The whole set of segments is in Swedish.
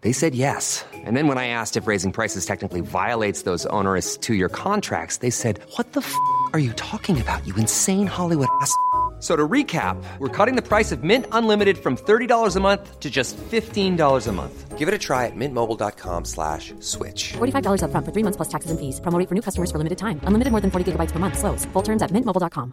They said yes. And then when I asked if raising prices technically violates those onerous two year contracts, they said, What the f are you talking about, you insane Hollywood ass? So to recap, we're cutting the price of Mint Unlimited from $30 a month to just $15 a month. Give it a try at mintmobile.com slash switch. $45 upfront for three months plus taxes and fees. Promo rate for new customers for limited time. Unlimited more than 40 gigabytes per month. Slows. Full terms at mintmobile.com.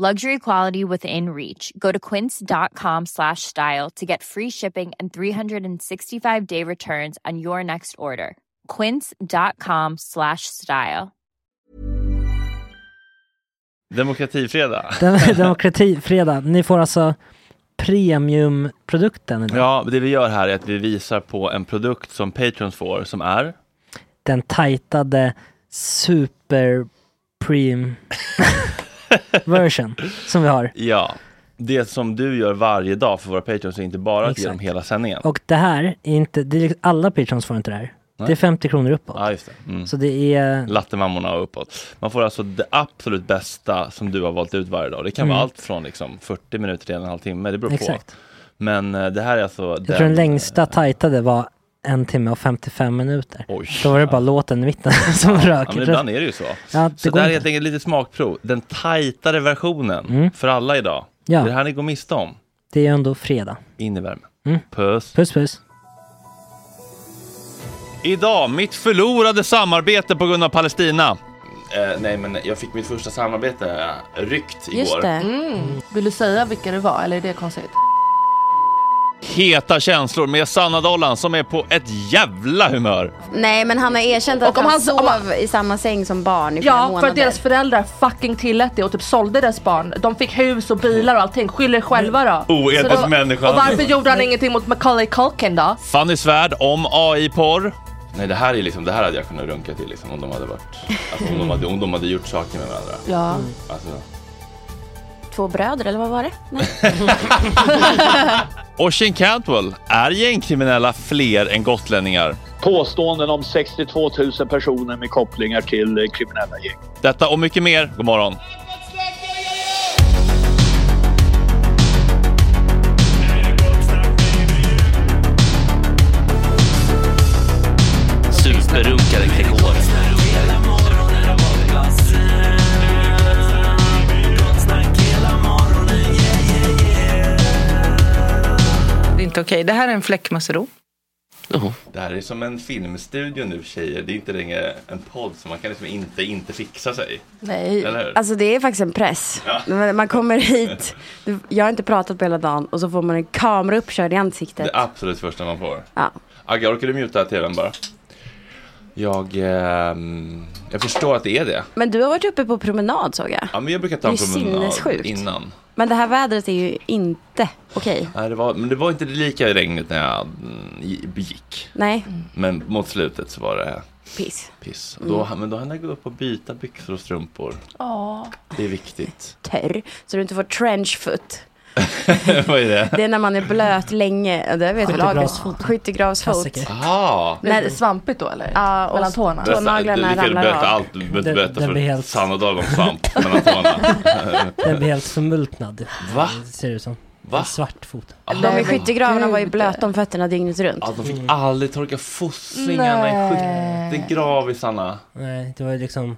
Luxury quality within reach. Go to quince.com slash style to get free shipping and 365 day returns on your next order. Quince.com slash style. Demokratifredag. Dem- Demokratifredag. Ni får alltså premiumprodukten idag. Ja, det vi gör här är att vi visar på en produkt som Patrons får som är Den tajtade super preem version som vi har. Ja, det som du gör varje dag för våra Patrons är inte bara att ge Exakt. dem hela sändningen. Och det här är inte, det är, alla patrons får inte det här. Det är 50 kronor uppåt. Ja, just det. Mm. Så det är, Lattemammorna och uppåt. Man får alltså det absolut bästa som du har valt ut varje dag. Det kan Mm. vara allt från liksom 40 minuter till en och en halv timme, det beror Exakt. på. Men eh, det här är alltså jag tror den längsta tajtade var en timme och 55 minuter. Oj. Då var det bara låten i mitten som Ja, rök. men ibland är det ju så. Ja, det så går det här är helt enkelt lite smakprov. Den tajtare versionen Mm. för alla idag. Ja. Det är det här ni går miste om. Det är ju ändå fredag. In i värmen. Mm. Puss. Puss puss. Idag, mitt förlorade samarbete på grund av Palestina. Eh, nej, men jag fick mitt första samarbete eh, ryckt igår. Just det. Mm. Vill du säga vilka det var eller är det konstigt? Heta känslor med Sanna Dollan som är på ett jävla humör. Nej men han har erkänt att Och om han, han- sov om han- i samma säng som barn i flera Ja, månader. för att deras föräldrar fucking tillät det och typ sålde deras barn. De fick hus och bilar och allting. Skyll er själva då. Oetisk Så då- människa. Och varför gjorde han ingenting mot Macaulay Culkin då? Fanny Svärd om AI-porr. Nej, det här är liksom, det här hade jag kunnat runka till liksom, om de hade varit, alltså, om, de hade, om de hade gjort saker med varandra. Ja. Alltså. Två bröder eller vad var det? Nej. Oisin Cantwell, är gängkriminella fler än gotlänningar? Påståenden om 62 000 personer med kopplingar till eh, kriminella gäng. Detta och mycket mer. God morgon. Inte okej. Det här är en fläckmussero. Det här är som en filmstudio nu tjejer. Det är inte längre en podd så man kan liksom inte inte fixa sig. Nej. Alltså det är faktiskt en press. Men Man kommer hit, jag har inte pratat på hela dagen och så får man en kamera uppkörd i ansiktet. Det absolut första man får. Ja. Agge, orkar du muta tvn bara? Jag, ehm, jag förstår att det är det. Men du har varit uppe på promenad såg jag. Ja, men jag brukar ta en Det är promenad sinnessjukt. innan. Men det här vädret är ju inte okej. Nej, det var, men det var inte lika regnigt när jag mm, gick. Nej, Men mot slutet så var det piss. piss. Och Då, Men då hann jag gå upp och byta byxor och strumpor. Ja. Det är viktigt. Törr. Så du inte får trenchfoot. Vad är det? Det är när man är blöt länge. Det vet väl August. Skyttegravsfot. Det Nej. lite svampigt då eller? Ja, och Mellan tårna? tå- Tånaglarna du kan ramlar berätta av. allt. Du behöver inte Det- berätta det för helt- Sanna Dahl om svamp mellan tårna. Den blir helt förmultnad. Va? Det ser ut som. Va? En svart fot. De i skyttegravarna var ju blöta om fötterna dygnet runt. Ja, de fick aldrig torka fossringarna i Nej. skyttegravisarna. Nej, det var ju liksom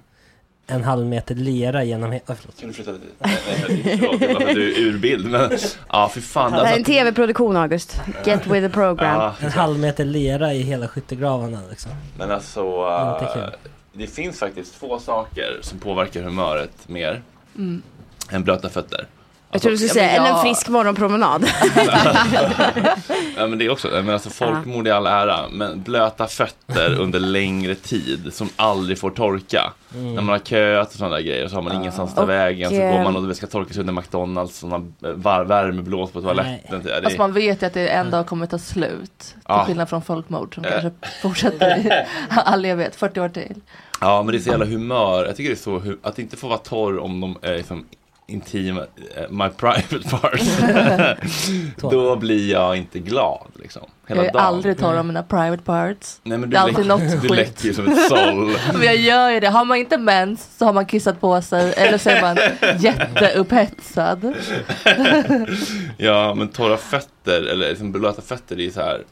en halv meter lera genom hela... Oh, förlåt. Kan du flytta dit? Förlåt, för att du är ur bild. Men, ja, fy fan. Det här är en Alltså, tv-produktion August. Get with the program. En halv meter lera i hela skyttegravarna liksom. men alltså, kul. det finns faktiskt två saker som påverkar humöret mer Mm. än blöta fötter. Jag tror du skulle Ja, säga än en frisk morgonpromenad. Ja, men det är också, men alltså folkmord i all ära, men blöta fötter under längre tid som aldrig får torka. När man har köat och sådana där grejer så har man ingenstans att ta vägen så eh, går man och det ska torka sig under McDonalds och man var, värmeblås på toaletten. Ja, det, Alltså man vet ju att det en dag kommer ta slut. Till Ja. skillnad från folkmord som Eh. kanske fortsätter i all evighet, 40 år till. ja men det är så jävla humör. Jag tycker det är så att inte få vara torr om de är liksom intima, eh, my private parts. Då blir jag inte glad liksom. Hela Jag är dagen. aldrig torr om mina private parts. Nej, men det är du, alltid något du läcker ju som ett såll. Men jag gör ju det. Har man inte mens så har man kissat på sig eller så är man jätteupphetsad. Ja, men torra fötter eller liksom blöta fötter det är så här.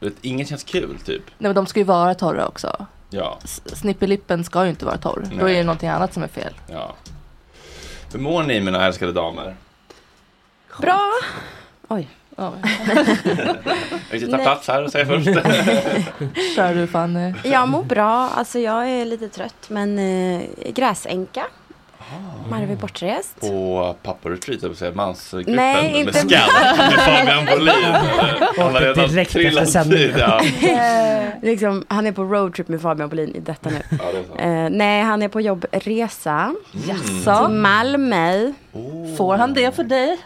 du Vet, inget känns kul typ. Nej men de ska ju vara torra också. Ja, Snippelippen ska ju inte vara torr. Då är Nej. det någonting annat som är fel. ja. Hur mår ni mina älskade damer? Bra. Oj. Ja. Jag vill ta plats här och säga först. Kör du Fanny. Jag mår bra. Alltså jag är lite trött men eh, gräsänka. Marve är bortrest. På papparetreat, jag vill säga mansgruppen Nej, med inte- Scout med Fabian Bolin. Han har redan direkt efter trillat sändningen. dit. Ja. Eh, liksom, han är på roadtrip med Fabian Bolin i detta nu. Ja, det. Eh, nej, han är på jobbresa till Jaså? Malmö. Oh. Får han det för dig?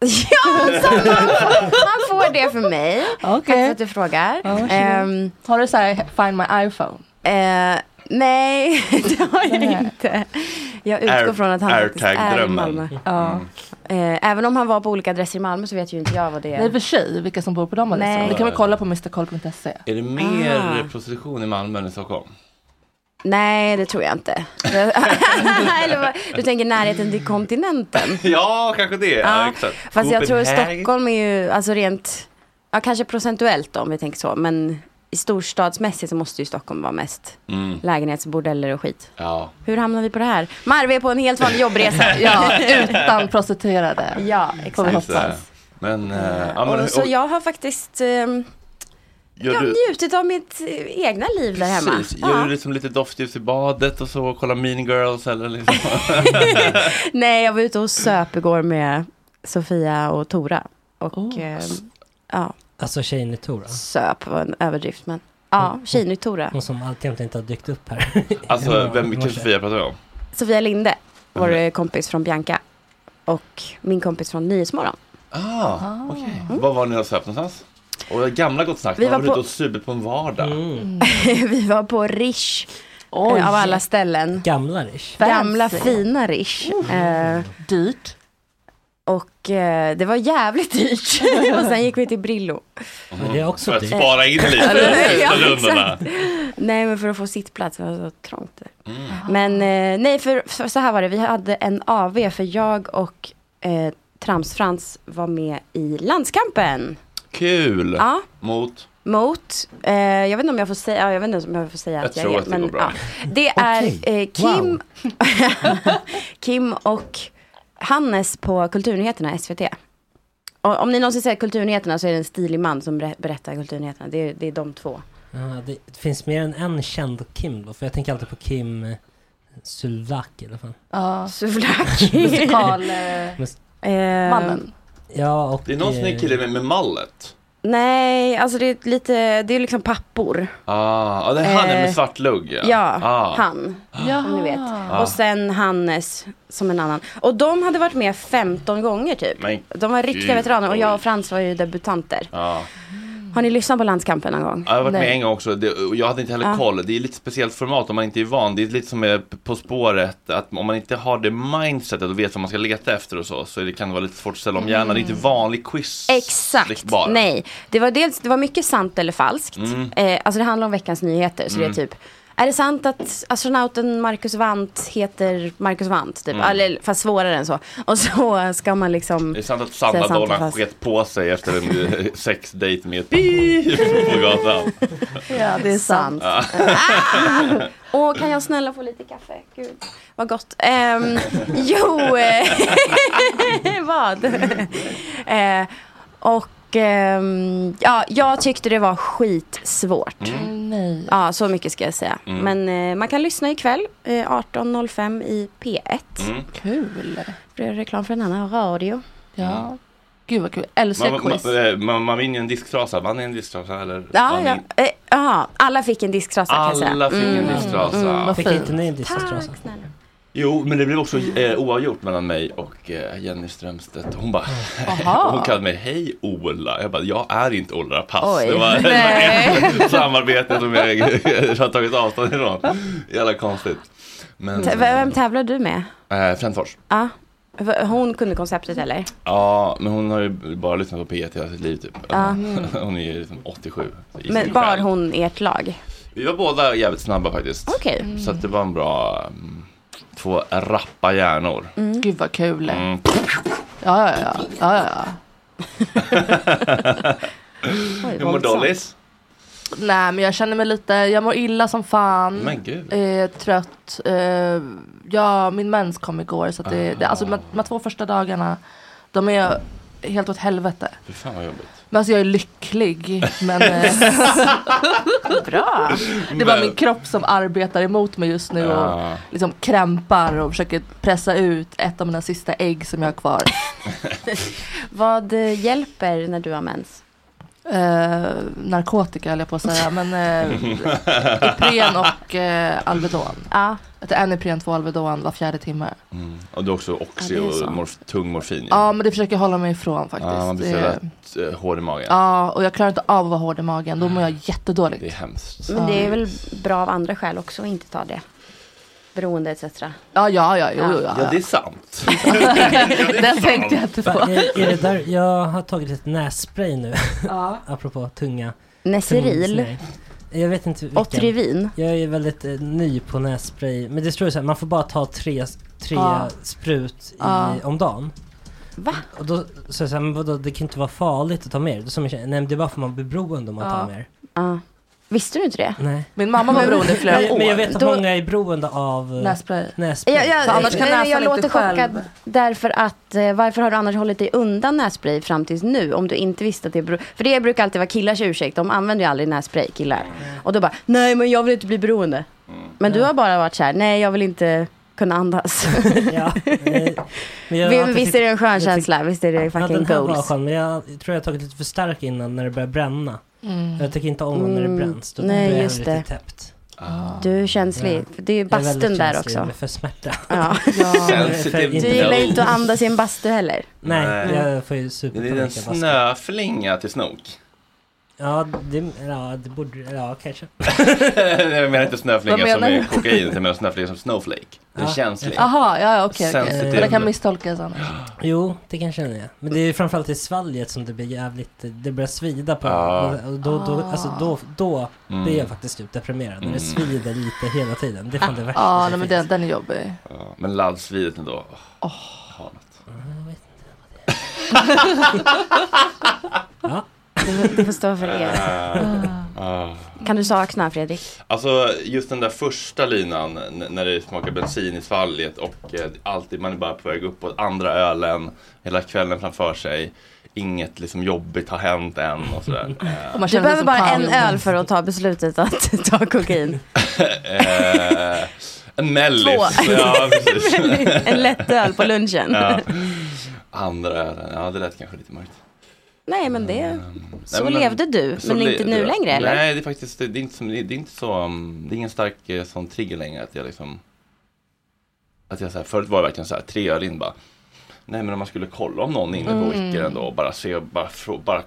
Ja, så han, får, han får det för mig. Tack Okej. för att du frågar. Varsågod. Ehm, Har du så här find my iPhone? eh, nej, det har jag Nej. inte. Jag utgår Air- från att han faktiskt är i. Malmö. Ja. Eh, även om han var på olika adresser i Malmö så vet ju inte jag vad det Nej, är. för sig, vilka som bor på de adresserna. Nej. Det kan vi kolla på mrkoll.se. Är det mer Ah. prostitution i Malmö än i Stockholm? Nej, det tror jag inte. Du tänker närheten till kontinenten? Ja, kanske det. Ja, Ja, exakt. Fast jag tror Copenhagen. Stockholm är ju, alltså rent, ja kanske procentuellt då, om vi tänker så, men i storstadsmässigt så måste ju Stockholm vara mest Mm. lägenhetsbordeller och skit. Ja. Hur hamnar vi på det här? Marve är på en helt vanlig jobbresa. Ja, utan prostituerade. Ja, exakt. Men, eh, ja, men och, så och- jag har faktiskt gör jag har du, njutit av mitt eh, egna liv där hemma. precis, gör Ja. du liksom lite doftljus i badet och så, och kollar Mean Girls eller liksom? Nej, jag var ute och söp igår med Sofia och Tora. Och Oh. ehm, ja, Alltså tjejen i Tora. söp var en överdrift. Men ja, tjejen i Tora. Hon som alltid inte har dykt upp här. Alltså, vem, vilken. Sofia pratar vi om? Sofia Linde, vår Mm. kompis från Bianca. Och min kompis från Nyhetsmorgon. Ah, okej. Var var ni och söp någonstans? Och gamla Gott Snack, Vi var var ute på- och supit på en vardag. Mm. vi var på Rish. Oj. eh, Av alla ställen. Gamla Rish. Gamla Fancy. fina Rish. Eh, Dyrt. Och eh, det var jävligt dyrt. och sen gick vi till Brillo. Men det är också För att dyrt. spara in lite Ja, rundorna. Nej, men för att få sittplats. Det var så trångt där. Mm. Men eh, nej, för, för så här var det. Vi hade en AV för jag och eh, Trams-Frans var med i landskampen. Kul! Ja, Mot? mot, eh, jag vet inte om jag får säga, ja, jag vet inte om jag får säga Jag att jag tror är, att det men går bra. ja. Det är eh, Kim, Kim och Hannes på Kulturnyheterna, SVT. Och om ni någonsin ser Kulturnyheterna så är det en stilig man som ber- berättar Kulturnyheterna. Det är, det är de två. Ja, det, det finns mer än en känd Kim då, för jag tänker alltid på Kim eh, Sulvaki i alla fall. Ja. Suvlaki. Musikal... Eh, Eh, mannen. Ja, och... Det är någon snygg eh, kille med, med mallet. Nej, alltså det är lite, det är liksom pappor. Ah, ja, det är han Eh, med svart lugg ja. Ja, ah. han. Jaha. Om ni vet. Ah. Och sen Hannes som en annan. Och de hade varit med 15 gånger typ. Men De var riktiga Gud, veteraner och jag och Frans var ju debutanter. Ja. Har ni lyssnat på landskampen någon gång? Ja, Jag har varit med en gång också, det, jag hade inte heller Ja. koll. Det är lite speciellt format om man inte är van. Det är lite som med På spåret, att om man inte har det mindsetet och vet vad man ska leta efter och så, så är det, kan vara lite svårt att ställa om hjärnan. Det är inte vanlig quiz. Exakt, bara. nej. Det var dels, det var mycket sant eller falskt. Mm. Eh, alltså det handlar om veckans nyheter. Så Mm. det är typ, är det sant att astronauten Marcus Wandt heter Marcus Wandt? Typ? Mm. Eller, fast svårare än så. Och så ska man liksom... Det är sant att Sanna fast- sket på sig efter en eh, sexdejt med ett på gatan. Ja, det är sant. Ah! Och kan jag snälla få lite kaffe? Gud, vad gott. Ehm, jo, eh, vad? Eh, och ehm, ja, jag tyckte det var skitsvårt. Mm, Nej. Ja, så mycket ska jag säga. Mm. Men eh, man kan lyssna ikväll eh, 18.05 i P1. Mm. Kul. Det är reklam för en annan radio. Ja. Gud vad kul. Älskar Man, quiz. man, man, man vinner en disktrasa, vann ni en disktrasa eller? Ja, ja. Eh, aha, alla fick en disktrasa kan jag säga. Alla fick en Mm. disktrasa. Mm, vad Fick inte ni en disktrasa? Tack snälla. Jo, men det blev också eh, oavgjort mellan mig och eh, Jenny Strömstedt. Hon bara, hon kallade mig Hej Ola. Jag bara, jag är inte Ola Rapace. Oj. Det var ett samarbete som jag har tagit avstånd ifrån. Jävla konstigt. Men, T- vem tävlar du med? eh, Frändfors. V- Hon kunde konceptet eller? Ja, men hon har ju bara lyssnat på P1 hela sitt liv typ. Ja. Hon är ju liksom 87. i sin Men bar hon ert lag? Vi var båda jävligt snabba faktiskt. Okej. Så att det var en bra, mm, två rappa hjärnor. Gud vad kul. Mm. Ja, ja, ja. ja, ja, ja. Oj, Hur mår. Dollys? Nej men jag känner mig lite, jag mår illa som fan. Men gud. Eh, trött. Eh, ja, min mens kom igår. Så att det, det, alltså de, de här två första dagarna, de är helt åt helvete. Fy fan vad jobbigt. Men alltså jag är lycklig. Men eh, Bra. det var Men- min kropp som arbetar emot mig just nu och Ja. liksom krämpar och försöker pressa ut ett av mina sista ägg som jag har kvar. Vad eh, hjälper när du har mens? Eh, narkotika höll jag på att säga. Men eh, Ipren och eh, Alvedon. Ja. Att det är en Ipren, två Alvedon var fjärde timme. Mm. Och du har också Oxy Ja, och morf- tung morfin. Ja men det försöker jag hålla mig ifrån faktiskt. Ja, man blir så Det- lätt eh, hård i magen. Ja, och jag klarar inte av att vara hård i magen. Då mår jag jättedåligt. Det är hemskt. Men det är väl bra av andra skäl också att inte ta det. Beroende etc. Ja, ja, ja, jo, jo, ja. Ja, det är sant. Den tänkte jag inte på. är, är det där, jag har tagit ett nässpray nu, Ja. apropå tunga. Neseril. Jag vet inte vilken. Otrivin. Jag är väldigt eh, ny på nässpray. Men det står ju så här, man får bara ta tre, tre Ja. sprut i, Ja. om dagen. Va? Och då så jag så här, men vadå, det kan inte vara farligt att ta mer. Då sa min tjej, nej men det är bara för man blir beroende om man Ja. tar mer. Ja. Visste du inte det? Nej. Min mamma var beroende i flera men, år. men jag vet att Då- många är beroende av eh, Nässpray. nässpray. Jag, jag, För annars kan jag, näsan jag inte låter själv- chockad därför att eh, varför har du annars hållit dig undan nässpray fram tills nu om du inte visste att det beror... För det brukar alltid vara killars ursäkt, de använder ju aldrig nässpray killar. Och då bara, nej men jag vill inte bli beroende. Men du har bara varit så här, nej jag vill inte kunna andas. Ja, eh, men Visst är det en skön känsla, visst är det Ja, fucking den här var goals. skön, men jag tror jag har tagit lite för stark innan när det börjar bränna. Jag tycker inte om när det Mm, bränns. Då nej, blir jag just lite det. täppt. Du är känslig, Ja. för det är ju Jag är bastun där känslig också. För smärta. Ja. Sensitive Du gillar ju inte att andas i en bastu heller. Nej, Nej. jag får ju Det är en superpanik. snöflinga till snok. Ja, det, ja, det borde, ja kanske. jag menar inte snöflinga Vad som är kokain, jag menar snöflinga som snowflake. Det är Ja. känslig. Jaha, ja ja, okej. okej. Sensitive. Men det kan misstolkas annars. Jo, det kanske den är. Men det är framförallt i svalget som det blir jävligt, det börjar svida på. Ja. Och då, då, alltså då, då Mm. blir jag faktiskt typ deprimerad. När det Mm. svider lite hela tiden. Det är fan det värsta Ja, som nej, men den, den är jobbig. Ja, men laddsvidet ändå. Åh. Hanet. Ja, Det, det får stå för er. Ah. Kan du sakna Fredrik? Alltså just den där första linan när det smakar bensin i svalget och eh, alltid man är bara på väg uppåt, andra ölen, hela kvällen framför sig. Inget liksom jobbigt har hänt än och sådär. Och man Du behöver bara en öl för att ta beslutet att ta kokain. Eh, en mellis. Två. Ja, en lätt öl på lunchen. Ja. Andra ölen, ja det lät kanske lite mörkt. Nej men det, så Nej, men- levde du, så men le- inte nu längre eller? Nej, det är faktiskt det är inte, som, det är inte så, um, det är ingen stark eh, sån trigger längre att jag liksom att jag så här, förut var det verkligen så här, tre öl in bara Nej men om man skulle kolla om någon är inne på Mm. Ändå och bara se och bara, bara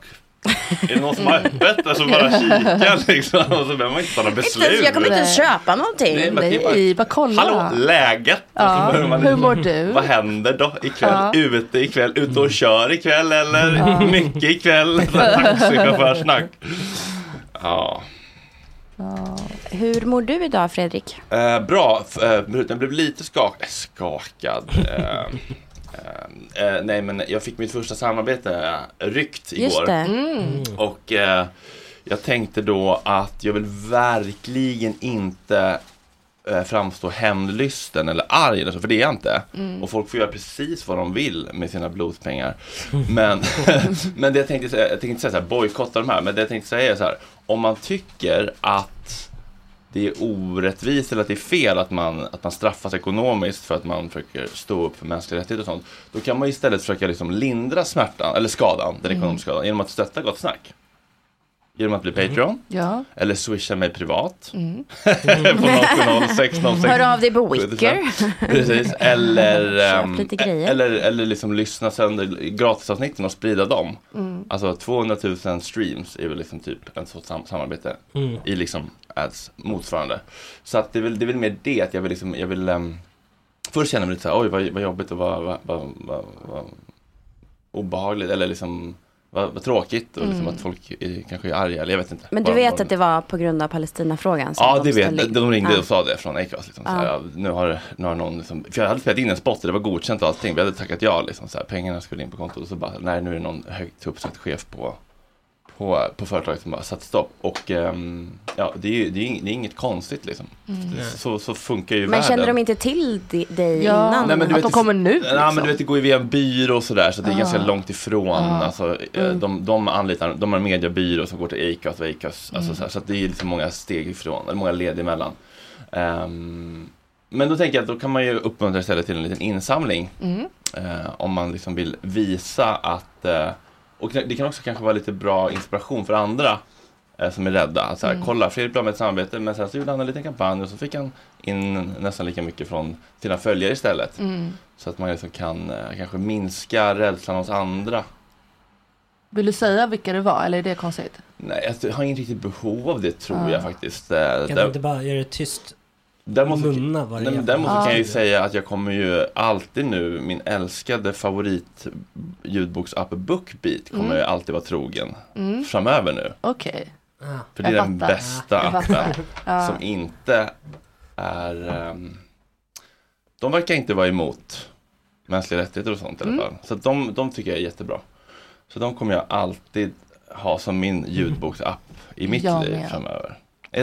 Är det någon som har öppet? Alltså bara kika liksom och så behöver man inte ta några beslut. Jag kommer inte ens köpa någonting. Nej, är bara- bara kolla. Hallå, läget? Ja, man hur liksom, mår du? Vad händer då ikväll? Ja. Ute ikväll? Ute och kör ikväll eller? Mycket ikväll? Taxichaufförssnack. Ja. Hur mår du idag Fredrik? Eh, bra, eh, jag blev lite skak skakad. Eh, eh, eh, nej men jag fick mitt första samarbete eh, ryckt igår. Just det. Mm. Och eh, jag tänkte då att jag vill verkligen inte eh, framstå hämndlysten eller arg eller så, för det är jag inte. Och folk får göra precis vad de vill med sina blodspengar. Men, men det jag tänkte säga, jag tänkte inte säga så här, bojkotta de här, men det jag tänkte säga är så här, om man tycker att det är orättvist eller att det är fel att man, att man straffas ekonomiskt för att man försöker stå upp för mänskliga rättigheter och sånt. Då kan man istället försöka liksom lindra smärtan, eller skadan, den ekonomiska skadan, genom att stötta Gott Snack. Genom att bli Patreon, Ja. eller swisha mig privat. på 070 Hör av dig på Wicker. Precis, eller, ehm, eller, eller liksom lyssna sönder gratisavsnitten och sprida dem. Mm. Alltså 200 000 streams är väl liksom typ en sorts sam- samarbete Mm. i liksom ads motsvarande. Så att det är väl, det är väl mer det att jag vill liksom, jag vill um, Först känner jag mig lite såhär, oj vad, vad jobbigt och vad, vad, vad, vad, vad obehagligt eller liksom vad, vad tråkigt och liksom att folk är, kanske är arga eller jag vet inte. Mm. Men du Bara- vet bara- att det var på grund av Palestinafrågan? Ja, de det vet ställde jag. De ringde Ja. och sa det från Acast. Liksom, här, ja, nu, har, nu har någon, liksom, för jag hade spelat in en spot och det var godkänt och allting. Vi hade tackat ja, liksom, så här, pengarna skulle in på kontot. Och så bara, nej nu är det någon högt uppsatt chef på, på, på företaget som bara satt stopp. Och ehm, ja, det är ju det är, det är inget konstigt liksom. Så, så funkar ju Men världen. kände de inte till di- dig Ja. innan? Nej, men du Att vet, de kommer nu, Nej liksom. men du vet det går ju via en byrå och sådär så det är Ah. ganska långt ifrån. Ah. Alltså, eh, Mm. de, de anlitar, de har en mediebyrå som går till Acast och Acast. Alltså, Mm. så, här, så att det är liksom många steg ifrån, eller många led emellan. Ehm, men då tänker jag att då kan man ju uppmuntra istället till en liten insamling. Mm. eh, om man liksom vill visa att, eh, och det kan också kanske vara lite bra inspiration för andra eh, som är rädda. Att så här, Mm. Kolla, Fredrik blev med ett samarbete men sen så gjorde han en liten kampanj och så fick han in nästan lika mycket från sina följare istället. Mm. Så att man liksom kan eh, kanske minska rädslan hos andra. Vill du säga vilka det var eller är det konstigt? Nej, jag har inget riktigt behov av det tror Ah. jag faktiskt. Eh, Kan du inte bara göra det tyst? Däremot, så- Munna vad det nej, däremot så kan jag ju Ah. säga att jag kommer ju alltid nu, min älskade favorit ljudboksapp Bookbeat kommer Mm. jag alltid vara trogen Mm. framöver nu. Okej. Ah. För det är Jag den fattar. bästa Jag appen som inte är ehm, De verkar inte vara emot mänskliga rättigheter och sånt i alla Mm. fall. Så att de, de tycker jag är jättebra. Så de kommer jag alltid ha som min ljudboksapp i mitt Jag liv med. framöver.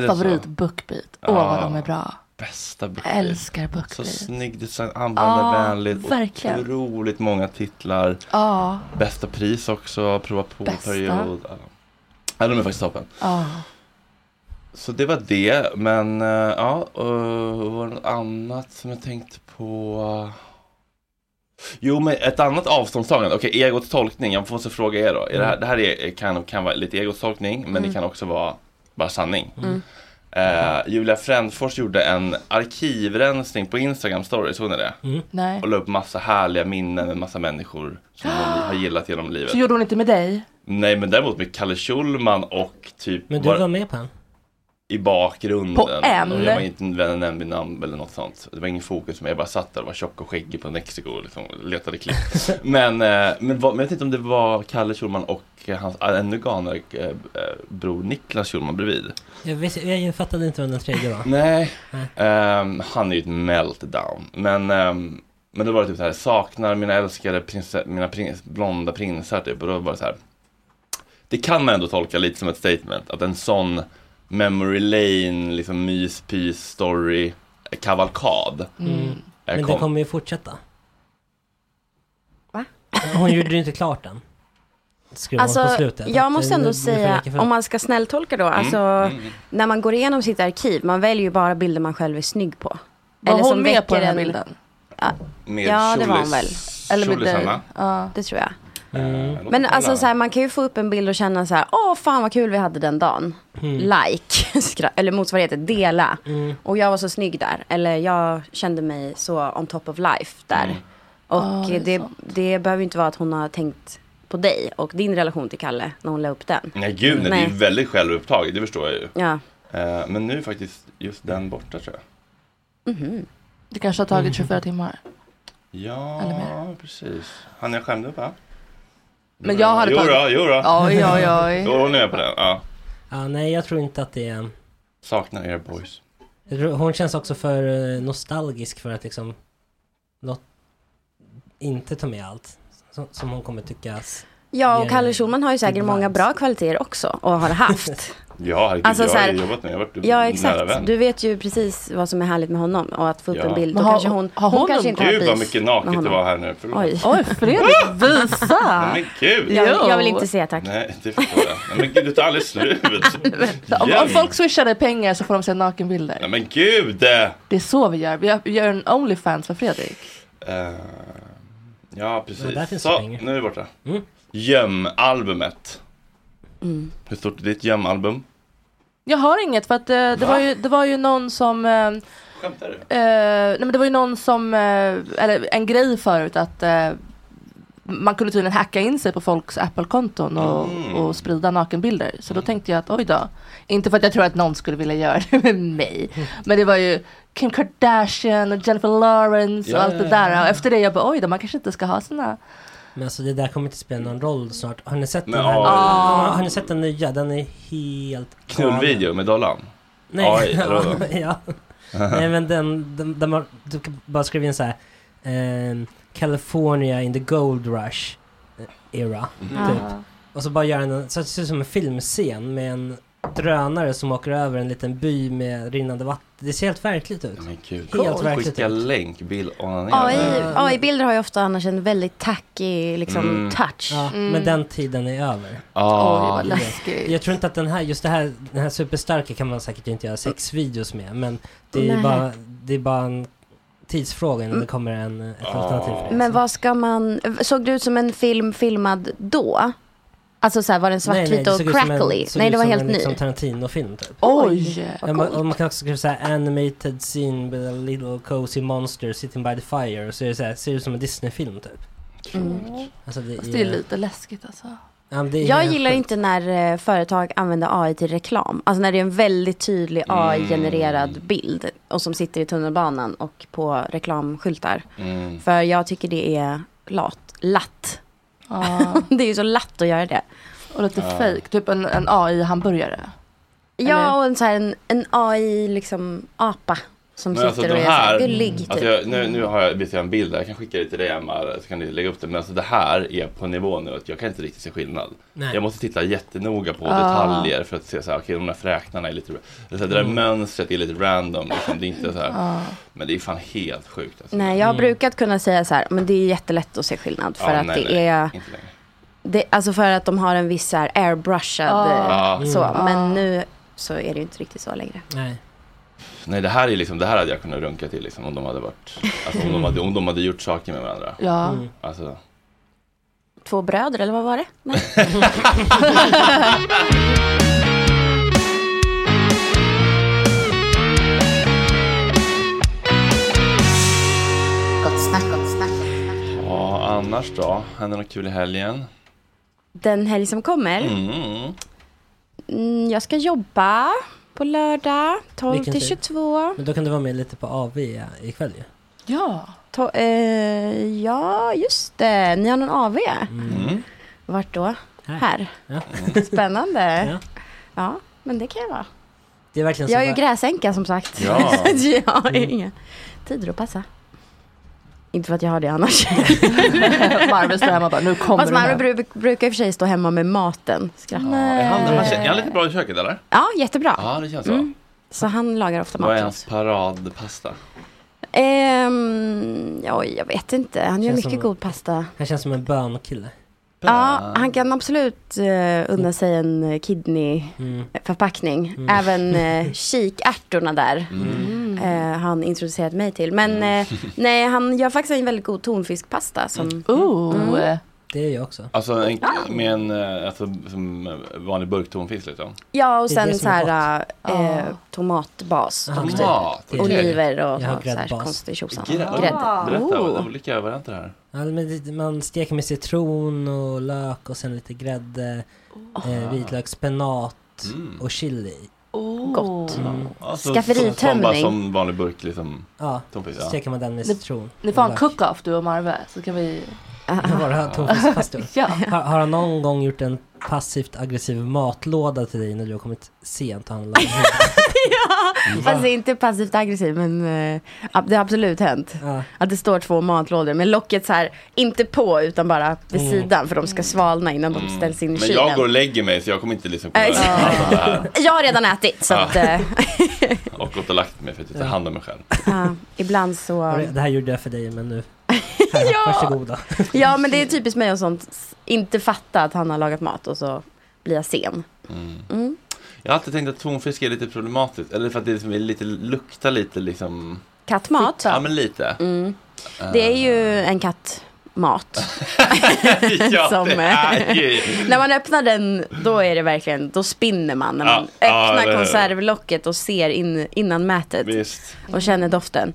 Favorit så? bookbeat. Åh vad Ja. de är bra. Bästa Jag bookbeat. älskar Så bookbeat. snygg design, användarvänligt. verkligen. Otroligt många titlar. Ja, Bästa pris också, prova Bästa. på-period. Ja. Ja, de är faktiskt toppen. ja. Så det var det, men eh, ja, och var det något annat som jag tänkte på? Jo, men ett annat avståndstagande, okej, egots tolkning, jag måste fråga er då. Är det, här, det här är, kan, kan vara lite egots tolkning, men det kan också vara bara sanning. Mm. Eh, Julia Frändfors gjorde en arkivrensning på Instagram story, såg ni det? Nej. Och la upp massa härliga minnen med massa människor som hon har gillat genom livet. Så gjorde hon inte med dig? Nej men däremot med Kalle Schulman och typ Men du var- var med på den? I bakgrunden. På en? Och jag var inte en nämnd vid namn eller något sånt. Det var ingen fokus men jag bara satt där och var tjock och skäggig på Mexico och liksom letade klipp. men, eh, men, men jag vet inte om det var Kalle Schulman och hans ännu galnare eh, eh, bror Niklas Schulman bredvid. Jag, vis, jag fattade inte vem den tredje var. Nej. Nej. Ehm, han är ju ett meltdown. Men, um, men då var det typ så här, saknar mina älskade prinse- mina prins, blonda prinsar typ. Och då var det så här. Det kan man ändå tolka lite som ett statement. Att en sån memory lane, liksom myspys, story, kavalkad. Mm. eh, Men kom- det kommer ju fortsätta. Va? Hon gjorde ju inte klart den. Alltså, slutet. jag måste ändå säga, om man ska snälltolka då, alltså mm, mm. när man går igenom sitt arkiv, man väljer ju bara bilder man själv är snygg på. Var Eller hon som med på den här en- bilden? Med Ja, det var hon väl. Eller med dig? Ja. Det tror jag. Mm. Men alltså så här, man kan ju få upp en bild och känna så här, åh fan vad kul vi hade den dagen. Mm. Like, eller motsvarigheten, dela. Mm. Och jag var så snygg där. Eller jag kände mig så on top of life där. Mm. Och Ja, det det, det behöver ju inte vara att hon har tänkt på dig och din relation till Kalle när hon la upp den. Nej gud, nej, det är Nej. ju väldigt självupptaget, det förstår jag ju. Ja. Eh, men nu är faktiskt just den borta tror jag. Mhm. Det kanske har tagit 24 timmar. Ja, precis. Han jag skärmde upp va? Men jag hade tagit- då, jo då. Oj, oj, oj. Jo, hon är med på den. Ja. Ja, nej, jag tror inte att det är... Saknar er boys. Hon känns också för eh, nostalgisk för att liksom... Något, inte ta med allt. Som, som hon kommer tyckas... Ja, och Kalle Schulman har ju säkert många bra kvaliteter också och har haft. Ja, herregud, Alltså, jag har ju jobbat med Jag har varit Ja, nära exakt. vän. Du vet ju precis vad som är härligt med honom och att få upp Ja. en bild. Då har- kanske hon, har hon, hon kanske inte Gud vad mycket naket det var här nu. Förlåt. Oj. Oj, Fredrik, visa! Men gud. Jag, jag vill inte se tack. Nej, det förstår jag. Nej, men gud, du tar aldrig slut. Om, om folk swishar dig pengar så får de se nakenbilder. Nej men gud! Det är så vi gör. Vi gör, vi gör en Onlyfans för Fredrik. Eh, ja, precis. Så, nu är vi borta. Mm. Göm-albumet. Mm. Hur stort är ditt göm-album? Jag har inget för att eh, det, Va? var ju, det var ju någon som eh, Skämtar du? Eh, nej men det var ju någon som, eh, eller en grej förut att eh, man kunde tydligen hacka in sig på folks Apple-konton och, Mm. och sprida nakenbilder. Så då tänkte jag att oj då, inte för att jag tror att någon skulle vilja göra det med mig. Men det var ju Kim Kardashian och Jennifer Lawrence Ja, och allt ja, det där. Och efter det jag bara oj då, man kanske inte ska ha sina. Men alltså det där kommer inte spela någon roll snart. Har ni sett Men, den här? ja. Ja, Har ni sett den nya? Den är helt Knullvideo med dollarn? Nej, ja. Nej men den, den, den var, du kan bara skriva in så här. ehm, California in the gold rush eh, era. Mhm. Typ. Och så bara gör den en, så att det ser ut som en filmscen med en drönare som åker över en liten by med rinnande vatten. Det ser helt verkligt ut. Men. Helt verkligt Skicka ut. länk, bild, onanera. AI, AI-bilder har ju ofta annars en väldigt tacky liksom, Mm. touch. Ja, Mm. men den tiden är över. Oj Ja, vad läskigt. Jag tror inte att den här, just det här, den här superstarka kan man säkert inte göra sexvideos med. Men det är bara, det är bara en tidsfråga innan det kommer en, ett Ja. alternativ. Men vad ska man, såg det ut som en film filmad då? Alltså så här, var den svartvit och såg ut som en- crackly? såg Nej, det var som helt en, ny. liksom Tarantino-film typ. Oj! Ja, man, och man kan också skriva såhär animated scene with a little cozy monster sitting by the fire. Och så är det såhär, ser ut som en Disney-film typ. Mm. Alltså det Fast är, det är lite läskigt alltså. ja, men det är Jag gillar sjukt. inte när eh, företag använder AI till reklam. Alltså när det är en väldigt tydlig Mm. AI-genererad bild och som sitter i tunnelbanan och på reklamskyltar. Mm. För jag tycker det är lat. Latt. Ja. Det är ju så latt att göra det. Och lite Ja. fake, typ en, en AI-hamburgare. Eller? Ja, och en, så här, en, en AI liksom apa. Som Men alltså sitter och de är så här här, gullig typ. alltså jag, nu, nu har jag, har en bild där, jag kan skicka det till dig Emma, så kan du lägga upp det. Men alltså det här är på nivå nu att jag kan inte riktigt se skillnad. Nej. Jag måste titta jättenoga på Ah. detaljer för att se så här, okej de där fräknarna är lite, det, så här, det där Mm. mönstret är lite random, liksom, det är inte så här, Ja. men det är fan helt sjukt alltså. Nej, jag har Mm. brukat kunna säga så här, men det är jättelätt att se skillnad. För Ja, att nej, det nej, är, det, alltså för att de har en viss så här airbrushad Ah. eh, så. Mm. Men Ah. nu så är det ju inte riktigt så längre. Nej. Nej det här är liksom, det här hade jag kunnat runka till liksom, om de hade varit, alltså om de hade, om de hade gjort saker med varandra. Ja. Mm. Alltså, Två bröder eller vad var det? Nej. Gott snack, gott snack. ja annars då? Händer något kul i helgen? Den helg som kommer. Mm. Mm, jag ska jobba på lördag 12 Vilken till tid? 22. Men då kan du vara med lite på AV ikväll ju. Ja. To- eh, ja, just det. Ni har någon AV. Mm. Vart då? Här. Här. Ja. Spännande. Ja. Ja, men det kan jag vara. Det är verkligen så. Jag är ju gräsänka som sagt. Ja. jag har Mm. inga tider att passa. Inte för att jag har det annars. Marve står hemma och bara, nu kommer Fast den här. Marve bru- brukar i och för sig stå hemma med maten. Skratta. Ja, är, han, han, är han lite bra i köket eller? Ja, jättebra. Ja det känns så. Mm. Så han lagar ofta Vad är mat hans paradpasta? Ehm, oj, jag vet inte. Han gör Känns mycket som- god pasta. Han känns som en bönkille. Ja, han kan absolut uh, unna sig en kidney-förpackning. Mm. Även uh, kikärtorna där Mm. har han introducerat mig till. Men eh, nej, han gör faktiskt en väldigt god tonfiskpasta. Som, Ooh. Mm. Det är jag också. Alltså en, med en eh, alltså, som vanlig burktonfisk liksom? Ja, och Det är det sen som så är här Ah. eh, tomatbas. Och typ Tomat? det är okej. oliver och, Jag har och så här gräddbas. konstig tjosan. Grä- Grädde. Berätta, Oh. olika varianter här. Ja, men det- man steker med citron och lök och sen lite grädde, eh, vitlök, spenat Mm. och chili. Oh. Gott. Mm. Alltså, Skafferitömning. Som, bara som vanlig burk liksom. Ja, Tonfisk, ja. steker man den med Det- citron. Ni får ha en och lök. cook-off du och Marve. Så kan vi... Våra tonfiskpastor. Ja. Har, har han någon gång gjort en passivt aggressiv matlåda till dig när du har kommit sent och han lagar ja, fast inte passivt aggressiv men ab- det har absolut hänt. ja. Att det står två matlådor med locket så här, inte på utan bara vid Mm. sidan för de ska svalna innan de ställs in i Men kylen. jag går och lägger mig så jag kommer inte liksom kunna här. Jag har redan ätit så att eh, Och gått och lagt mig för att jag tar Ja. hand om mig själv. ja, ibland så. Det här gjorde jag för dig men nu, här, Ja. varsågoda. Ja men det är typiskt mig och sånt. Inte fatta att han har lagat mat och så blir jag sen. Mm. Mm. Jag har alltid tänkt att tonfisk är lite problematiskt. Eller för att det liksom är lite, luktar lite liksom. Kattmat. Ja men lite. Mm. Det är ju en kattmat. ja, som, det är ju. När man öppnar den, då är det verkligen, då spinner man. När man Ja, ja, öppnar hur. konservlocket och ser in, innan mätet Visst. och känner doften.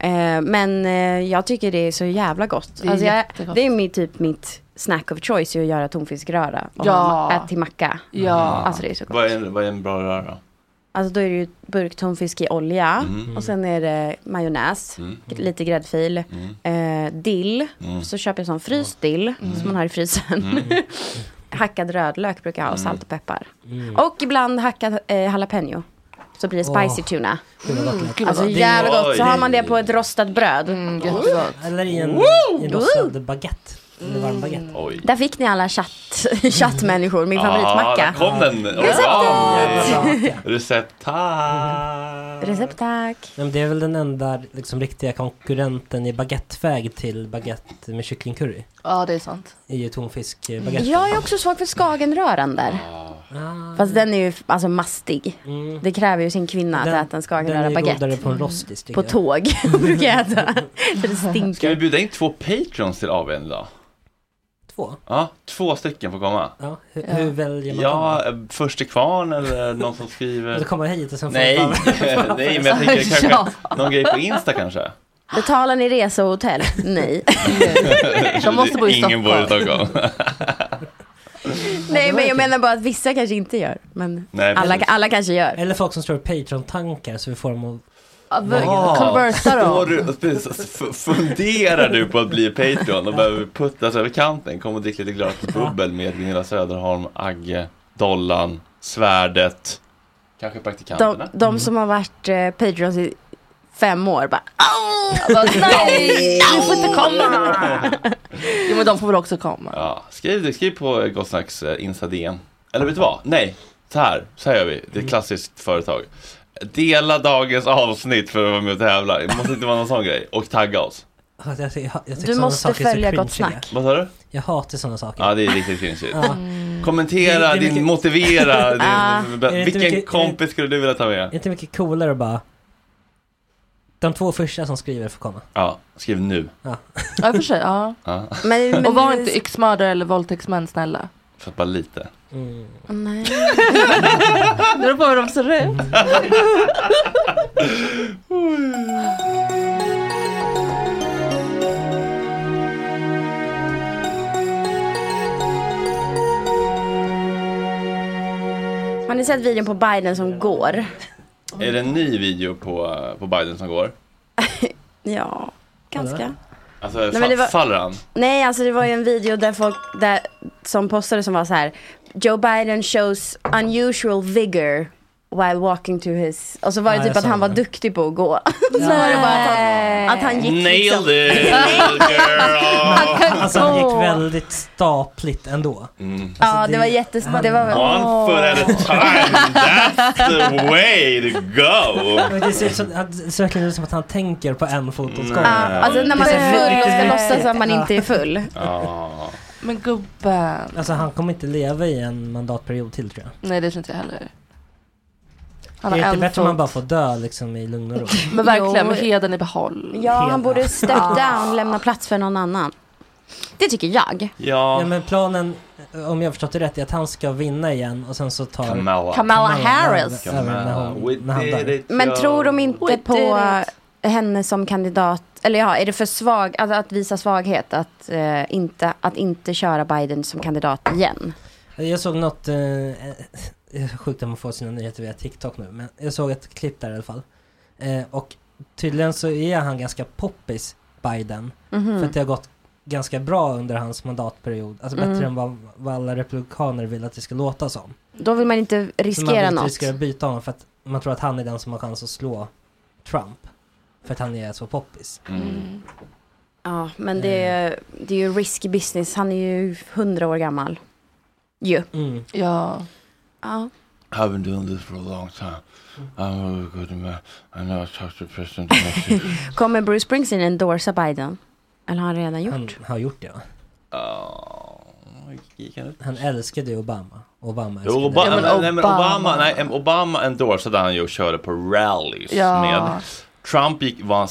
Eh, men eh, jag tycker det är så jävla gott. Det är alltså jag, det är mitt, typ mitt snack of choice att göra tonfiskröra. Och Ja. äta till macka. Ja. Alltså det är så gott. Vad är, en- vad är en bra röra då? Alltså då är det ju burktonfisk i olja. Mm. Och sen är det majonnäs. Mm. Lite gräddfil. Mm. Eh, dill. Mm. Så köper jag sån fryst dill. Som man har i frysen. Mm. Hackad rödlök brukar jag ha. Och salt och peppar. Mm. Och ibland hackad eh, jalapeno. Så blir det spicy tuna. Gott vad Alltså gott. jävligt gott. Så har man det på ett rostat bröd. Mm, jättegott. Eller i en, i en rostad baguette. Oj. Där fick ni alla chatt, chattmänniskor. Min Ah, favoritmacka. där kom den. Jävla Oj. bra. Recept tack. Tack. Men det är väl den enda liksom, riktiga konkurrenten i baguetteväg till baguette med kycklingcurry. Ja, det är sant. ju tonfiskbaguette. Jag är också svag för skagenröran Ah. Ah, Fast den är ju alltså mastig. mm. Det kräver ju sin kvinna Den- att äta en Den skagenröra är godare baguette. på en rostis tycker På tåg brukar jag äta. För det Ska vi stinker. bjuda in två patrons till AWn idag? Två? Ja, två stycken får komma. Ja, hur, Ja. hur väljer man Ja, dem? eh, först till kvarn eller någon som Eller skriver. komma hit och sen får Nej, bara- nej men jag tänker kanske Ja. någon grej på Insta kanske. Betalar ni resa och hotell? Nej. De måste bo i Ingen bor i Stockholm. Stockholm. Nej men jag menar bara att vissa kanske inte gör. Men Nej, alla, alla kanske gör. Eller folk som står Patreon-tankar så vi får dem att... Ja, Conversa står dem. du, precis, f- funderar du på att bli Patreon och behöver puttas över kanten? Kom och drick lite gratis bubbel med Gunilla Söderholm, Agge, Dollan, Svärdet, kanske De, praktikanterna. de som har varit eh, Patreons i fem år. Bara, Bara, Nej, du får inte komma! Jo men de får väl också komma. Ja, skriv, skriv på Gott Snacks eh, Insta-DM. Eller vet du vad? Nej, så här, så här gör vi. Det är ett klassiskt företag. Dela dagens avsnitt för att vara med och tävla. Det måste inte vara någon sån grej. Och tagga oss. Ja, Jag, jag, jag, Du måste är följa Gott. Snack. Vad sa du? Jag hatar sådana saker. Ja, det är riktigt cringe. Ja. Kommentera, Det- det är din, mycket- motivera. Din, Ah. Är det inte vilken mycket- kompis skulle du vilja ta med? Är det inte mycket coolare att bara de två första som skriver får komma. Ja, skriv nu. Ja och för sig, ja. Ja, Men, men, Och var inte yxmördare eller våldtäktsmän snälla. för att bara lite. Mm. Nej. Det beror på hur de ser ut. Har ni sett videon på Biden som går? Är det en ny video på, på Biden som går? Ja, ganska. Alltså, men fa- var- faller han? Nej, alltså det var ju en video där folk där, som postade som var så här. Joe Biden shows unusual vigor while walking to his... Och så var det Ja, typ att han var det. duktig på att gå. så var det bara att han, att han gick liksom... Nailed it girl! Alltså han gick väldigt stapligt ändå. Mm. Ja, det var jättespännande. Det var väl... One foot at a time, that's the way to go! Men Det ser, ut som, det ser verkligen ut som att han tänker på en fot åt gången. Ja, alltså när man Det är full och ska låtsas att man inte är full. Ja. Men gubben. Alltså han kommer inte leva i en mandatperiod till tror jag. Nej det tror inte jag heller. Han Det är inte bättre om man fot. bara får dö liksom i lugn och ro. Men verkligen med heden i behåll. Ja, han Hela. borde step down, lämna plats för någon annan. Det tycker jag. Ja Ja, men planen, om jag förstått det rätt, är att han ska vinna igen och sen så tar Kamala. Kamala Harris. Kamala. hon, han Men tror de inte We på henne som kandidat? Eller ja, är det för svag, alltså att visa svaghet att, eh, inte, att inte köra Biden som kandidat igen? Jag såg något, eh, det är sjukt att man får sina nyheter via TikTok nu, men jag såg ett klipp där i alla fall. Eh, och tydligen så är han ganska poppis, Biden. Mhm. För att det har gått ganska bra under hans mandatperiod. Alltså bättre Mm. än vad, vad alla republikaner vill att det ska låta som. Då vill man inte Så man vill riskera inte något. riskera att byta honom för att man tror att han är den som har chans att slå Trump. För att han är så poppis. Mm. Ja, men det, är- det är ju risky business. Han är ju hundra år gammal. Ju. Mm. Ja. Ja. I've been doing this for a long time. I'm a good man. I know I talked to President. Kommer Bruce Springsteen endorsa Biden? Eller har han redan gjort? Han har gjort det? Ja, gick han älskade Obama. Obama älskade Obama, Ja, men nej, men Obama, Obama. nej, Obama endorsade han ju och körde på rallies Ja. med. Trump gick, var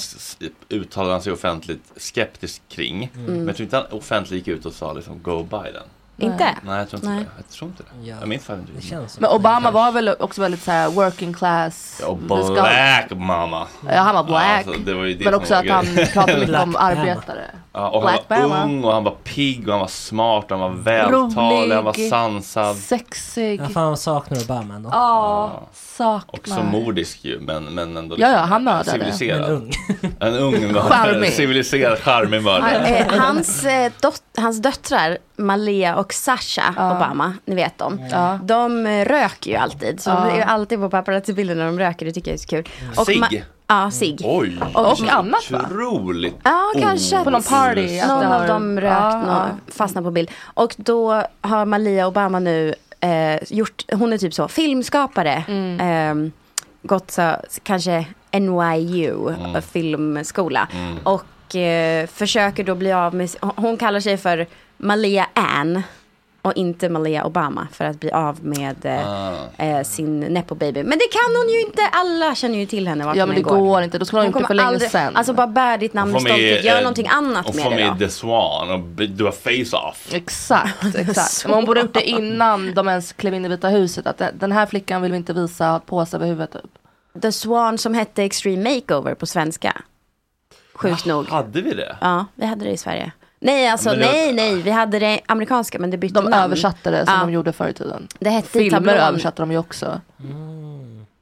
uttalade han sig offentligt skeptisk kring. Mm. Men jag tror inte han offentligt gick ut och sa liksom Go Biden. Inte? Nej, jag tror inte Nej. det. Jag tror inte det. Ja. Jag minns fan inte. Det känns som Men Obama var väl också väldigt så här working class. Ja, och Black mamma. Ja, han var black. alltså, det var ju det Men som också var att han grejen. pratade mycket om arbetare. Ja, och Black han var Bama. ung och han var pigg och han var smart och han var vältalig, han var sansad. Sexig. Ja, fan saknar Obama ändå. Ja, saknar. Också mordisk ju, men, men ändå Ja, ja, han mördade. Men civiliserad. ung. En ung mördare, Charmig. civiliserad, charmig Han, mördare. eh, hans, eh, dot, hans döttrar, Malia och Sasha Ja. Obama, ni vet dem. Ja. De eh, röker ju alltid. Så Ja. de är ju alltid på paparazzi-bilder när de röker. Det tycker jag är så kul. Och ma- Sig. Ja, sig. Oj! Och annat, va? Otroligt. Ja, kanske. På någon party. Någon av dem rökt, Ja, fastnat på bild. Och då har Malia Obama nu eh, gjort, hon är typ så, filmskapare. Mm. Eh, gått så, kanske NYU, Mm. filmskola. Mm. Och eh, försöker då bli av med, hon kallar sig för Malia Ann. Och inte Malia Obama för att bli av med eh, Ah. eh, sin nepo-baby. Men det kan hon ju inte, alla känner ju till henne vart Ja men det än går inte, då skulle hon Hon gjort det för länge aldrig, sedan. alltså bara bär ditt namn med får stolthet, gör eh, någonting annat med det med då. The Swan och du har face-off. Exakt, exakt. Men hon borde gjort det innan de ens klev in i Vita huset. Att den- här flickan vill vi inte visa påse över huvudet typ. The Swan som hette Extreme Makeover på svenska. Sjukt nog. Hade vi det? Ja, vi hade det i Sverige. Nej, alltså Men det var- nej, nej, vi hade det amerikanska men det bytte De namn. översatte det som Ja. de gjorde förr i tiden. Det hette Filmer tablån. översatte de ju också.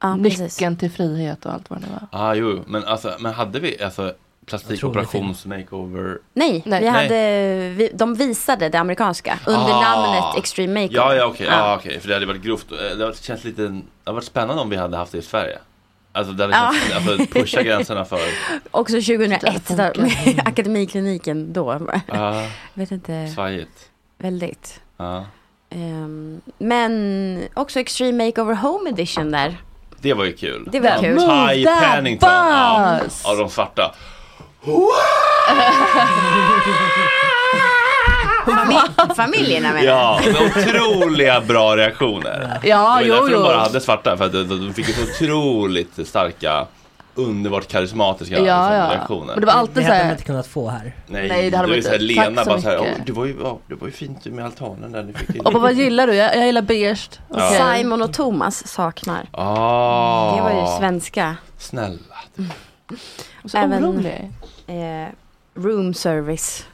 Ja, precis. Nyckeln till frihet och allt vad det var. Ja, ah, jo, men alltså, men hade vi alltså plastikoperations makeover? Nej, Nej. vi Nej. hade, vi, de visade det amerikanska under Ah. namnet Extreme Makeover. Ja, ja, okej, Ja. ja. okej, för det hade varit grovt. Eh, Det hade känts lite, det hade varit spännande om vi hade haft det i Sverige. Alltså, där Ja. ja. alltså pusha gränserna för. Också 2001, funkar. då, med Akademikliniken då. Ja, vet inte, svajigt. väldigt. Ja. Ehm, men också Extreme Makeover Home Edition där. Det var ju kul. Det var kul. Ty Pennington. Bus. ja, de svarta. Famil- familjerna menar. Ja, med otroliga bra reaktioner. Det Ja, var ju jo, därför de jo. bara hade svarta, för att de, de fick ju så otroligt starka, underbart karismatiska Ja, liksom, ja. reaktioner. Men det var Det alltid så hade de här. inte kunnat få här. Nej, Nej, det det hade var de ju såhär, inte. Lena Tack så bara såhär, mycket. "Åh, det var ju, ja, det var ju fint med altanen där ni fick in. Och vad gillar du? Jag, jag gillar beige. Okej. Simon och Thomas saknar. Ah, Det var ju svenska. Snälla. Så Även- orolig. Eh, room service.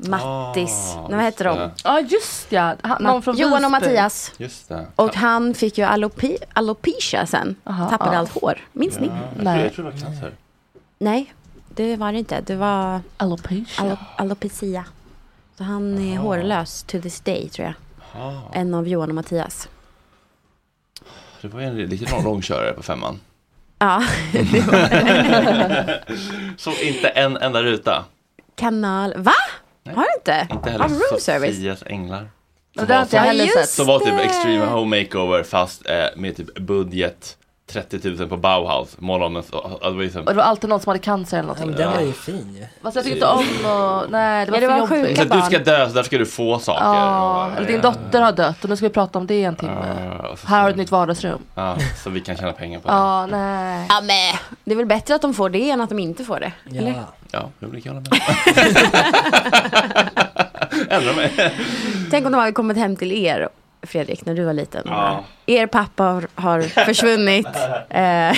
Mattis. Ah, vad heter de? Ja just ja. Han, någon från Johan och. Mattias. Just det. Och han fick ju alope alopecia sen. Aha, Tappade ja. allt hår. Minns ni? Ja, jag, tror, Nej. jag tror det var cancer. Nej, det var det inte. Det var Alopecia. alo alopecia. Så han är hårlös to this day tror jag. Ah, En av Johan och Mattias. det var ju en lång långkörare på femman. Ja, Så inte en enda ruta. kanal. Va? Nej. Har du inte? Inte heller room service? Sofias änglar. Har Ja, heller just sett. Som var typ det. Extreme Home Makeover fast eh, med typ budget 30 000 på Bauhaus. Måla om en så- alltså, var så- Och det var alltid någon som hade cancer eller Ja, men någonting. den var ju fin ju. Fast jag tycker inte om och, nej det var Ja, det för var jobbigt. Så sjuka du ska dö så där ska du få saker. Ja, Och- eller din dotter har dött och nu ska vi prata om det i en timme. Ja, och så- Här har du ett nytt vardagsrum. Ja, så vi kan tjäna pengar på det. Ja, nej. Ja, men det är väl bättre att de får det än att de inte får det? Eller? Ja. Ja, det blir kul med. Ändra mig. Tänk om de hade kommit hem till er, Fredrik, när du var liten. Ja. Er pappa har, har försvunnit. Eh,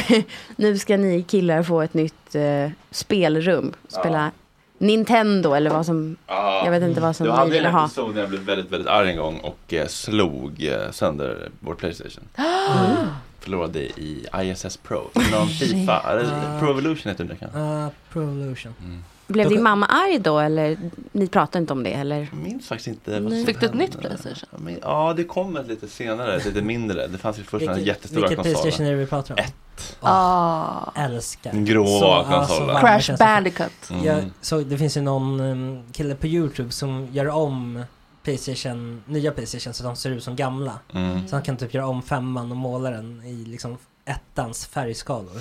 nu ska ni killar få ett nytt eh, spelrum. Spela Nintendo eller vad som... Ja. Jag vet inte vad som Du ni hade ville en ha. episod när jag blev väldigt, väldigt arg en gång och eh, slog eh, sönder vår Playstation. Förlorade i ISS Pro. Någon Fifa, eller Pro Evolution heter det kanske. Uh, Pro Evolution. Blev Då- din mamma arg då eller ni pratade inte om det eller? Jag minns faktiskt inte vad Fick du ett nytt Playstation? Ja, men- Ja, det kom ett lite senare, ett lite mindre. Det fanns ju först en Vilket, jättestora vilket konsoler. Playstation är det vi pratar om? Ett. Ah. Älskar. Den gråa Så- ja, konsolen. så Crash. Bandicoot. Mm. Jag såg, det finns ju någon um, kille på Youtube som gör om Playstation, nya Playstation så de ser ut som gamla. Mm. Så han kan typ göra om femman och måla den i liksom ettans färgskalor.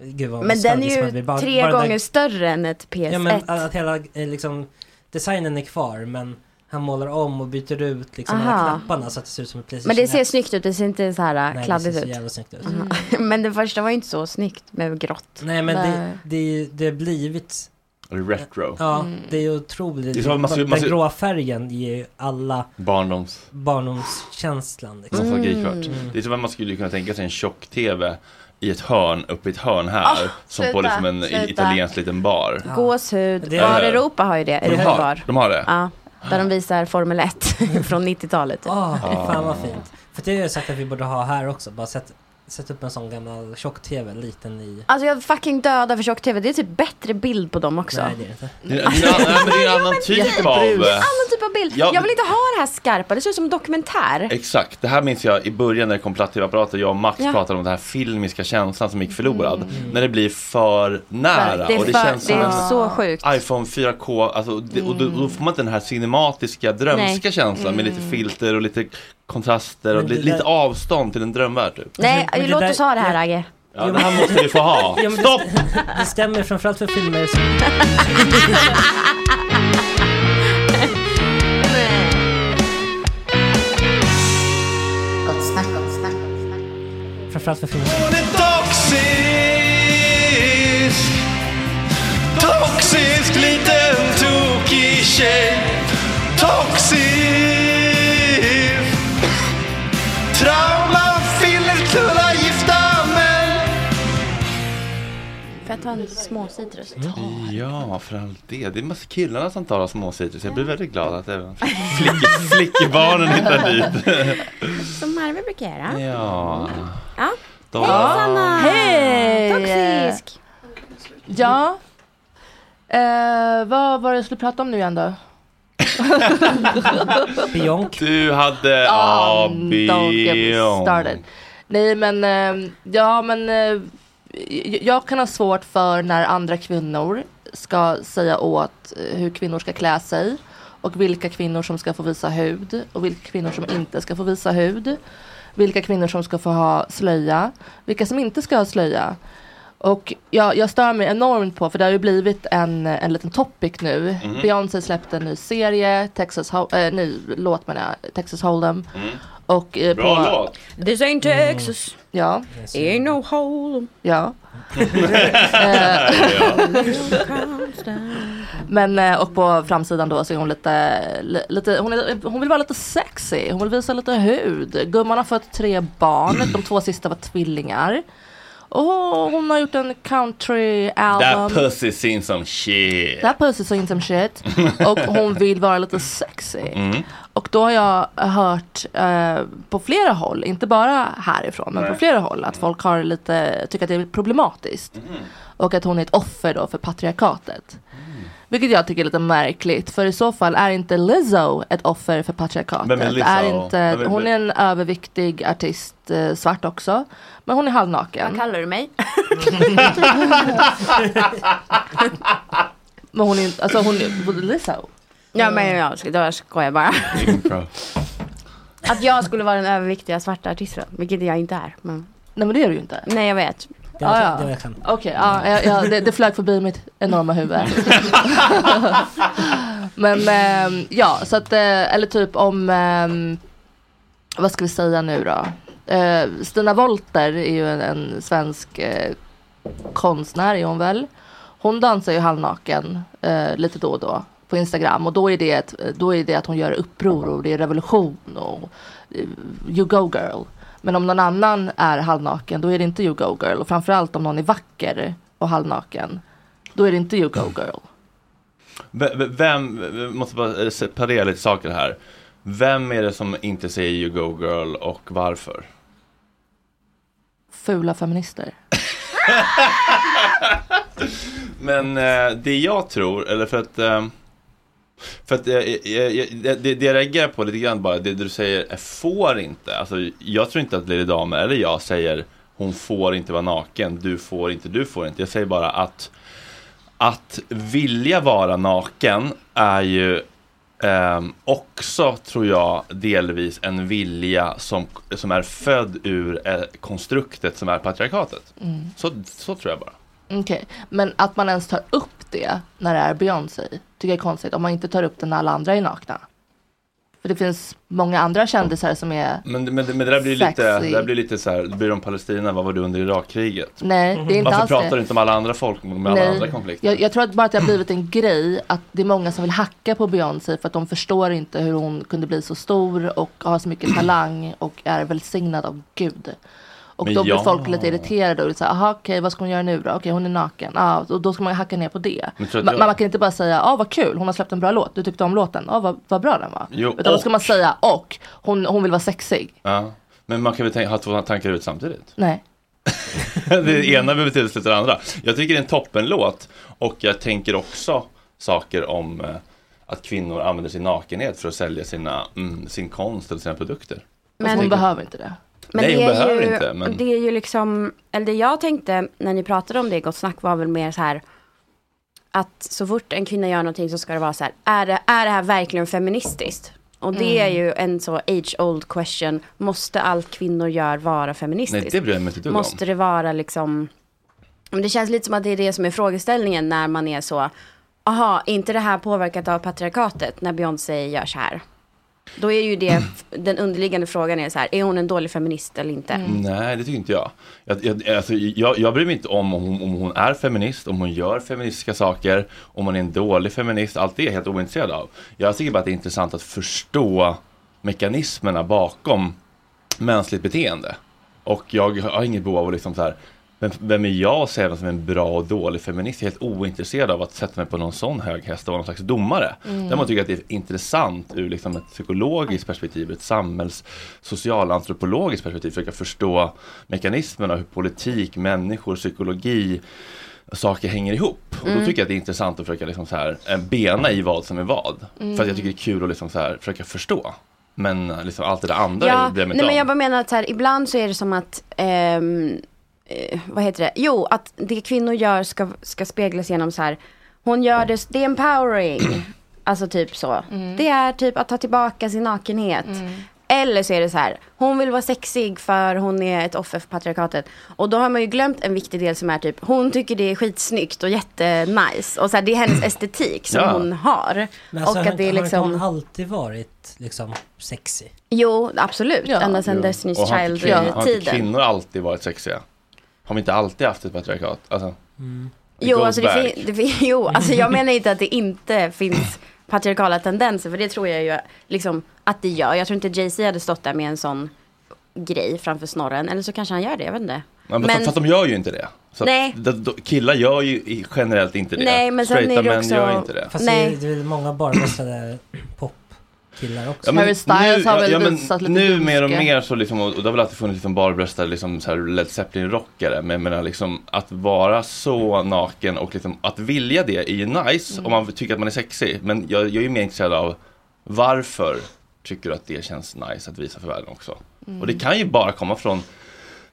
Gud vad Men den är ju Bara- tre bara den gånger där- större än ett PS1. Ja men att hela eh, liksom designen är kvar men han målar om och byter ut liksom alla knapparna så att det ser ut som ett Playstation Men det ser 1. snyggt ut, det ser inte så här äh, Nej, det kladdigt ser så ut. jävla snyggt ut. Men det första var ju inte så snyggt med grått. Nej men Nej. det, det, det har blivit, Retro. ja Mm. det är otroligt. Det är så man ser- den gråa färgen ger ju alla Barndoms. barndomskänslan liksom. Nostalgikört. Mm. Det är som att man skulle kunna tänka sig en tjock-tv i ett hörn, uppe i ett hörn här. Ah, som på sluta, liksom en sluta. italiensk liten bar. Ja. Gåshud. Det- Bar Europa har ju det. De har, de har det? Ja, där de visar Formel 1 från 90-talet. typ. Ah. fan vad fint. För det har jag sagt att vi borde ha här också. Bara sätt, sätt upp en sån gammal tjock-tv, liten i... Alltså jag är fucking döda för tjock-tv. Det är typ bättre bild på dem också. Nej det är det inte. Det är, det är, en annan- men det är en annan typ av... eh, Annan typ av bild. Ja. Jag vill inte ha det här skarpa. Det ser ut som dokumentär. Exakt, det här minns jag i början när det kom platt-tv-apparater. Jag och Max Ja. pratade om den här filmiska känslan som gick förlorad. När det blir för nära. Det är, och det för, känns det som är en så sjukt. iPhone 4K, alltså, det, och då, då får man inte den här cinematiska drömska Nej. känslan med lite filter och lite kontraster och Men li, lite avstånd till en drömvärld typ. Nej, Men det låt där- oss ha det här. Agge. Ja, det här måste vi få ha. Ja, men det- Stopp! Det stämmer framförallt för filmer som... Framförallt för filmer som... Hon är toxisk Toxisk liten tokig tjej Toxisk ta en småcitrus? Ja, för allt det. Det är mest killarna som tar småcitrus. Jag blir väldigt glad att även flick, flickebarnen hittar dit. Som Marve brukar göra. Ja. Ja. Då, Hej Sanna! Hej! Toxisk! Ja. Eh, vad var det jag skulle prata om nu igen då? Bionk. Du hade me Beyond. started. Nej men, eh, ja men eh, jag kan ha svårt för när andra kvinnor ska säga åt eh, hur kvinnor ska klä sig och vilka kvinnor som ska få visa hud och vilka kvinnor som inte ska få visa hud. Vilka kvinnor som ska få ha slöja, vilka som inte ska ha slöja. Och jag, jag stör mig enormt på, för det har ju blivit en, en liten topic nu. Mhm. Beyoncé släppte en ny serie, Texas, äh, ny låt menar jag, Texas Hold'em. Mm. Och, eh, Bra på, låt! This ain't Texas. Ja. Ain't no hole. Ja. Men eh, och på framsidan då så är hon lite, li- lite hon, är, hon vill vara lite sexy, hon vill visa lite hud. Gumman har fött tre barn, de två sista var tvillingar. Och hon har gjort en country That album. pussy seen some shit. That pussy seen some shit. Och hon vill vara lite sexy. Mm. Och då har jag hört eh, på flera håll, inte bara härifrån, men Nej. på flera håll att folk har lite, tycker att det är problematiskt. Mm. Och att hon är ett offer då för patriarkatet. Vilket jag tycker är lite märkligt, för i så fall är inte Lizzo ett offer för patriarkatet. Vem är Lizzo? Är inte, hon är en överviktig artist, eh, svart också. Men hon är halvnaken. Vad kallar du mig? Men hon är inte, alltså hon är, Lizzo. Ja men jag ska, då skojar jag bara. Att jag skulle vara den överviktiga svarta artisten, vilket jag inte är. Men... Nej men det är du ju inte. Nej jag vet. Det var, Ja, ja. det var ett skämt. Okej, ja, ja, ja, det, det flög förbi mitt enorma huvud. Men ehm, ja, så att, eh, eller typ om, ehm, vad ska vi säga nu då? Eh, Stina Wolter är ju en, en svensk eh, konstnär är hon väl. Hon dansar ju halvnaken eh, lite då och då på Instagram och då är, det ett, då är det att hon gör uppror och det är revolution och eh, you go girl. Men om någon annan är halvnaken då är det inte you go girl och framförallt om någon är vacker och halvnaken då är det inte you go girl. Vem, vi måste bara separera lite saker här. Vem är det som inte säger you go girl och varför? Fula feminister. Men eh, det jag tror, eller för att eh, för att eh, jag, jag, det, det jag reagerar på lite grann bara, det du säger är får inte. Alltså, jag tror inte att Lady Dame eller jag säger hon får inte vara naken, du får inte, du får inte. Jag säger bara att att vilja vara naken är ju ehm, också, tror jag, delvis en vilja som, som är född ur eh, konstruktet som är patriarkatet. Mm. Så, så tror jag bara. Okej, men att man ens tar upp det när det är Beyoncé tycker jag är konstigt om man inte tar upp det när alla andra är nakna. För det finns många andra kändisar som är Men, men, men det där blir lite, det där blir lite så här, det blir om Palestina, vad var du under Irakkriget? Nej, det är inte Varför alls pratar det. du inte om alla andra folk, med alla andra konflikter? Jag, jag tror att bara att det har blivit en grej att det är många som vill hacka på Beyoncé för att de förstår inte hur hon kunde bli så stor och har så mycket talang och är välsignad av Gud. Och Men då blir ja. folk lite irriterade och säger, aha okej vad ska hon göra nu då? Okej hon är naken. Ja, och då ska man hacka ner på det. Men tror Ma- att jag- Man, kan inte bara säga, ja vad kul, hon har släppt en bra låt, du tyckte om låten, ja vad, vad bra den var. Jo, Utan då ska och- man säga, och hon, hon vill vara sexig. Ja. Men man kan väl tänka, ha två tankar ut samtidigt? Nej. det ena behöver inte utesluta det andra. Jag tycker det är en toppenlåt och jag tänker också saker om eh, att kvinnor använder sin nakenhet för att sälja sina, mm, sin konst eller sina produkter. Men hon behöver inte det. Men Nej, det hon är behöver ju, inte, men- Det är ju liksom, eller det jag tänkte när ni pratade om det i Gott Snack var väl mer så här att så fort en kvinna gör någonting så ska det vara så här, är det, är det här verkligen feministiskt? Och det Mm. är ju en så age old question, måste allt kvinnor gör vara feministiskt? Nej, det bryr jag mig inte. Måste det vara liksom, men det känns lite som att det är det som är frågeställningen när man är så, aha, inte det här påverkat av patriarkatet när Beyoncé gör så här? Då är ju det, den underliggande frågan är så här, är hon en dålig feminist eller inte? Nej, det tycker inte jag. Jag, jag, alltså, jag, jag bryr mig inte om om hon, om hon är feminist, om hon gör feministiska saker, om hon är en dålig feminist, allt det är jag helt ointresserad av. Jag tycker bara att det är intressant att förstå mekanismerna bakom mänskligt beteende. Och jag har inget behov av att liksom så här, vem, vem är jag att säga vem som är en bra och dålig feminist? Jag är helt ointresserad av att sätta mig på någon sån hög häst och vara någon slags domare. Mm. Däremot tycker jag att det är intressant ur liksom ett psykologiskt perspektiv, ett samhälls socialantropologiskt perspektiv, försöka förstå mekanismerna, hur politik, människor, psykologi, saker hänger ihop. Och då Mm. tycker jag att det är intressant att försöka liksom så här, eh, bena i vad som är vad. Mm. För att jag tycker det är kul att liksom så här, försöka förstå. Men liksom allt det där andra Ja, bryr jag mig nej, inte men jag bara menar att så här, ibland så är det som att ehm, eh, vad heter det? Jo, att det kvinnor gör ska, ska speglas genom så här, hon gör det, det är empowering. Alltså typ så. Det är typ att ta tillbaka sin nakenhet. Eller så är det så här, hon vill vara sexig för hon är ett offer för patriarkatet. Och då har man ju glömt en viktig del som är typ, hon tycker det är skitsnyggt och jättenice. Och så här, det är hennes estetik som Ja. hon har. Men alltså, och har, att det är har liksom, hon alltid varit liksom sexy? jo absolut, ända sedan Jo. Destiny's Och har inte kvin- Har inte Child-tiden. kvinnor alltid varit sexiga? Har vi inte alltid haft ett patriarkat? Alltså, it Jo, alltså det, fin- det fin- jo, alltså jag menar inte att det inte finns patriarkala tendenser, för det tror jag ju liksom att det gör. Jag tror inte Jay-Z hade stått där med en sån grej framför snorren, eller så kanske han gör det, jag vet inte. Ja, men, fast de gör ju inte det. Så Nej. killar gör ju i- generellt inte det. Nej, men sen Straighta är det män också- gör inte det. Fast Nej. det, är- det är många barbröstade popkillar också. Ja, men Harry Styles har väl men visat lite Nu mer och mer så liksom, och och det har väl alltid funnits liksom barbröstade liksom så här Led Zeppelin-rockare. Men jag menar liksom att vara så naken och liksom att vilja det är ju nice Mm. om man tycker att man är sexig. Men jag, jag är ju mer intresserad av varför tycker du att det känns nice att visa för världen också. Mm. Och det kan ju bara komma från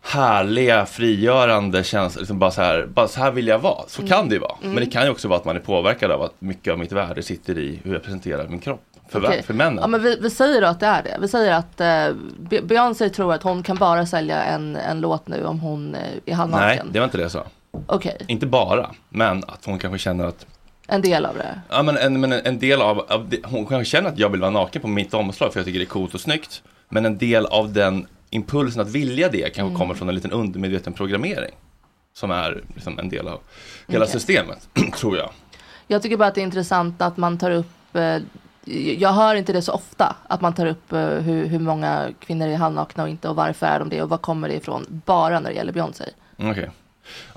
härliga, frigörande känslor, liksom bara så här, bara så här vill jag vara. Så kan det ju vara. Mm. Men det kan ju också vara att man är påverkad av att mycket av mitt värde sitter i hur jag presenterar min kropp. För, vär- för männen. Ja men vi, vi säger då att det är det. Vi säger att eh, Be- Beyoncé tror att hon kan bara sälja en, en låt nu om hon eh, är Nej, halvnaken. det var inte det jag sa. Okej, Inte bara, men att hon kanske känner att en del av det. Ja men en, men en, del av, av det, hon kanske känner att jag vill vara naken på mitt omslag för jag tycker det är coolt och snyggt. Men en del av den impulsen att vilja det kanske Mm. kommer från en liten undermedveten programmering. Som är liksom en del av hela Okej. systemet, tror jag. Jag tycker bara att det är intressant att man tar upp eh, jag hör inte det så ofta att man tar upp eh, hur, hur många kvinnor är halvnakna och inte och varför är de det och var kommer det ifrån bara när det gäller Beyoncé. Okej.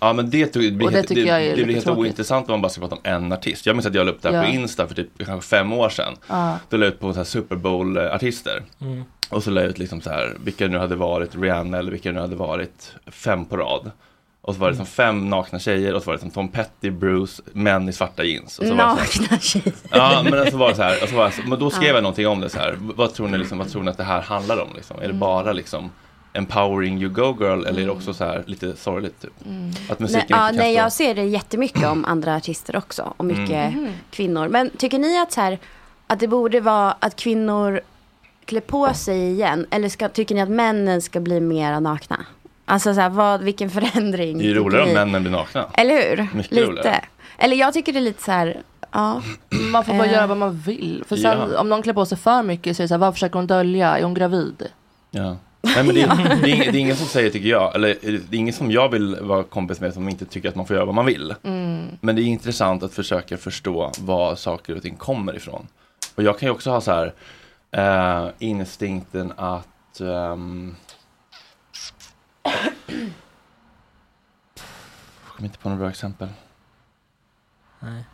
Ja men det, det blir, det det, det blir helt tråkigt. ointressant om man bara ska prata om en artist. Jag minns att jag la upp det här Ja. på Insta för typ kanske fem år sedan. Ja. Då la jag ut på så här Super Bowl-artister. Mm. Och så la jag ut liksom så här, vilka det nu hade varit Rihanna eller vilka det nu hade varit fem på rad. Och så var det Mm. som fem nakna tjejer och så var det som Tom Petty, Bruce, män i svarta jeans. Och så var det så här, Nakna tjejer. Ja men så var det så här, och så var det så, men då skrev Ja. jag någonting om det så här. Vad tror ni liksom, vad tror ni att det här handlar om liksom? Är det Mm. bara liksom empowering you go girl eller är det också så här lite sorgligt typ? Mm. Att musiken nej, ja, nej, jag ser det jättemycket om andra artister också. Och mycket Mm. Kvinnor. Men tycker ni att, så här, att det borde vara att kvinnor klär på sig igen? Eller ska, tycker ni att männen ska bli mer nakna? Alltså så här, vad, vilken förändring Det är ju roligare om männen blir nakna. Eller hur? Mycket lite. roligare. Eller jag tycker det är lite så här, ja. Man får bara Eh. göra vad man vill. För sen Ja. om någon klär på sig för mycket så är det så här, vad försöker hon dölja? Är hon gravid? Ja. Nej men det, är, det, är, det är ingen som säger tycker jag, eller det är ingen som jag vill vara kompis med som inte tycker att man får göra vad man vill. Mm. Men det är intressant att försöka förstå var saker och ting kommer ifrån. Och jag kan ju också ha så här eh, instinkten att ehm, Jag kommer inte på några bra exempel. Nej.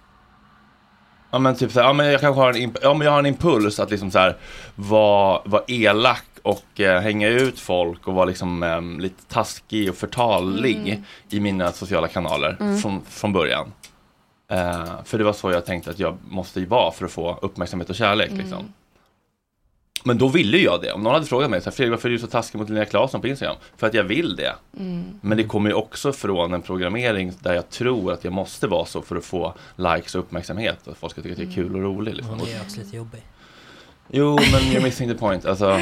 Ja men typ så här, ja men jag kanske har en, imp- ja, men jag har en impuls att liksom så här vara vara elak och eh, hänga ut folk och vara liksom eh, lite taskig och förtalig Mm. i mina sociala kanaler Mm. från, från början. Eh, för det var så jag tänkte att jag måste ju vara för att få uppmärksamhet och kärlek Mm. liksom. Men då ville jag det. Om någon hade frågat mig, så här, Fredrik varför är du så taskig mot Linnea Claesson på Instagram? För att jag vill det. Mm. Men det kommer ju också från en programmering där jag tror att jag måste vara så för att få likes och uppmärksamhet och att folk ska tycka att jag är kul och rolig. Liksom. Hon är också lite jobbig. Jo, men you're missing the point. Alltså, är,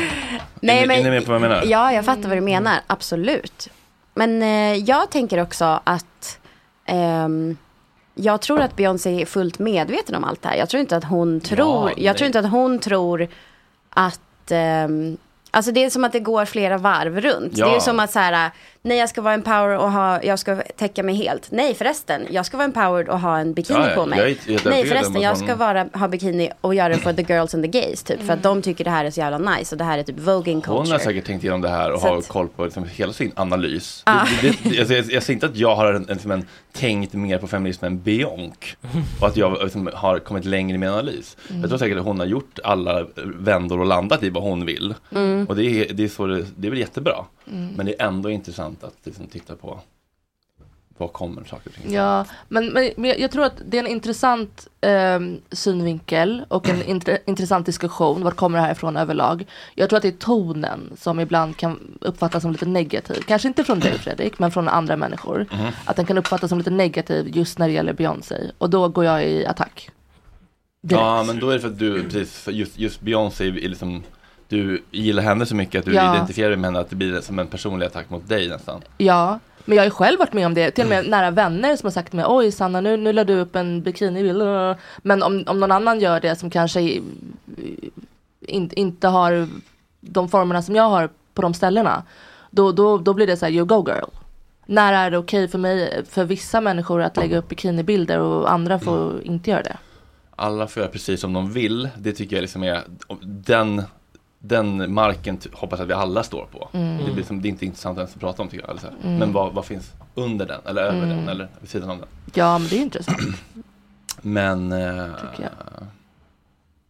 ni- är ni med på vad jag menar? Ja, jag fattar vad du menar. Absolut. Men eh, jag tänker också att ehm, jag tror att Beyoncé är fullt medveten om allt det här. Jag tror inte att hon tror, nej. jag tror inte att hon tror att ehm, Alltså det är som att det går flera varv runt. Ja. Det är som att så här, nej jag ska vara empowered och ha, jag ska täcka mig helt. Nej förresten, jag ska vara empowered och ha en bikini Ja, ja, på mig. jag helt nej förresten, jag ska vara, ha bikini och göra det för the girls and the gays typ. För att de tycker det här är så jävla nice och det här är typ voging culture. Hon har säkert tänkt igenom det här och Så har att- koll på liksom hela sin analys. Det, det, det, alltså, jag, jag ser inte att jag har en, en, en, tänkt mer på feminism än Bionk. Och att jag liksom, har kommit längre i min analys. Mm. Jag tror säkert att hon har gjort alla vändor och landat i vad hon vill. Mm. Och det är, det, är så det, det är väl jättebra. Mm. Men det är ändå intressant att liksom, titta på var kommer saker och ting Ja, men, men, men jag- tror att det är en intressant ehm, synvinkel och en intre, intressant diskussion. Vart kommer det här ifrån överlag? Jag tror att det är tonen som ibland kan uppfattas som lite negativ. Kanske inte från dig Fredrik, men från andra människor. Mhm. Att den kan uppfattas som lite negativ just när det gäller Beyoncé. Och då går jag i attack. Direkt. Ja men då är det för att du, precis, just, just Beyoncé är liksom Du gillar henne så mycket att du Ja. identifierar dig med henne att det blir som en personlig attack mot dig nästan Ja, men jag har ju själv varit med om det. Till och med nära vänner som har sagt till mig, oj Sanna nu, nu la du upp en bikinibild. Men om, om någon annan gör det som kanske in, inte har de formerna som jag har på de ställena. Då, då, då blir det så här, you go girl. När är det okej för mig, för vissa människor att lägga upp bikinibilder och andra får inte göra det? Alla får göra precis som de vill Det tycker jag liksom är Den den marken hoppas jag att vi alla står på. Mm. Det, blir som, det är inte intressant ens att prata om tycker jag. Mm. Men vad, vad finns under den eller över Mm. den eller vid sidan om den. Ja, men det är intressant. Men eh, Tycker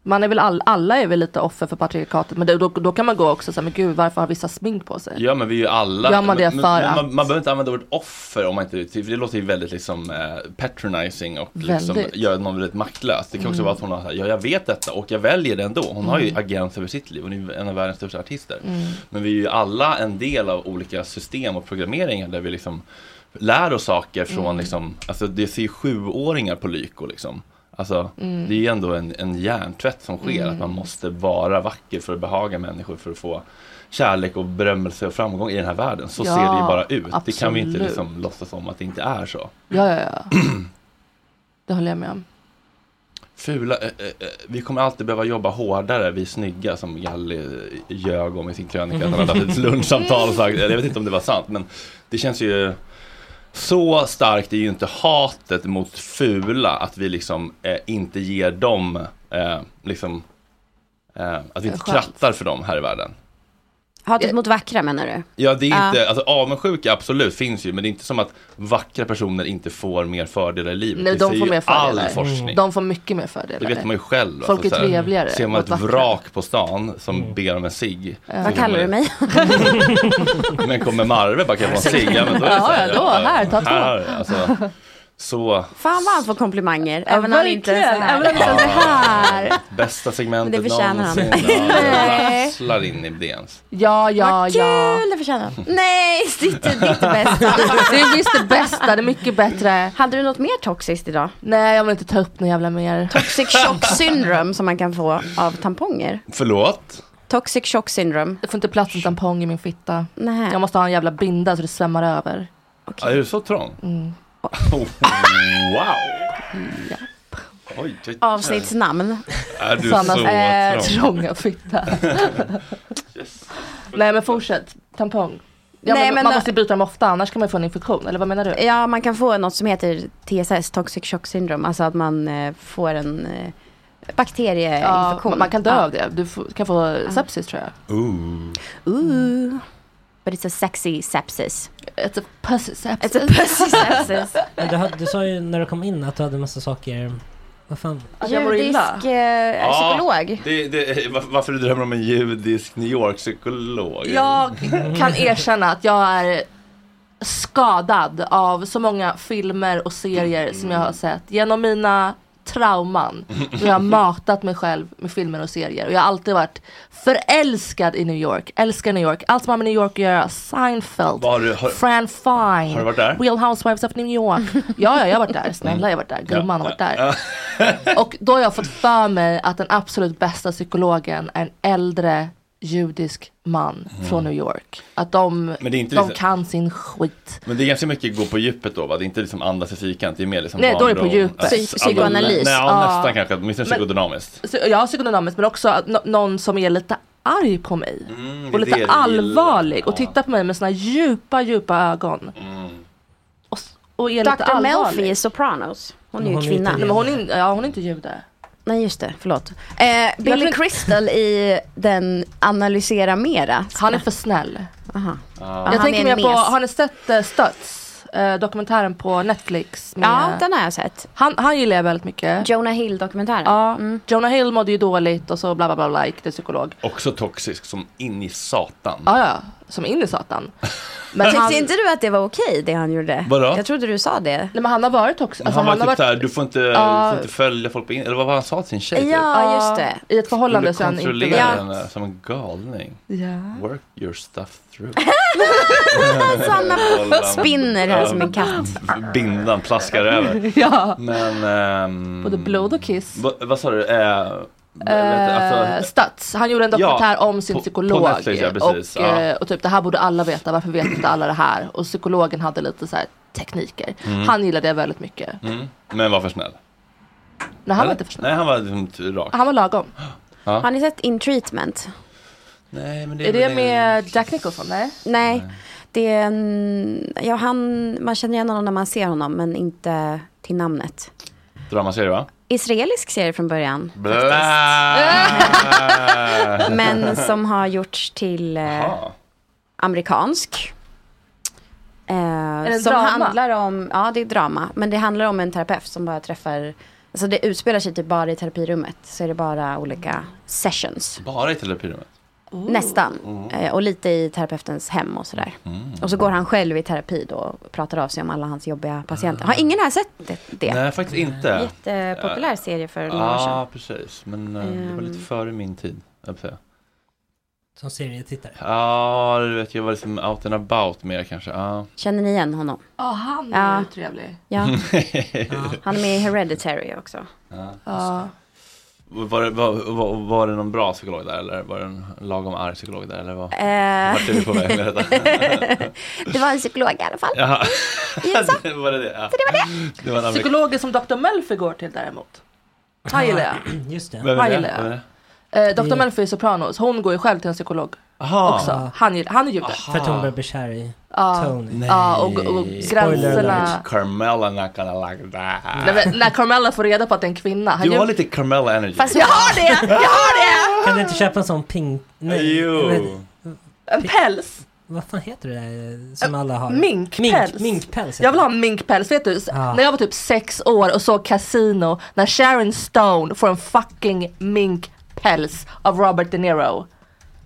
Man är väl all, alla är väl lite offer för patriarkatet men det, då, då kan man gå också så här, men gud varför har vissa smink på sig? Ja men vi är ju alla Gör man det men, för men, att- man, man behöver inte använda ordet offer om man inte för det låter ju väldigt liksom eh, patronizing och liksom Väldigt. gör någon väldigt maktlös. Det kan också Mm. vara att hon har sagt, ja jag vet detta och jag väljer det ändå. Hon har ju Mm. agens över sitt liv, hon är en av världens största artister. Mm. Men vi är ju alla en del av olika system och programmeringar där vi liksom lär oss saker från Mm. liksom, alltså det ser ju sjuåringar på Lyko liksom. Alltså Mm. det är ju ändå en, en hjärntvätt som sker, Mm. att man måste vara vacker för att behaga människor för att få kärlek och berömmelse och framgång i den här världen. Så Ja, ser det ju bara ut. Det kan vi inte absolut. liksom låtsas om att det inte är så. Ja, ja, ja. Det håller jag med om. Fula, eh, eh, eh, vi kommer alltid behöva jobba hårdare, vi snygga som Galli eh, ljög om i sin krönika. Att han hade haft ett lunchsamtal och sagt, jag vet inte om det var sant men det känns ju så starkt är ju inte hatet mot fula att vi liksom eh, inte ger dem eh, liksom eh, att vi inte krattar för dem här i världen. Hatet mot vackra menar du? Ja, det är inte, alltså avundsjuka absolut finns ju, men det är inte som att vackra personer inte får mer fördelar i livet. Nej, det de får mer fördelar. all forskning. De får mycket mer Det fördelar. vet man ju själv. alltså, Folk är så här, trevligare Ser man ett vackra. vrak på stan som ber om en cigg. Så Vad kallar du mig? Men kommer Marve bara kan jag få en cigg? Ja, men då är det så här, ja, då, här, ta två. Här, alltså, så Fan vad han får komplimanger. Ja, även när han inte är så här. Även när han inte är så här. bästa segmentet det han. någonsin. Ja, det rasslar in i DNs. Ja, ja, Vad ja. kul, det förtjänar han. Nej, ditt, ditt är bäst. Det är visst det bästa, det är mycket bättre. Hade du något mer toxiskt idag? Nej, jag vill inte ta upp något jävla mer. Toxic shock syndrome som man kan få av tamponger. Förlåt? Toxic shock syndrome. Det får inte plats en tampong i min fitta. Nej. Jag måste ha en jävla binda så det svämmar över. Ja, är du så trång? Mm. Oh, wow! Oj, oj, oj. Avsnittsnamn. Är du Sannas så äh, trång? trånga fitta. Nej men fortsätt, tampong. Ja, Nej, men men man då- måste byta dem ofta annars kan man få en infektion, eller vad menar du? Ja, man kan få något som heter TSS, toxic shock syndrome. Alltså att man eh, får en eh, bakterieinfektion. Ja, man kan dö Ja. av det. Du kan få sepsis tror jag. Ooh. Ooh. But it's a sexy sepsis. It's a pussy sepsis. It's a pussy sepsis. Du, hade, du sa ju när du kom in att du hade massa saker, vad fan? Judisk eh, psykolog. Det, det, var- varför du drömmer om en judisk New York-psykolog? Jag kan erkänna att jag är skadad av så många filmer och serier som jag har sett genom mina trauman. Och jag har matat mig själv med filmer och serier. Och jag har alltid varit förälskad i New York, älskar New York, allt som har med New York att göra, Seinfeld, Var du, har, Fran Fine, har du varit där? Real Housewives of New York. Ja, ja, jag har varit där, snälla jag har varit där, gumman har varit där. Och då har jag fått för mig att den absolut bästa psykologen är en äldre judisk man från New York. Att de, Mm. Men det är inte de liksom- kan sin skit. Men det är ganska mycket gå på djuppet då va? Det är inte liksom andas i fyrkant, det är mer liksom Nej, då är det på djupet. Alltså, Psy- psykoanalys. Nej, ja, nästan kanske, åtminstone psykodynamiskt. Ja, psykodynamiskt men också någon som är lite arg på mig. Mm, och lite allvarlig och tittar på mig med såna djupa, djupa ögon. Mm. Och, och är lite Dr. Melfi allvarlig. i Sopranos. Hon är ju Hon är kvinna. Nej, men hon är, ja, hon är inte jude. Nej just det, förlåt. Eh, Billy tror- Crystal i den Analysera Mera. Han är för snäll. Aha. Ja, jag han tänker mer på, har ni sett uh, Stöts? eh, dokumentären på Netflix. Med, Ja, den har jag sett. han, han gillar jag väldigt mycket. Jonah Hill-dokumentären. Ja, Mm. Jonah Hill mådde ju dåligt och så bla bla bla, bla gick till psykolog. Också toxisk som in i satan. Ja, ja. Som in i satan. Men tyckte han- inte du att det var okej det han gjorde? Vadå? Jag trodde du sa det. Nej men han har varit också, alltså, han var han har typ varit såhär, du får inte, Ja. du får inte följa folk på in eller vad var han sa till sin tjej? typ? Ja, just det. I ett förhållande så han inte kontrollera väl. henne som en galning. Ja. Work your stuff through. Sanna spinner här som en katt. Bindan plaskar över. Ja. Men... ehm, Både blod och kiss. vad, vad sa du? Eh, alltså, Stats, han gjorde en Ja, dokumentär om sin på- psykolog. på Netflix, ja, precis, och, ja. eh, och typ det här borde alla veta, varför vet inte alla det här? Och psykologen hade lite så här tekniker. Mm. Han gillade det väldigt mycket. mm, men var för snäll. Nej han var inte för snäll. Nej, han var liksom rak. Han var lagom. Ja. Har ni sett In Treatment? Nej, men det Är det väl- med Jack Nicholson? Nej? Nej, det är en... Ja, han, man känner igen honom när man ser honom, men inte till namnet. Dramaserie va? Israelisk serie från början. Men som har gjorts till eh, amerikansk. Eh, det som drama? handlar om, ja det är drama, men det handlar om en terapeut som bara träffar, alltså det utspelar sig typ bara i terapirummet. Så är det bara olika sessions. Bara i terapirummet? Nästan. Eh, och lite i terapeutens hem och sådär. Och så går han själv i terapi då och pratar av sig om alla hans jobbiga patienter. Har ingen här sett det? det? Nej, faktiskt inte. Jättepopulär serie för några år sedan. Ja, precis. Men eh, det var lite Ehm. före min tid. Jag säga. Som serietittare. Ja, du vet, jag var liksom out and about mer kanske. Ja. Känner ni igen honom? Ja, han Ja. är ju trevlig. Ja. Han är med i Hereditary också. Ja. Var, det, var, var, var det någon bra psykolog där eller var det en lagom arg psykolog där eller vad? Eh. Vart är vi på väg med detta? det var en psykolog i alla fall. Jaha. Det var det. Ja. Så det var det. det var Psykologer som Dr. Melfi går till däremot. Han gillar jag. Just det. Vem är det? Vem är det? Eh, Dr. Melfi i Sopranos, hon går ju själv till en psykolog. Aha. Också. Han, han är jude. För att hon börjar bli kär i. Tony. Ja, och, och gränserna. Carmella not gonna like that. Nej, men när Carmella får reda på att det är en kvinna. Han Du har lite Carmella energy. Fast jag har det! Jag har det! Kan du inte köpa en sån pink... Nej, Jo. men- En päls. Vad fan heter det där som alla har? Minkpäls. Mink, minkpäls. heter Jag vill ha en minkpäls. Vet du, Ja. när jag var typ sex år och såg Casino, när Sharon Stone får en fucking minkpäls av Robert De Niro.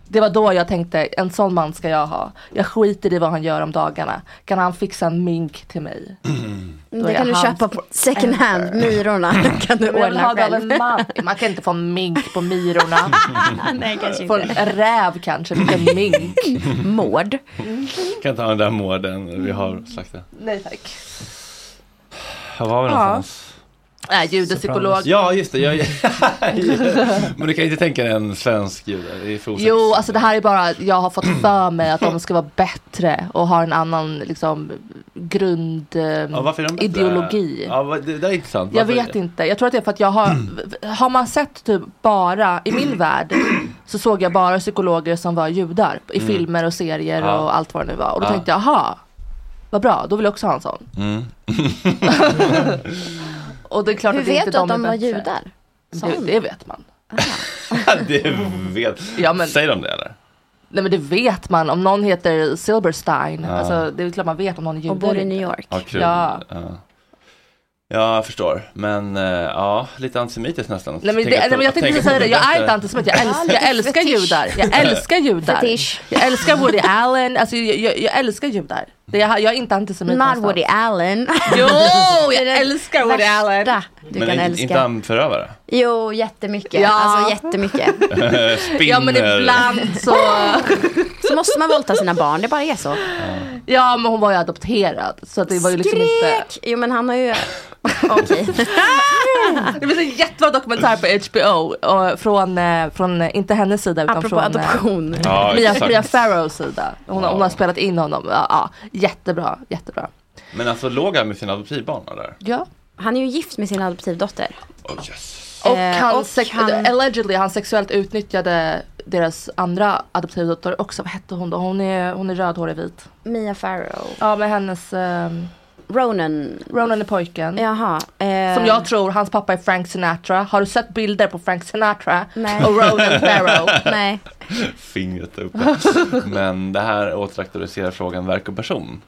Det var då jag tänkte, en sån man ska jag ha. Jag skiter i vad han gör om dagarna. Kan han fixa en mink till mig? Då Det kan du köpa på second hand, Myrorna. kan du ordna själv. man. Man kan inte få en mink på Myrorna. Nej, kanske Få en räv kanske, inte en mink. Mård. Kan inte ha den där mården vi har slaktat. Nej tack. Var var vi Ja. Nej, judepsykolog. Ja, just det. Jag, men du kan inte tänka dig en svensk jude? Jo, alltså det här är bara, jag har fått för mig att de ska vara bättre och ha en annan liksom grund eh, Ja. Ja, det, det är intressant. Jag Varför- vet inte. Jag tror att det är för att jag har, har man sett typ bara, i min värld, så såg jag bara psykologer som var judar i Mm. filmer och serier Ja. och allt vad det nu var. Och då tänkte jag, aha, vad bra, då vill jag också ha en sån. Mm. Och det är klart Hur att inte vet du att de var bättre. judar? Det, det vet man. det vet. Ja, men- Säger de det eller? Nej men det vet man. Om någon heter Silberstein, Ja. alltså, det är klart man vet om någon är jude. Och bor i New. York. Ja, kul. Ja. Ja. Ja, jag förstår. Men eh, ja, lite antisemitiskt nästan. Nej men, det, nej, men jag tänkte inte säga det, jag är inte antisemit, jag, älsk, lite jag älskar judar. Jag älskar judar. Jag älskar Woody Allen, alltså jag, jag, jag älskar judar. Det, jag, jag är inte antisemit Not någonstans. Woody Allen. Jo, jag älskar Woody Allen. Du Men kan inte, älska. inte han förövare? Jo, jättemycket. Ja. Alltså jättemycket. Spinner. Ja men ibland så, Så måste man våldta sina barn, det bara är så. ja men hon var ju adopterad. Så det var ju liksom inte. Jo men han har ju... Okej. Det finns en jättebra dokumentär på HBO och från, eh, från, eh, inte hennes sida utan Apropå från eh, adoption. Ja, Mia. Mia Farrows sida. Hon, har- hon har Ja. spelat in honom. Ja, ja, jättebra, jättebra. Men alltså låg han med sina adoptivbarn eller? Ja. Han är ju gift med sin adoptivdotter. Oh, yes. Och, Eh, han, och sex- han- allegedly han sexuellt utnyttjade deras andra adoptivdotter också. Vad hette hon då? Hon är, hon är rödhårig vit. Mia Farrow. Ja med hennes, um, Ronan. Ronan är pojken. Jaha. eh, Som jag tror, hans pappa är Frank Sinatra. Har du sett bilder på Frank Sinatra? Nej. Och Ronan Farrow? Nej. Fingret uppe. Men det här återaktualiserar frågan verk och person.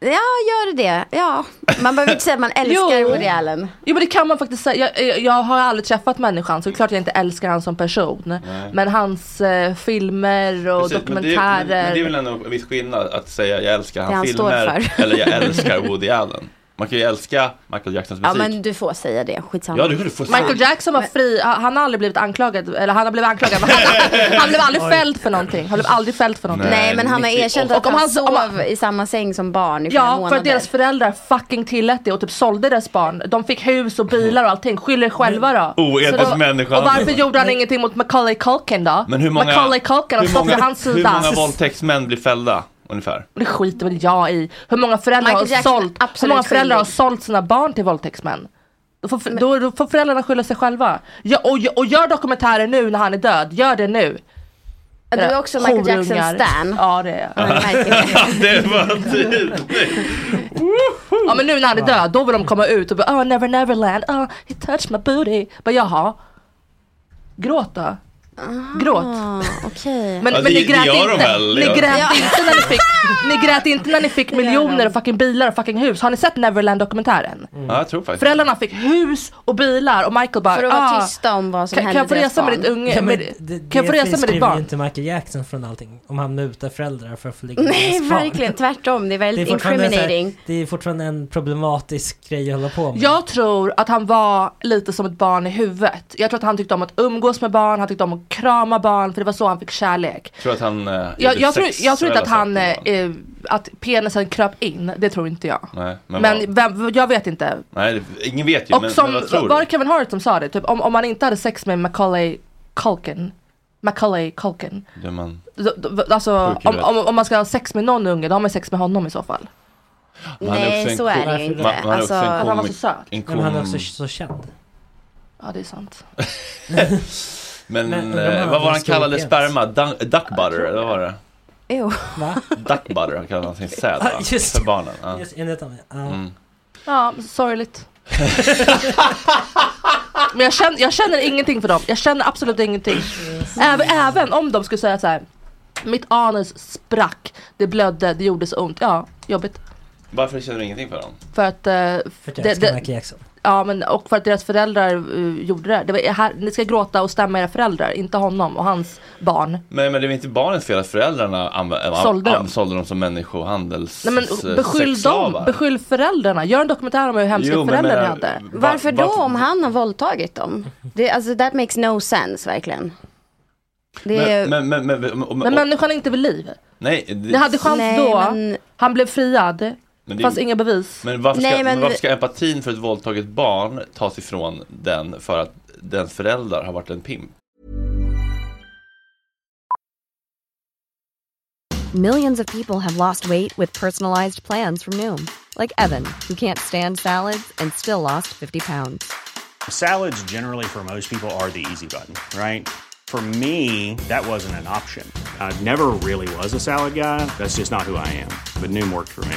Ja, gör det. Ja, man behöver inte säga att man älskar Jo. Woody Allen. Jo men det kan man faktiskt säga. Jag, jag, jag har aldrig träffat människan så det är klart jag inte älskar han som person. Nej. Men hans eh, filmer och Precis, men det, dokumentärer. men, men det är väl ändå en viss skillnad att säga jag älskar hans han filmer eller jag älskar Woody Allen. Man kan ju älska Michael Jacksons Ja, musik. men du får säga det. Skitsamma. Ja, du, du får säga. Michael Jackson var fri, han har aldrig blivit anklagad, eller han har blivit anklagad, men han, han blev aldrig fälld för någonting. Han blev aldrig fälld för någonting. Nej, men han har erkänt att Och om han han- sov om han- i samma säng som barn i flera Ja, månader. för att deras föräldrar fucking tillät det och typ sålde deras barn. De fick hus och bilar och allting. Skyll er själva då. Oetisk Så då- människa. Och varför gjorde han ingenting mot Macaulay Culkin då? Men hur många, Macaulay Culkin har hur stått vid hans hur sida. många våldtäktsmän blir fällda ungefär? Det skiter väl jag i. Hur många föräldrar Michael har Jackson sålt, hur många föräldrar har sålt sina barn till våldtäktsmän? Då får, då, då får föräldrarna skylla sig själva. Ja, och, och gör dokumentärer nu när han är död, gör det nu. Du är också Michael Jackson Horungar. stan. Ja det är jag. Det. det var tydligt. Ja men nu när han är död, då vill de komma ut och bara oh never neverland, oh he touched my booty. Bara jaha. Gråt då. Gråt. Ah, Okej. Men, Ja, men det- ni det grät inte, väl, ni grät Ja. inte när ni fick, ni grät inte när ni fick miljoner och fucking bilar och fucking hus. Har ni sett Neverland dokumentären? Ja, jag tror faktiskt Föräldrarna fick hus och bilar och Michael bara För att vara ah, tysta om vad som kan, kan hände jag få resa med ditt unge, Ja, med, det, kan jag få det resa med ditt barn? inte Michael Jackson från allting. Om han mutar föräldrar för att få ligga med Nej, verkligen tvärtom. Det är Det är, väldigt så här, incriminating. det är fortfarande en problematisk grej att hålla på med. Jag tror att han var lite som ett barn i huvudet. Jag tror att han tyckte om att umgås med barn, han tyckte om att krama barn för det var så han fick kärlek. tror att han eh, Jag, jag, tror, jag tror inte att han, eh, att penisen kröp in, det tror inte jag. Nej, men, Men vem, jag vet inte. nej, ingen vet ju. Och men, som, men vad tror var det du? Kevin Hart som sa det? Typ, om, om man inte hade sex med Macaulay Culkin, Macaulay Culkin. Det man, Alltså om, om, om man ska ha sex med någon unge, då har man sex med honom i så fall. Är Nej, en så är det ju inte. man- man en Alltså, Att han var så söt. en Men han är också så känd. Ja det är sant. Men, Men eh, vad var han kallade sperma? Duck butter, eller vad var det? Jo. Va? Duck butter kallade han sin säd va? just För barnen. Ja. Just enligt honom. Ja. Mm. Ja, sorgligt. Men jag känner, jag känner ingenting för dem. Jag känner absolut ingenting. Även, även om de skulle säga så här. Mitt anus sprack, det blödde, det gjorde så ont. Ja, jobbigt. Varför känner du ingenting för dem? För att... eh, För att jag älskar Michael Jackson. Ja men och för att deras föräldrar uh, gjorde det. det var, här, ni ska gråta och stämma era föräldrar, inte honom och hans barn. Men, men det är väl inte barnens fel att föräldrarna anv- Sålde dem. sålde dem som människohandels Nej men s- beskyll dem, beskyll föräldrarna. Gör en dokumentär om hur hemska Jo, föräldrar ni hade. va- Varför då om han har våldtagit dem? Det, alltså that makes no sense verkligen. Det är... Men, men, men, men, men, Men människan är inte vid liv. nej, det, Ni hade chans Nej, då, men- han blev friad, men det- fanns inga bevis. Men varför ska, Nej, men- men varför ska empatin för ett våldtaget barn tas ifrån den för att dens föräldrar har varit en pimp? Millions of people have lost weight with personalized plans from Noom, like Evan, who can't stand salads and still lost 50 pounds. Salads, generally, for most people, are the easy button, right? For me, that wasn't an option. I never really was a salad guy. That's just not who I am. But Noom worked for me.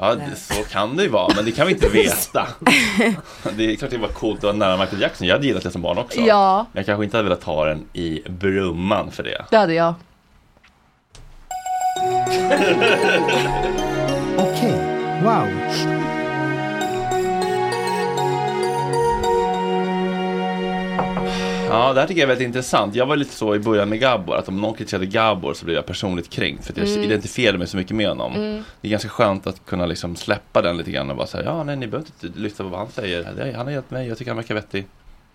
Ja, det, så kan det ju vara, men det kan vi inte veta. Det är klart det var coolt att vara nära Michael Jackson. Jag hade gillat det som barn också. Ja. Men jag kanske inte hade velat ha den i Brumman för det. Det hade jag. Okej, wow. Ja, det här tycker jag är väldigt intressant. Jag var lite så i början med Gabor, att om någon kritiserade Gabor så blev jag personligt kränkt för att jag Mm. identifierade mig så mycket med honom. Mm. Det är ganska skönt att kunna liksom släppa den lite grann och bara säga ja, nej, ni behöver inte lyssna på vad han säger. Han har hjälpt mig, jag tycker han verkar vettig.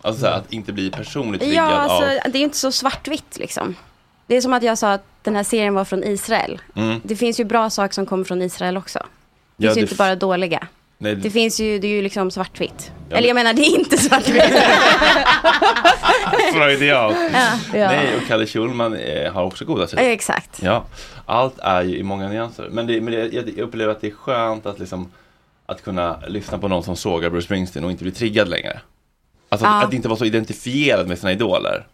Alltså så här, att inte bli personligt triggad Ja, alltså, av... det är ju inte så svartvitt liksom. Det är som att jag sa att den här serien var från Israel. Mm. Det finns ju bra saker som kommer från Israel också. Det Ja, finns ju det inte bara dåliga. Nej, Det finns ju, det är ju liksom svartvitt. Ja, Eller jag menar, det är inte svartvitt. Freudian. Ja. Ja. Nej, och Kalle Schulman eh, har också goda sidor. Exakt. Ja, allt är ju i många nyanser. Men, det, men det, jag upplever att det är skönt att liksom att kunna lyssna på någon som sågar Bruce Springsteen och inte bli triggad längre. Alltså Ja. att, att inte vara så identifierad med sina idoler.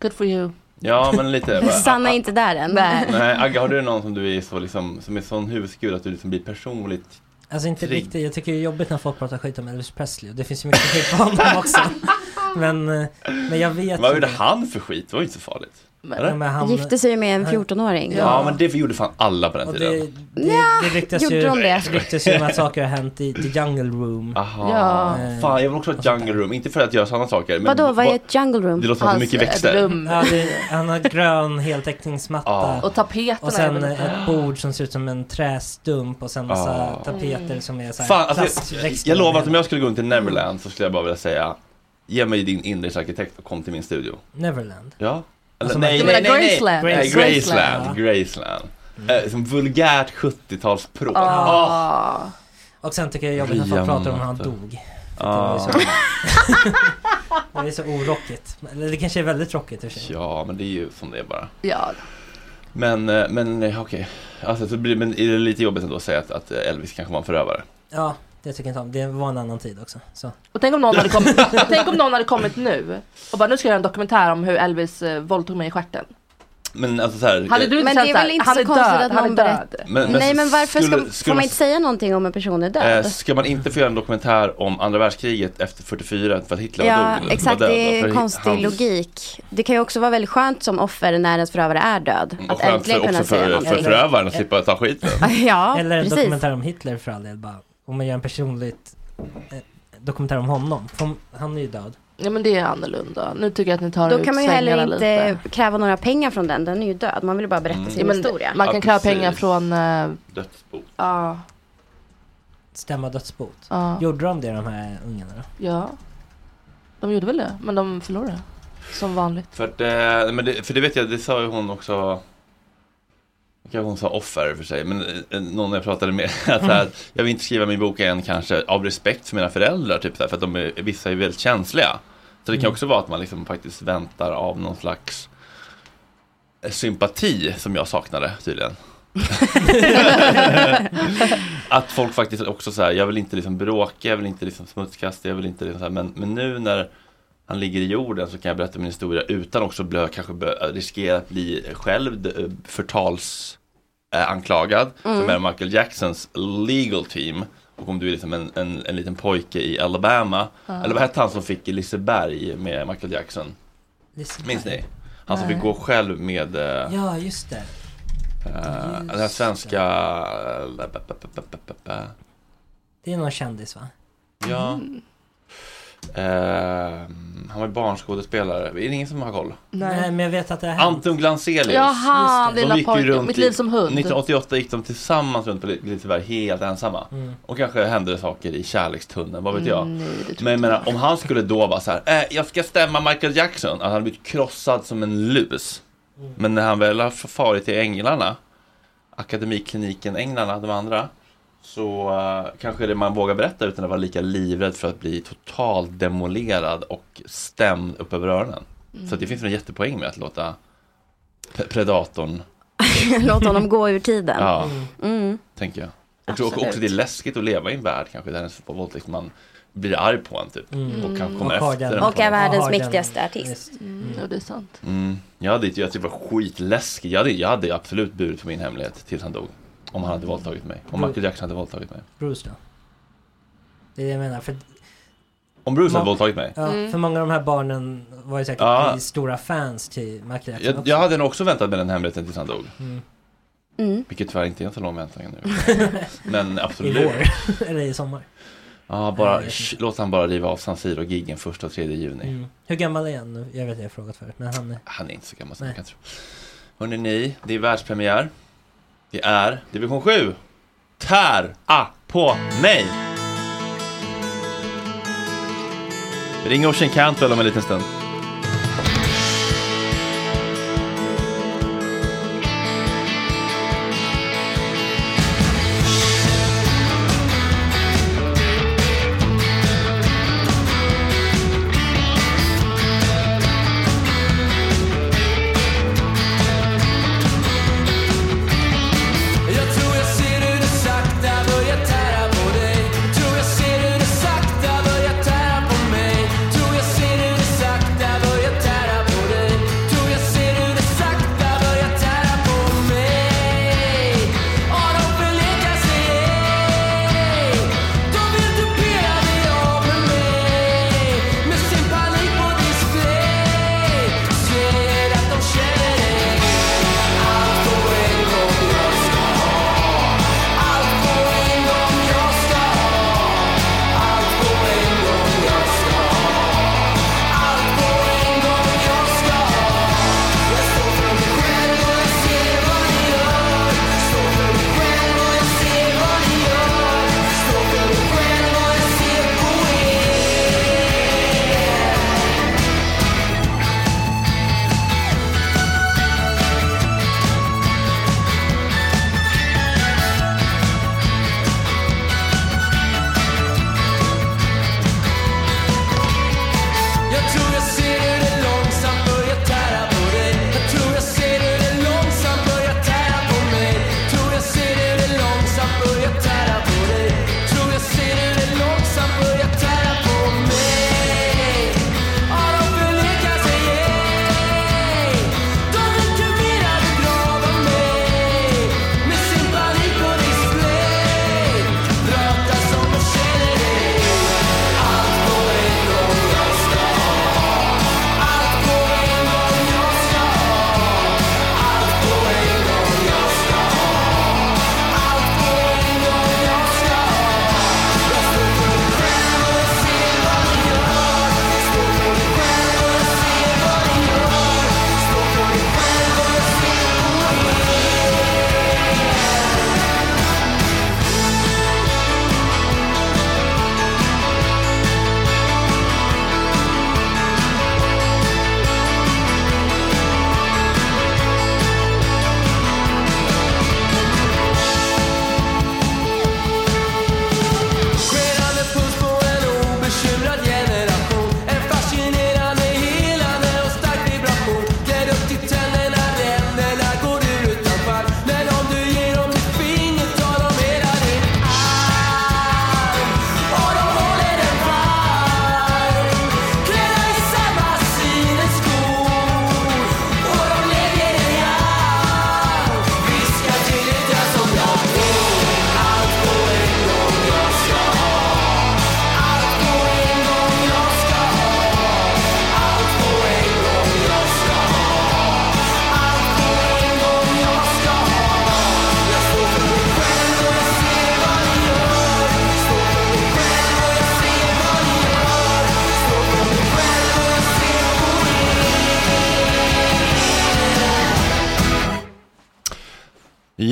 Good for you. Ja, men lite. Sanna är inte där än. Nej, Agga, har du någon som du är så liksom, som är sån husgud att du liksom blir personligt Alltså inte trigg- riktigt, jag tycker det är jobbigt när folk pratar skit om Elvis Presley och det finns ju mycket skit på honom också. Men, eh, men jag vet Vad ju gjorde han för skit? Det var ju inte så farligt. Ja, men han- Gifte sig med en 14-åring. Ja, men det gjorde fan alla på den Och tiden. det, det, det ryktas gjorde ju, de det? ryktas ju om att saker har hänt i The Jungle Room. Aha. Ja. Fan, jag vill också ha ett jungle room. Inte för att göra sådana saker. Men Vadå, vad är ett jungle room? Det låter som att det är mycket växter. Ja, det, han har grön heltäckningsmatta. Ja. Och tapeterna Och sen ett bord som ser ut som en trästump och sen massa Ja. tapeter som är så här Fan, alltså, jag lovar att om jag skulle gå in till Neverland så skulle jag bara vilja säga Ge mig din inredningsarkitekt och kom till min studio. Neverland. Ja. Alltså, nej, nej, nej, nej, Graceland? nej, Graceland. Graceland. Graceland. Eh, som vulgärt 70-talsprov. Ah. Och sen tycker jag det är jobbigt när folk pratar om hur han dog. Att Det är så orockigt. Eller det kanske är väldigt rockigt i och för sig. Ja, men det är ju som det är bara. Ja. Men, eh, men okej. Alltså, så blir, men är det lite jobbigt ändå att säga att, att Elvis kanske var en förövare? Ja, det tycker jag inte om. Det var en annan tid också. Så. Och tänk om någon hade kommit, tänk om någon hade kommit nu och bara nu ska jag göra en dokumentär om hur Elvis eh, våldtog mig i stjärten. Men alltså så här, Hade du Men känt det är väl inte han så är konstigt död, att han är någon död. berättar. Men- men Nej men varför skulle- ska, får skulle- man inte säga någonting om en person är död? Eh, ska man inte få göra en dokumentär om andra världskriget efter 44 för att Hitler var Ja, dog? exakt. död, Det är för konstig han- logik. Det kan ju också vara väldigt skönt som offer när ens förövare är död. Och Att skönt äntligen för, kunna också säga för, någonting. för förövaren att slippa ta skiten. Ja, Eller en precis. dokumentär om Hitler för all del. Bara, om man gör en personligt eh, dokumentär om honom. För han är ju död. Ja men det är annorlunda. Nu tycker jag att ni tar Då ut kan man ju heller inte lite. kräva några pengar från den. Den är ju död. Man vill ju bara berätta Mm. sin Ja, historia. Man kan Ja, kräva pengar från... eh, Dödsbo. Ja. Stämma dödsbot. Ja. Gjorde de det de här ungarna då? Ja. De gjorde väl det, men de förlorade. Som vanligt. För, att, eh, men det, för det vet jag, det sa ju hon också Kanske hon sa offer för sig, men eh, någon jag pratade med att här, Jag vill inte skriva min bok än kanske av respekt för mina föräldrar typ här, för att de är, vissa är väldigt känsliga. Så det kan Mm. också vara att man liksom faktiskt väntar av någon slags sympati som jag saknade tydligen. Att folk faktiskt också så här, jag vill inte liksom bråka, jag vill inte liksom smutskasta, jag vill inte liksom så här, men, men nu när han ligger i jorden så kan jag berätta min historia utan också bli, kanske riskera att bli själv eh, förtals eh, anklagad Mm. som är Michael Jacksons legal team och om du är liksom en, en, en liten pojke i Alabama Ja. eller vad hette han som fick Liseberg med Michael Jackson? Liseberg? Minns ni? Han som Nej. fick gå själv med eh, Ja, just det. eh, Just den här svenska eh, Det är någon kändis va? Ja Eh, Han var ju barnskådespelare, är det ingen som har koll? Nej. men jag vet att det har hänt. Anton Glanzelius Jaha, lilla gick ju pojken. runt Mitt liv som hund. 1988 gick de tillsammans runt på Liseberg helt ensamma Mm. Och kanske hände det saker i kärlekstunneln, vad vet jag Mm, nej, Men jag menar, om han skulle då vara så här, eh, jag ska stämma Michael Jackson att Han hade blivit krossad som en lus Mm. Men när han väl har farit till Änglarna Akademikliniken Änglarna, de andra så uh, kanske det man vågar berätta utan att vara lika livrädd för att bli totalt demolerad och stämd upp över öronen. Så att det finns en jättepoäng med att låta pre- predatorn, Låt honom gå ur tiden. ja, Mm. tänker jag. Och, och Absolut. också det är läskigt att leva i en värld kanske där en våldtäktsman blir arg på en typ. Mm. Och kan Mm. komma Och efter den- en. Och är världens har den- mäktigaste artist. Mm, ja, det är sant. Mm. Jag hade jag tyckte det var skitläskigt. Jag hade, jag hade absolut burit på min hemlighet tills han dog. Om han hade våldtagit mig. Om Michael Jackson hade våldtagit mig. Bruce då? Det är det jag menar. För, Om Bruce hade våldtagit mig? ja, för många av de här barnen var ju säkert Ja. i stora fans till Michael Jackson Jag, också. jag hade nog också väntat med den hemligheten tills han dog. Mm. Mm. Vilket tyvärr inte är en så lång väntan nu. Men I absolut. vår. Eller i sommar. Ja, bara, sh, låt han bara riva av San Siro-giggen första och tredje juni. Mm. Hur gammal är han nu? Jag vet att jag har frågat förut, men han är... Han är inte så gammal som man kan tro. Hörrni ni, det är världspremiär. Det är division 7. Tär a på mig. Ring Ocean Cantwell om en liten stund.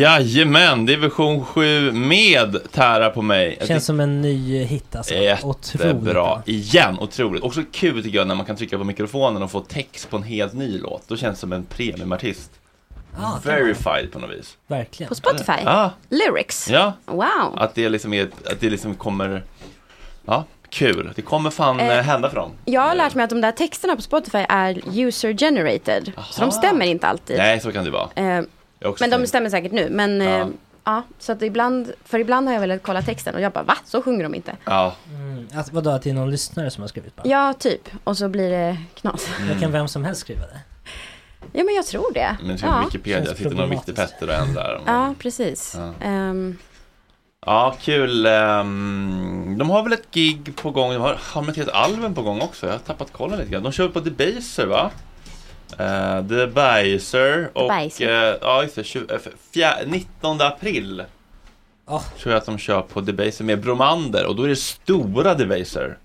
Jajamän, division 7 med Tära på mig. Känns som en ny hit alltså. Otroligt Jättebra, bra. igen, otroligt. Också kul tycker jag när man kan trycka på mikrofonen och få text på en helt ny låt. Då känns det som en premiumartist. Det Verified på något vis. Verkligen. På Spotify? Ja. Lyrics? Ja, Wow. att det liksom är, att det liksom kommer, ja, kul. Det kommer fan Eh, eh, hända för dem. Jag har lärt mig att de där texterna på Spotify är user generated. Så de stämmer inte alltid. Nej, så kan det vara. Eh, men de stämmer säkert nu. Men eh, Ja, så att ibland, för ibland har jag velat kolla texten och jag bara va? Så sjunger de inte. Ja. Mm. Alltså, vadå, att det är någon lyssnare som har skrivit bara? Ja, typ. Och så blir det knas. Det kan vem som helst skriva det. Ja, men jag tror det. Men som ja. Wikipedia sitter någon viktig. Petter och ändrar. Ja, precis. Ja. Ehm, Ja, kul. Ehm, de har väl ett gig på gång. De har, har ett helt album på gång också? Jag har tappat kollen lite grann. De kör på Debaser va? Uh, Debaser och... Debaser. eh, ja, just det. 20, eh, fjär, 19 april. Oh. Tror jag att de kör på Debaser med Bromander och då är det stora Debaser.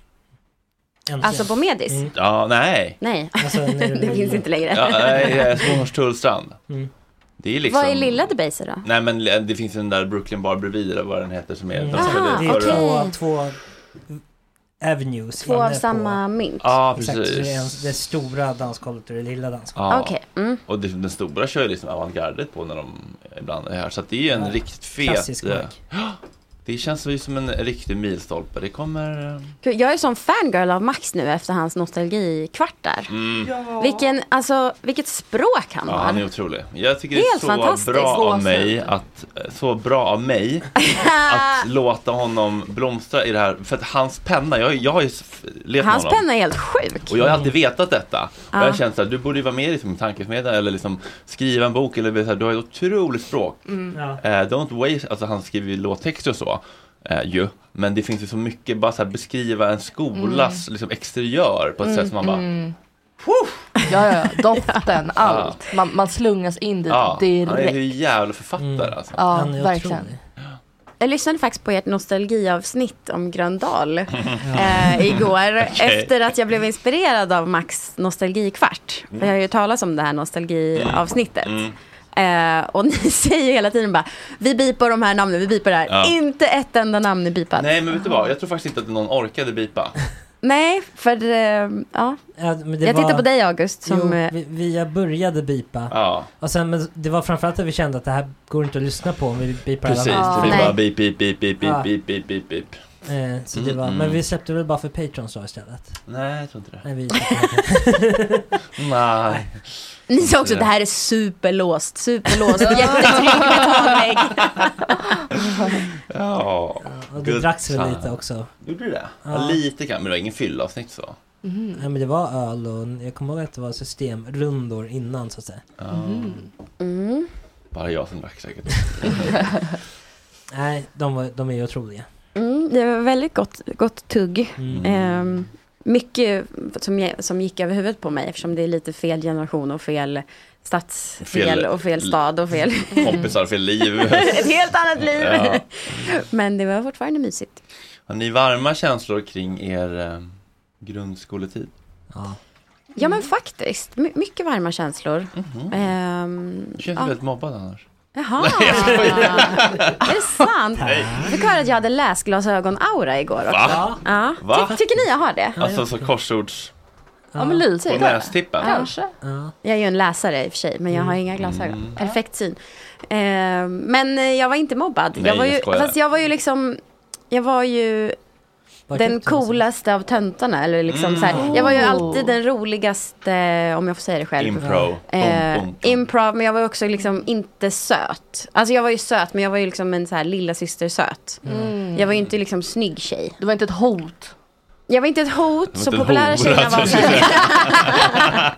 Äntligen. alltså på Medis? Mm. Ja, nej. Nej, Alltså, det finns inte längre. Ja, nej, eh, Smålands-Tullstrand. Mm. Det är liksom... Vad är lilla Debaser då? Nej men det finns den där Brooklyn Bar bredvid eller vad den heter som är... Mm. de Aha, spelade Det är två, två avenues Två av samma mynt? Ja, Exakt, precis. det är en, det stora dansgolvet och det lilla dansgolvet. Ja. Okej. Mm. Och det, den stora kör ju liksom avantgardet på när de ibland är här. Så att det är en Ja, riktigt fet... klassisk eh, Det känns ju som en riktig milstolpe. Det kommer... eh, Jag är som fangirl av Max nu efter hans nostalgikvart där. Mm. Vilken, alltså, vilket språk han Ja, har. han är otrolig. Jag tycker Helt det är så fantastiskt. bra Så av mig att, så bra av mig att låta honom blomstra i det här. För att hans penna, jag, jag har ju levt Hans honom. penna är helt sjuk. Och jag har alltid vetat detta. Och jag Ja. känt att du borde ju vara med i liksom, tankesmedjan eller liksom skriva en bok. Eller, så här, du har ett otroligt språk. Mm. Ja. Eh, don't waste, alltså han skriver ju låttexter och så. Eh, ju. Men det finns ju så mycket, bara så här, beskriva en skolas liksom, exteriör på ett sätt som man bara Mm. Ja, ja, doften, allt. Man, man slungas in dit Ja, han är direkt. ju jävla författare alltså. Ja, Han är verkligen. Jag lyssnade faktiskt på ert nostalgiavsnitt om Gröndal eh, igår. Okej. Efter att jag blev inspirerad av Max nostalgikvart. För jag har ju talat om det här nostalgiavsnittet. Mm. Eh, och ni säger ju hela tiden bara, vi bipar de här namnen, vi bipar det här. Ja. Inte ett enda namn är bipat. Nej, Nej men vet du vad, jag tror faktiskt inte att någon orkade bipa. för eh, ja. Ja, men det Jag var- tittar på dig August som... jo, eh, vi, vi började bipa. Ja, Och sen, men det var framförallt att vi kände att det här går inte att lyssna på om vi bipar precis. alla namn. Det blir Nej. bara beep, beep, Ja. beep, beep, beep, beep, beep. Eh, så det var, Mm, men mm. vi släppte väl bara för Patrons då istället. Nej, jag tror inte det. Nej, vi Nej. Ni sa också att det här är superlåst, superlåst, jättetrygg betalvägg. Ja. och det dracks väl lite också. Gjorde du det? Ja. Lite kan, men det var ingen fyllavsnitt så. Mhm. Ja, men det var öl och jag kommer ihåg att det var systemrundor innan så att säga. Ja. Mm. Bara jag som drack säkert. Nej, de, var, de är ju otroliga. Mm, det var väldigt gott, gott tugg. Mm. Ehm, mycket som, som gick över huvudet på mig eftersom det är lite fel generation och fel stadsdel Fel- och fel stad och fel... Kompisar, fel liv. Ett helt annat liv! Ja. Men det var fortfarande mysigt. Har ni varma känslor kring er eh, grundskoletid? Ja. Ja men faktiskt, My- mycket varma känslor. Mhm. Ehm, Du känns ja. väldigt mobbad annars. Jaha! är det sant? Nej. Jag fick höra att jag hade läsglasögon-aura igår också. Va? Ja. Va? Ty- tycker ni jag har det? Alltså så korsords Ja, men lite. på nästippen? Kanske. Ja. Jag är ju en läsare i och för sig, men jag har inga glasögon. Mm. Perfekt syn. Eh, men jag var inte mobbad. Nej, jag var ju, jag fast jag var ju liksom, jag var ju den coolaste av töntarna. Eller liksom Mm. så här, jag var ju Oh. alltid den roligaste, om jag får säga det själv. Impro. Eh, Bum, bum, bum. improv, men jag var också liksom inte söt. Alltså jag var ju söt, men jag var ju liksom en så här lilla syster söt. Mm. Jag var ju inte liksom snygg tjej. Du var inte ett hot. Jag var inte ett hot, så populära tjejerna var så tror här.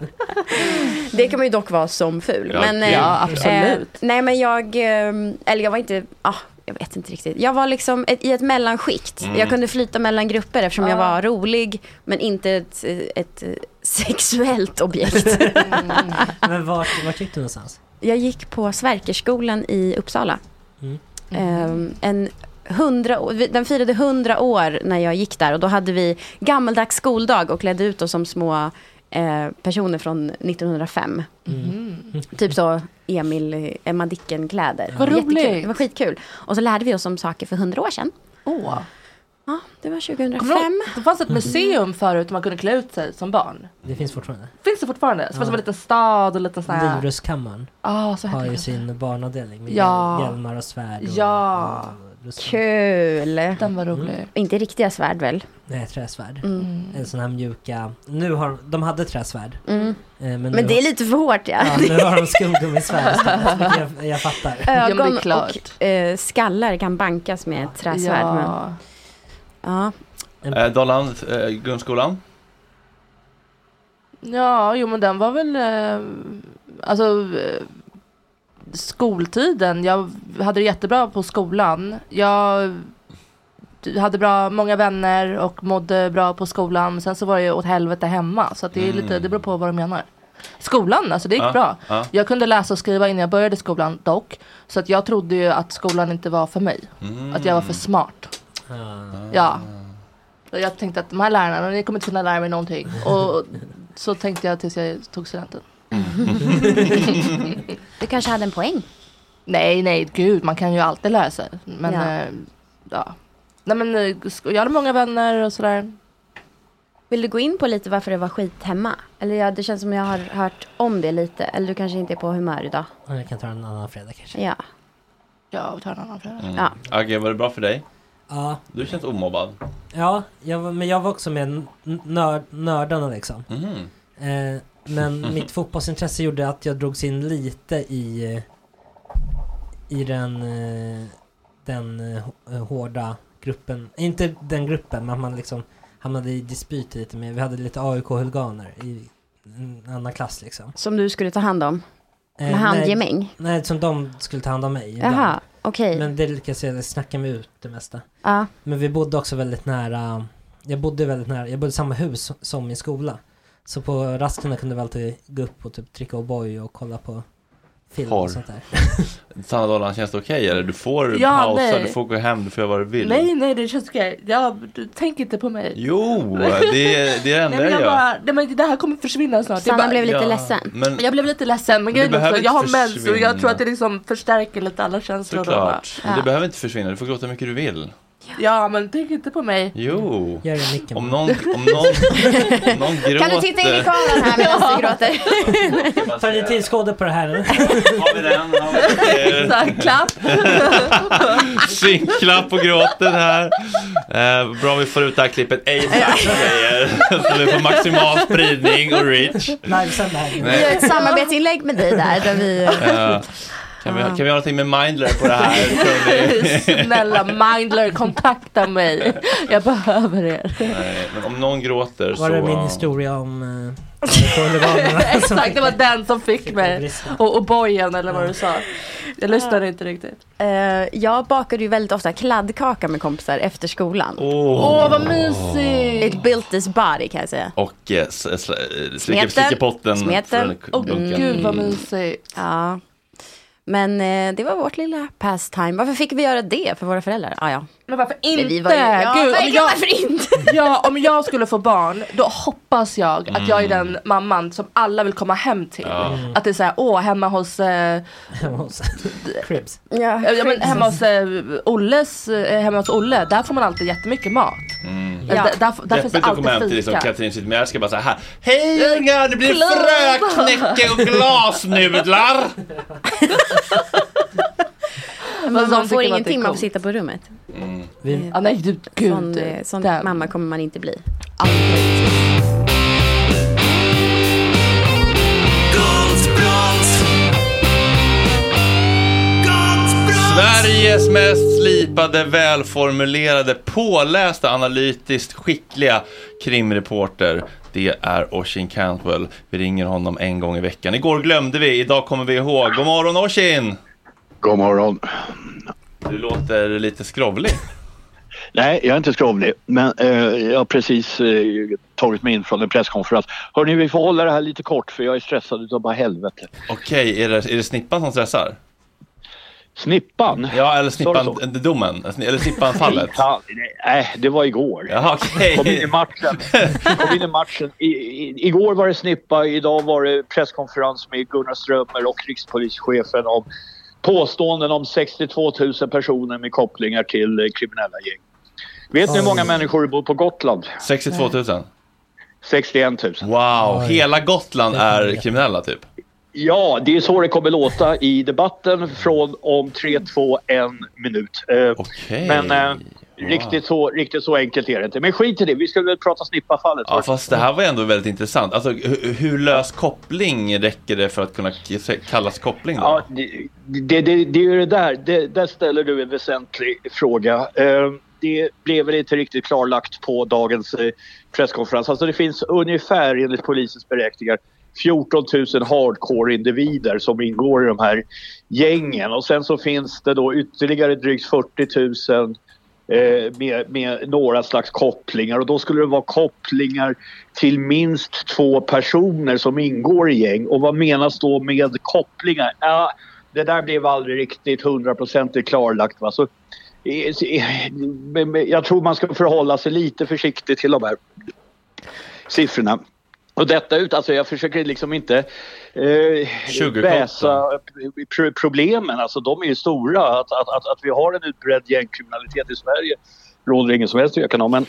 Det kan man ju dock vara som ful. Ja, men, eh, Ja, absolut. Eh, nej men jag, eh, eller jag var inte, ah, jag vet inte riktigt. Jag var liksom ett, i ett mellanskikt. Mm. Jag kunde flyta mellan grupper eftersom jag Ja. var rolig men inte ett, ett, eh, sexuellt objekt. Men vart, vart gick du någonstans? jag gick på Sverkerskolan i Uppsala. Mm. Eh, en hundra, den firade hundra år när jag gick där och då hade vi gammaldags skoldag och klädde ut oss som små eh, personer från 1905. Mm. Typ så Emil, Emma Dicken-kläder. Vad roligt. Det var skitkul. Och så lärde vi oss om saker för hundra år sedan. Åh. Ja, det var Kommer du 2005. ihåg? Det fanns ett museum förut där man kunde klä ut sig som barn. Det finns fortfarande. Finns det fortfarande? Så fanns det en liten stad och lite sån här... Livrustkammaren Ja, så har ju sin barnavdelning med Ja. hjälmar och svärd. Och, Ja. och rustning. Kul! Den var rolig. Inte riktiga svärd väl? Nej, träsvärd. Mm. En sån här mjuka. Nu har de hade träsvärd. Mm. Eh, Men, Men, det är lite för hårt ja. Ja, nu har de skumgummisvärd jag, jag fattar. Ögon och eh, skallar kan bankas med ett träsvärd. Ja. Men, ja. Eh, Dollan, eh, grundskolan? Ja, jo men den var väl, eh, alltså eh, skoltiden, jag hade det jättebra på skolan. Jag hade bra, många vänner och mådde bra på skolan. Sen så var det ju åt helvete hemma. Så att det, är lite, Mm. det beror på vad du menar. Skolan, alltså det gick Ja, bra. ja. Jag kunde läsa och skriva innan jag började skolan dock. Så att jag trodde ju att skolan inte var för mig. Mm. Att jag var för smart. Ja. Och jag tänkte att de här lärarna, ni kommer inte kunna lära mig någonting. Och så tänkte jag tills jag tog studenten. Du kanske hade en poäng? Nej, nej, gud, man kan ju alltid lära sig. Men Ja. ja. ja. Nej men eh, jag hade många vänner och sådär. Vill du gå in på lite varför det var skit hemma? Eller ja, det känns som jag har hört om det lite. Eller du kanske inte är på humör idag? Ja, Jag kan ta en annan fredag kanske. Ja. Ja, vi tar en annan fredag. Mm. Ja. Agge, var det bra för dig? Ja. Du känns omobbad. Ja, jag, men jag var också med nörd, nördarna liksom. Mhm. Eh, men mitt fotbollsintresse gjorde att jag drogs in lite i, eh, i den, eh, den eh, hå- eh, hårda gruppen. Inte den gruppen, men man liksom hamnade i dispyt lite med. Vi hade lite AIK-huliganer i en annan klass liksom. Som du skulle ta hand om? Eh, Med handgemäng? Nej, nej, som de skulle ta hand om mig. ibland. Jaha, okej. Men det lyckades jag snacka mig ut det mesta. Ja. Men vi bodde också väldigt nära, jag bodde väldigt nära, jag bodde i samma hus som min skola. Så på rasterna kunde vi alltid gå upp och typ dricka O'boy och kolla på film Porr. och sånt där. Sanna Dollan, känns det okej eller? Du får Ja, pausa, nej. du får gå hem, du får göra vad du vill. Nej, nej, det känns okej. Jag, du, tänk inte på mig. Jo, det är det, är det enda Nej, men jag gör. bara, nej, men det här kommer försvinna snart. Sanna bara- blev lite Ja, ledsen. Men Jag blev lite ledsen men grejen också, jag har inte mens och jag försvinna. tror att det liksom förstärker lite alla känslor. då, va? såklart. Det behöver inte försvinna, du får gråta hur mycket du vill. Ja men tänk inte på mig. Jo. Gör det micken Om någon, om någon, om någon gråter. Kan du titta in i kameran här medan du gråter? Tar ni tillskåde på det här? Har vi den? Har vi det? Så här, klapp. Synklapp på gråten här. Eh, bra om vi får ut det här klippet. Sagt grejer. Så vi får maximal spridning och reach. Livesänd här. Vi gör ett samarbetsinlägg med dig där. där vi... Eh, kan, vi, kan vi göra någonting med Mindler på det här? Snälla Mindler kontakta mig. Jag behöver er. Nej, men om någon gråter så... Var det min historia om uh, huliganerna? Exakt, det var den som fick mig. Och, och bojen eller vad du sa. Jag lyssnade inte riktigt. Eh, jag bakade ju väldigt ofta kladdkaka med kompisar efter skolan. Åh, Åh vad mysigt! It built this body kan jag säga. Och eh, s- s- slicka, Smeten. Åh dunken. gud vad mysigt. Ja. Men eh, det var vårt lilla pastime. Varför fick vi göra det för våra föräldrar? Ah, ja. Men varför inte? Men vi var ju- ja, Gud, om jag, varför inte? ja, om jag skulle få barn, då hoppas jag att jag är den mamman som alla vill komma hem till. Ja. Att det är såhär, åh, hemma hos, eh, Hemma hos Cribs. Ja, ja, men hemma hos eh, Olles, eh, hemma hos Olle, där får man alltid jättemycket mat. Mm. Ja. Där, där, där finns det Deppigt att komma hem alltid till liksom fika. Katrin Zytomierska bara så här. Hej ungar, det blir fröknäcke och glasnudlar. Men sånt man får man är ingenting, man får sitta på rummet. Mm. Vi, Ja, nej, du, gud. Sån, eh, sån mamma kommer man inte bli. Sveriges mest slipade, välformulerade, pålästa, analytiskt skickliga krimreporter. Det är Oshin Cantwell. Vi ringer honom en gång i veckan. Igår glömde vi, idag kommer vi ihåg. God morgon Oshin! God morgon. Du låter lite skrovlig. Nej, jag är inte skrovlig, men eh, jag har precis eh, tagit mig in från en presskonferens. Hörni, vi får hålla det här lite kort för jag är stressad utav bara helvete. Okej, är, det, är det Snippan som stressar? Snippan? Ja, eller Sa du Snippan, domen? Eller Snippan-fallet? Nej, det var igår. Jaha, okej. Kom in i matchen. Kom in i matchen. I, i, igår var det Snippa, idag var det presskonferens med Gunnar Strömmer och rikspolischefen om påståenden om 62 000 personer med kopplingar till eh, kriminella gäng. Vet ni hur många människor det bor på Gotland? 62 000? 61 000. Wow, hela Gotland är kriminella typ? Ja, det är så det kommer låta i debatten från om 3, 2, 1 minut. Eh, Men eh, riktigt, så, riktigt så enkelt är det inte. Men skit i det, vi ska väl prata Snippa-fallet. Ja, fast det här var ändå väldigt intressant. Alltså, hur, hur lös koppling räcker det för att kunna kallas koppling då? Ja, det, det, det, det är ju det där. Det, där ställer du en väsentlig fråga. Eh, det blev väl inte riktigt klarlagt på dagens eh, presskonferens. Alltså det finns ungefär enligt polisens beräkningar 14 000 hardcore-individer som ingår i de här gängen. Och sen så finns det då ytterligare drygt 40 000 eh, Eh, med, med några slags kopplingar och då skulle det vara kopplingar till minst två personer som ingår i gäng. Och vad menas då med kopplingar? Ja, det där blev aldrig riktigt hundraprocentigt klarlagt. Va? Så, eh, eh, jag tror man ska förhålla sig lite försiktigt till de här siffrorna. Och detta ut, alltså jag försöker liksom inte eh, väsa pro- problemen, alltså de är ju stora. Att, att, att, att vi har en utbredd gängkriminalitet i Sverige råder ingen som helst tvekan om. Men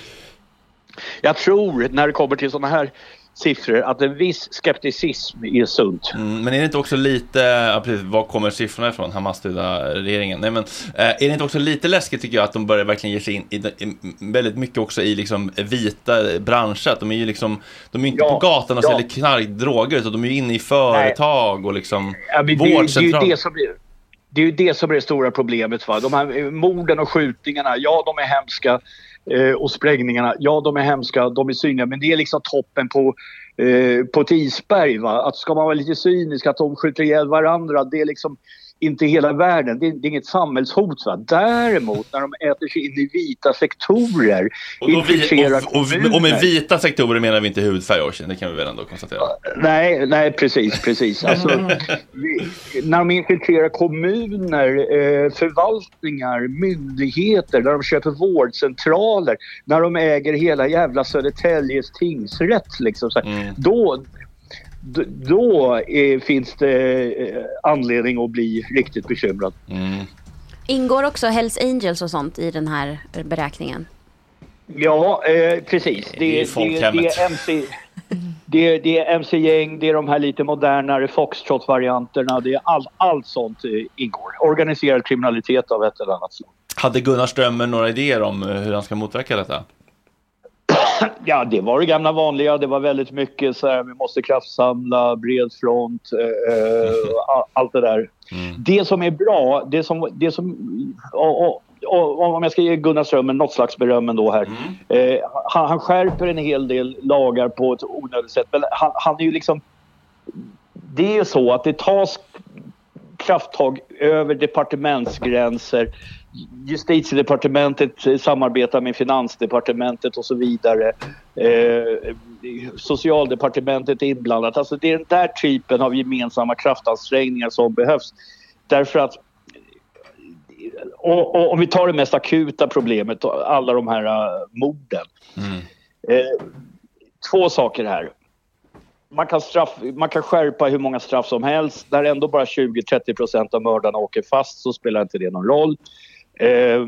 jag tror när det kommer till sådana här siffror att en viss skepticism är sunt. Mm, men är det inte också lite, ja, precis, var kommer siffrorna ifrån, Hamas-regeringen? Nej men, eh, är det inte också lite läskigt tycker jag att de börjar verkligen ge sig in i, i väldigt mycket också i liksom vita branscher, de är ju liksom, de är inte Ja, på gatan och ja. säljer knark, droger, utan de är ju inne i företag och liksom Ja, men det, är- det det som blir det är ju det som är det stora problemet. Va? De här eh, morden och skjutningarna, ja de är hemska. Eh, och sprängningarna, ja de är hemska, de är synliga. Men det är liksom toppen på, eh, på ett isberg. Va? Att ska man vara lite cynisk, att de skjuter ihjäl varandra, det är liksom inte hela världen. Det är, det är inget samhällshot. Va? Däremot när de äter sig in i vita sektorer, Och, vi, och, och, och med vita sektorer menar vi inte hudfärg, Oisin, det kan vi väl ändå konstatera. Nej, nej precis, precis. Alltså, vi, när de infiltrerar kommuner, eh, förvaltningar, myndigheter, när de köper vårdcentraler, när de äger hela jävla Södertäljes tingsrätt, liksom, så här, då, då, eh, finns det eh, anledning att bli riktigt bekymrad. Ingår också Hells Angels och sånt i den här beräkningen? Ja, eh, precis. Det, Det är det, det, är MC, det, det är MC-gäng, det är de här lite modernare Foxtrot-varianterna. Det är all, allt sånt eh, ingår. Organiserad kriminalitet av ett eller annat slag. Hade Gunnar Strömmer några idéer om eh, hur han ska motverka detta? Ja, det var det gamla vanliga. Det var väldigt mycket så här, vi måste kraftsamla, bred front, eh, eh, all- allt det där. Det som är bra, det som, det som och, och, och, om jag ska ge Gunnar Strömmer något slags beröm ändå här. Eh, han, han skärper en hel del lagar på ett onödigt sätt. Men han, han är ju liksom... Det är ju så att det tas krafttag över departementsgränser. Justitiedepartementet samarbetar med Finansdepartementet och så vidare. Eh, socialdepartementet är inblandat. Alltså det är den där typen av gemensamma kraftansträngningar som behövs. Därför att och, och, om vi tar det mest akuta problemet, alla de här uh, morden. Eh, två saker här. Man kan, straff, man kan skärpa hur många straff som helst. När ändå bara 20-30 procent av mördarna åker fast så spelar inte det någon roll. Eh,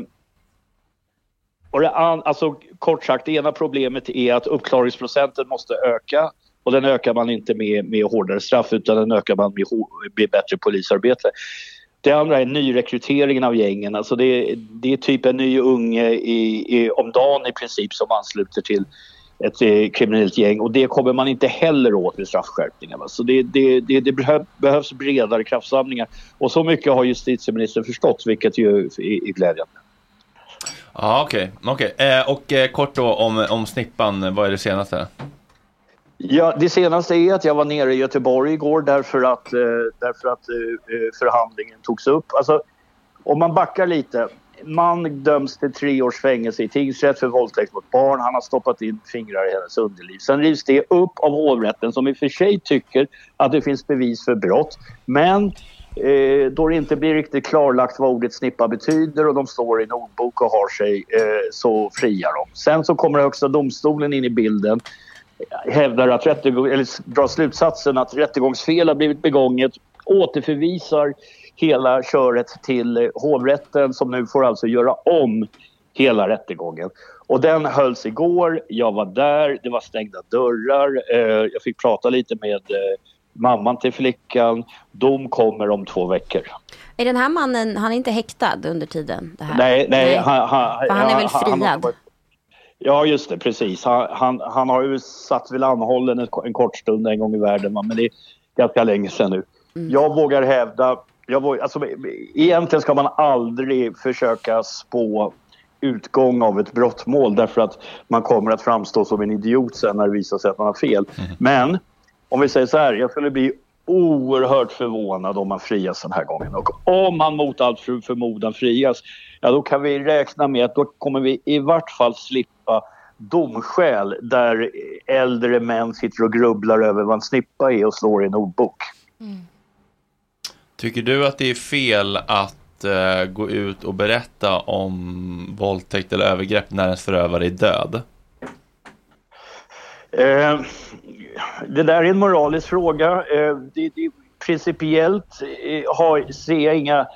och det an, alltså, kort sagt, det ena problemet är att uppklaringsprocenten måste öka. Och den ökar man inte med, med hårdare straff utan den ökar man med, med bättre polisarbete. Det andra är nyrekryteringen av gängen. Alltså det, det är typ en ny unge i, i, om dagen i princip som ansluter till ett eh, kriminellt gäng och det kommer man inte heller åt med straffskärpningar. va. Så det, det, det, det behö, behövs bredare kraftsamlingar och så mycket har justitieministern förstått vilket ju är, är glädjande. Ja, okej. okej. Eh, och eh, kort då om, om snippan, vad är det senaste? Ja, det senaste är att jag var nere i Göteborg igår därför att, eh, därför att eh, eh, förhandlingen togs upp. Alltså, om man backar lite. Man döms till tre års fängelse i tingsrätt för våldtäkt mot barn. Han har stoppat in fingrar i hennes underliv. Sen rivs det upp av hovrätten som i och för sig tycker att det finns bevis för brott. Men eh, då det inte blir riktigt klarlagt vad ordet snippa betyder och de står i en ordbok och har sig eh, så friar de. Sen så kommer Högsta domstolen in i bilden hävdar att rättegång, eller drar slutsatsen att rättegångsfel har blivit begånget, återförvisar hela köret till hovrätten som nu får alltså göra om hela rättegången. Och den hölls igår, jag var där, det var stängda dörrar, eh, jag fick prata lite med, eh, mamman till flickan. Dom kommer om två veckor. Är den här mannen, han är inte häktad under tiden? Det här? Nej, nej. Han, han, För han är väl han- han- friad? Ja, just det, precis. Han, han, han har ju satt väl anhållen en, en kort stund en gång i världen, men det är ganska länge sedan nu. Jag vågar hävda, jag vågar, alltså, egentligen ska man aldrig försöka spå utgång av ett brottmål därför att man kommer att framstå som en idiot sen när det visar sig att man har fel. Men om vi säger så här, jag skulle bli oerhört förvånad om man frias den här gången. Och om han mot allt för förmodan frias, ja då kan vi räkna med att då kommer vi i vart fall slippa domskäl där äldre män sitter och grubblar över vad en snippa är och slår i en ordbok. Tycker du att det är fel att eh, gå ut och berätta om våldtäkt eller övergrepp när ens förövare är död? Eh, det där är en moralisk fråga. Eh, det, det, principiellt eh, har, ser jag inga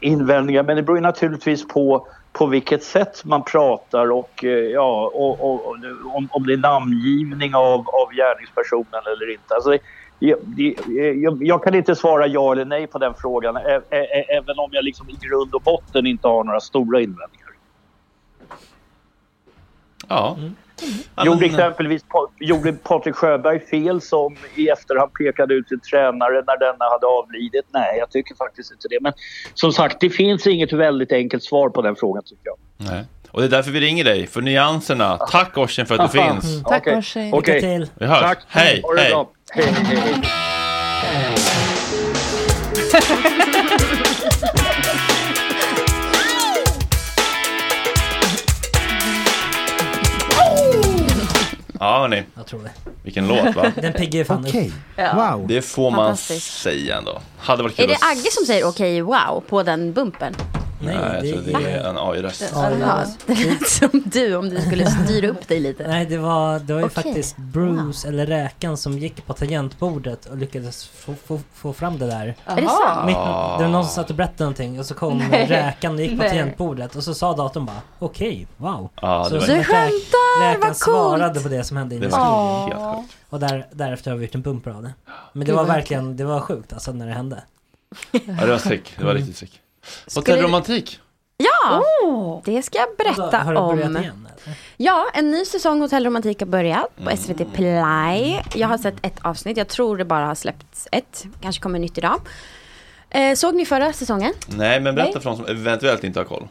invändningar men det beror ju naturligtvis på på vilket sätt man pratar och, eh, ja, och, och, och om, om det är namngivning av, av gärningspersonen eller inte. Alltså, det, jag, det, jag, jag kan inte svara ja eller nej på den frågan även om jag liksom i grund och botten inte har några stora invändningar. Ja. Gjorde exempelvis gjorde Patrik Sjöberg fel som i efterhand pekade ut sin tränare när denna hade avlidit? Nej, jag tycker faktiskt inte det. Men som sagt, det finns inget väldigt enkelt svar på den frågan tycker jag. Nej. Och det är därför vi ringer dig, för nyanserna. Tack Oisin för att du finns. Mm, Tack, Okej. Oisin. Okej. Lycka till. Vi hörs. Tack. Hej, hej. Hej, hej, hej. Ja, hörni. Jag tror det. Vilken låt, va? Den piggar ju fan Okej. upp. Ja. Wow. Det får man Fantastiskt. säga ändå. Hade varit kul Är det att- Agge som säger okej wow på den bumpen? Nej, jag tror det är en AI-röst. Det lät som du om du skulle styra upp dig lite. Nej, det var, det var ju Okej. faktiskt Bruce, eller Räkan, som gick på tangentbordet och lyckades få, få, få fram det där. Är det sant? Det var någon som satt och berättade någonting och så kom Nej. Räkan och gick på Nej. tangentbordet och så sa datorn bara okej, wow. Ja, det så Du skämtar, vad coolt. svarade på det som hände inne i sjukt. Och där, därefter har vi gjort en bumper av det. Men det var verkligen, det var sjukt alltså när det hände. Ja, det var sick. Det var riktigt sick. Skulle- Hotell Romantik. Ja, det ska jag berätta Har börjat om. igen? Ja, en ny säsong Hotell Romantik har börjat på Mm. SVT Play. Jag har sett ett avsnitt, jag tror det bara har släppts ett. Kanske kommer nytt idag. Eh, såg ni förra säsongen? Nej, men berätta Nej. för de som eventuellt inte har koll.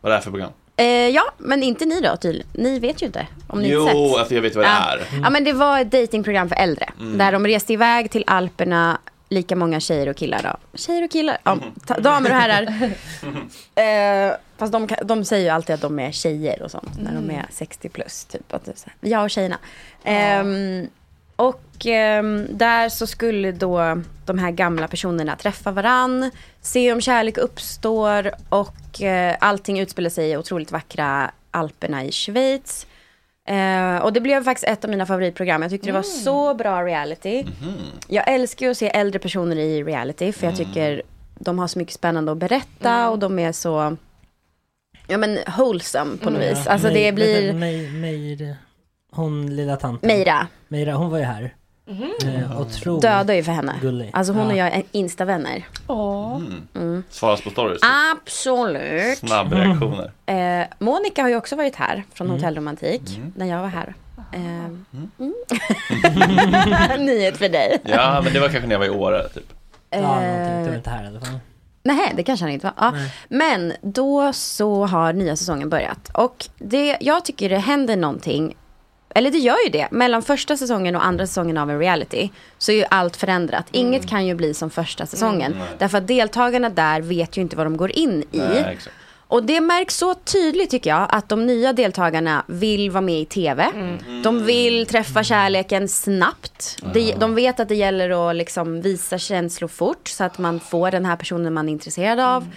Vad är det här för program? Eh, ja, men inte ni då tydligen. Ni vet ju inte om ni Jo, inte sett. alltså jag vet vad det ja. är. Ja, men det var ett datingprogram för äldre. Mm. Där de reste iväg till Alperna, lika många tjejer och killar då. Tjejer och killar, ja, ta- damer och herrar. Eh, fast de, de säger ju alltid att de är tjejer och sånt när de är 60 plus. Typ, att det är så här, jag och tjejerna. Ehm, och ehm, där så skulle då de här gamla personerna träffa varann, se om kärlek uppstår och eh, allting utspelar sig i otroligt vackra Alperna i Schweiz. Eh, och det blev faktiskt ett av mina favoritprogram. Jag tyckte det var så bra reality. Jag älskar ju att se äldre personer i reality för jag tycker de har så mycket spännande att berätta och de är så Ja men wholesome på något Mm. vis. Alltså det blir Mejr, hon lilla tanten. Meira. Meira, hon var ju här. Eh, otroligt Dödar ju för henne. Gullig. Alltså hon Ja. och jag är instivänner. Mm. Svaras på stories. Absolut. Snabbreaktioner. Eh, Monica har ju också varit här från Mm. Hotell Romantik Mm. när jag var här. Eh, mm. Nyhet för dig. Ja, men det var kanske när jag var i Åre, typ. Ja, någonting. Var inte här i alla fall. Nej, det kanske han inte var. Ja. Men då så har nya säsongen börjat. Och det, jag tycker det händer någonting, eller det gör ju det, mellan första säsongen och andra säsongen av en reality. Så är ju allt förändrat. Inget kan ju bli som första säsongen. Mm. Därför att deltagarna där vet ju inte vad de går in i. Nej, exakt. Och det märks så tydligt tycker jag att de nya deltagarna vill vara med i TV. Mm. De vill träffa kärleken snabbt. De, de vet att det gäller att liksom visa känslor fort så att man får den här personen man är intresserad av.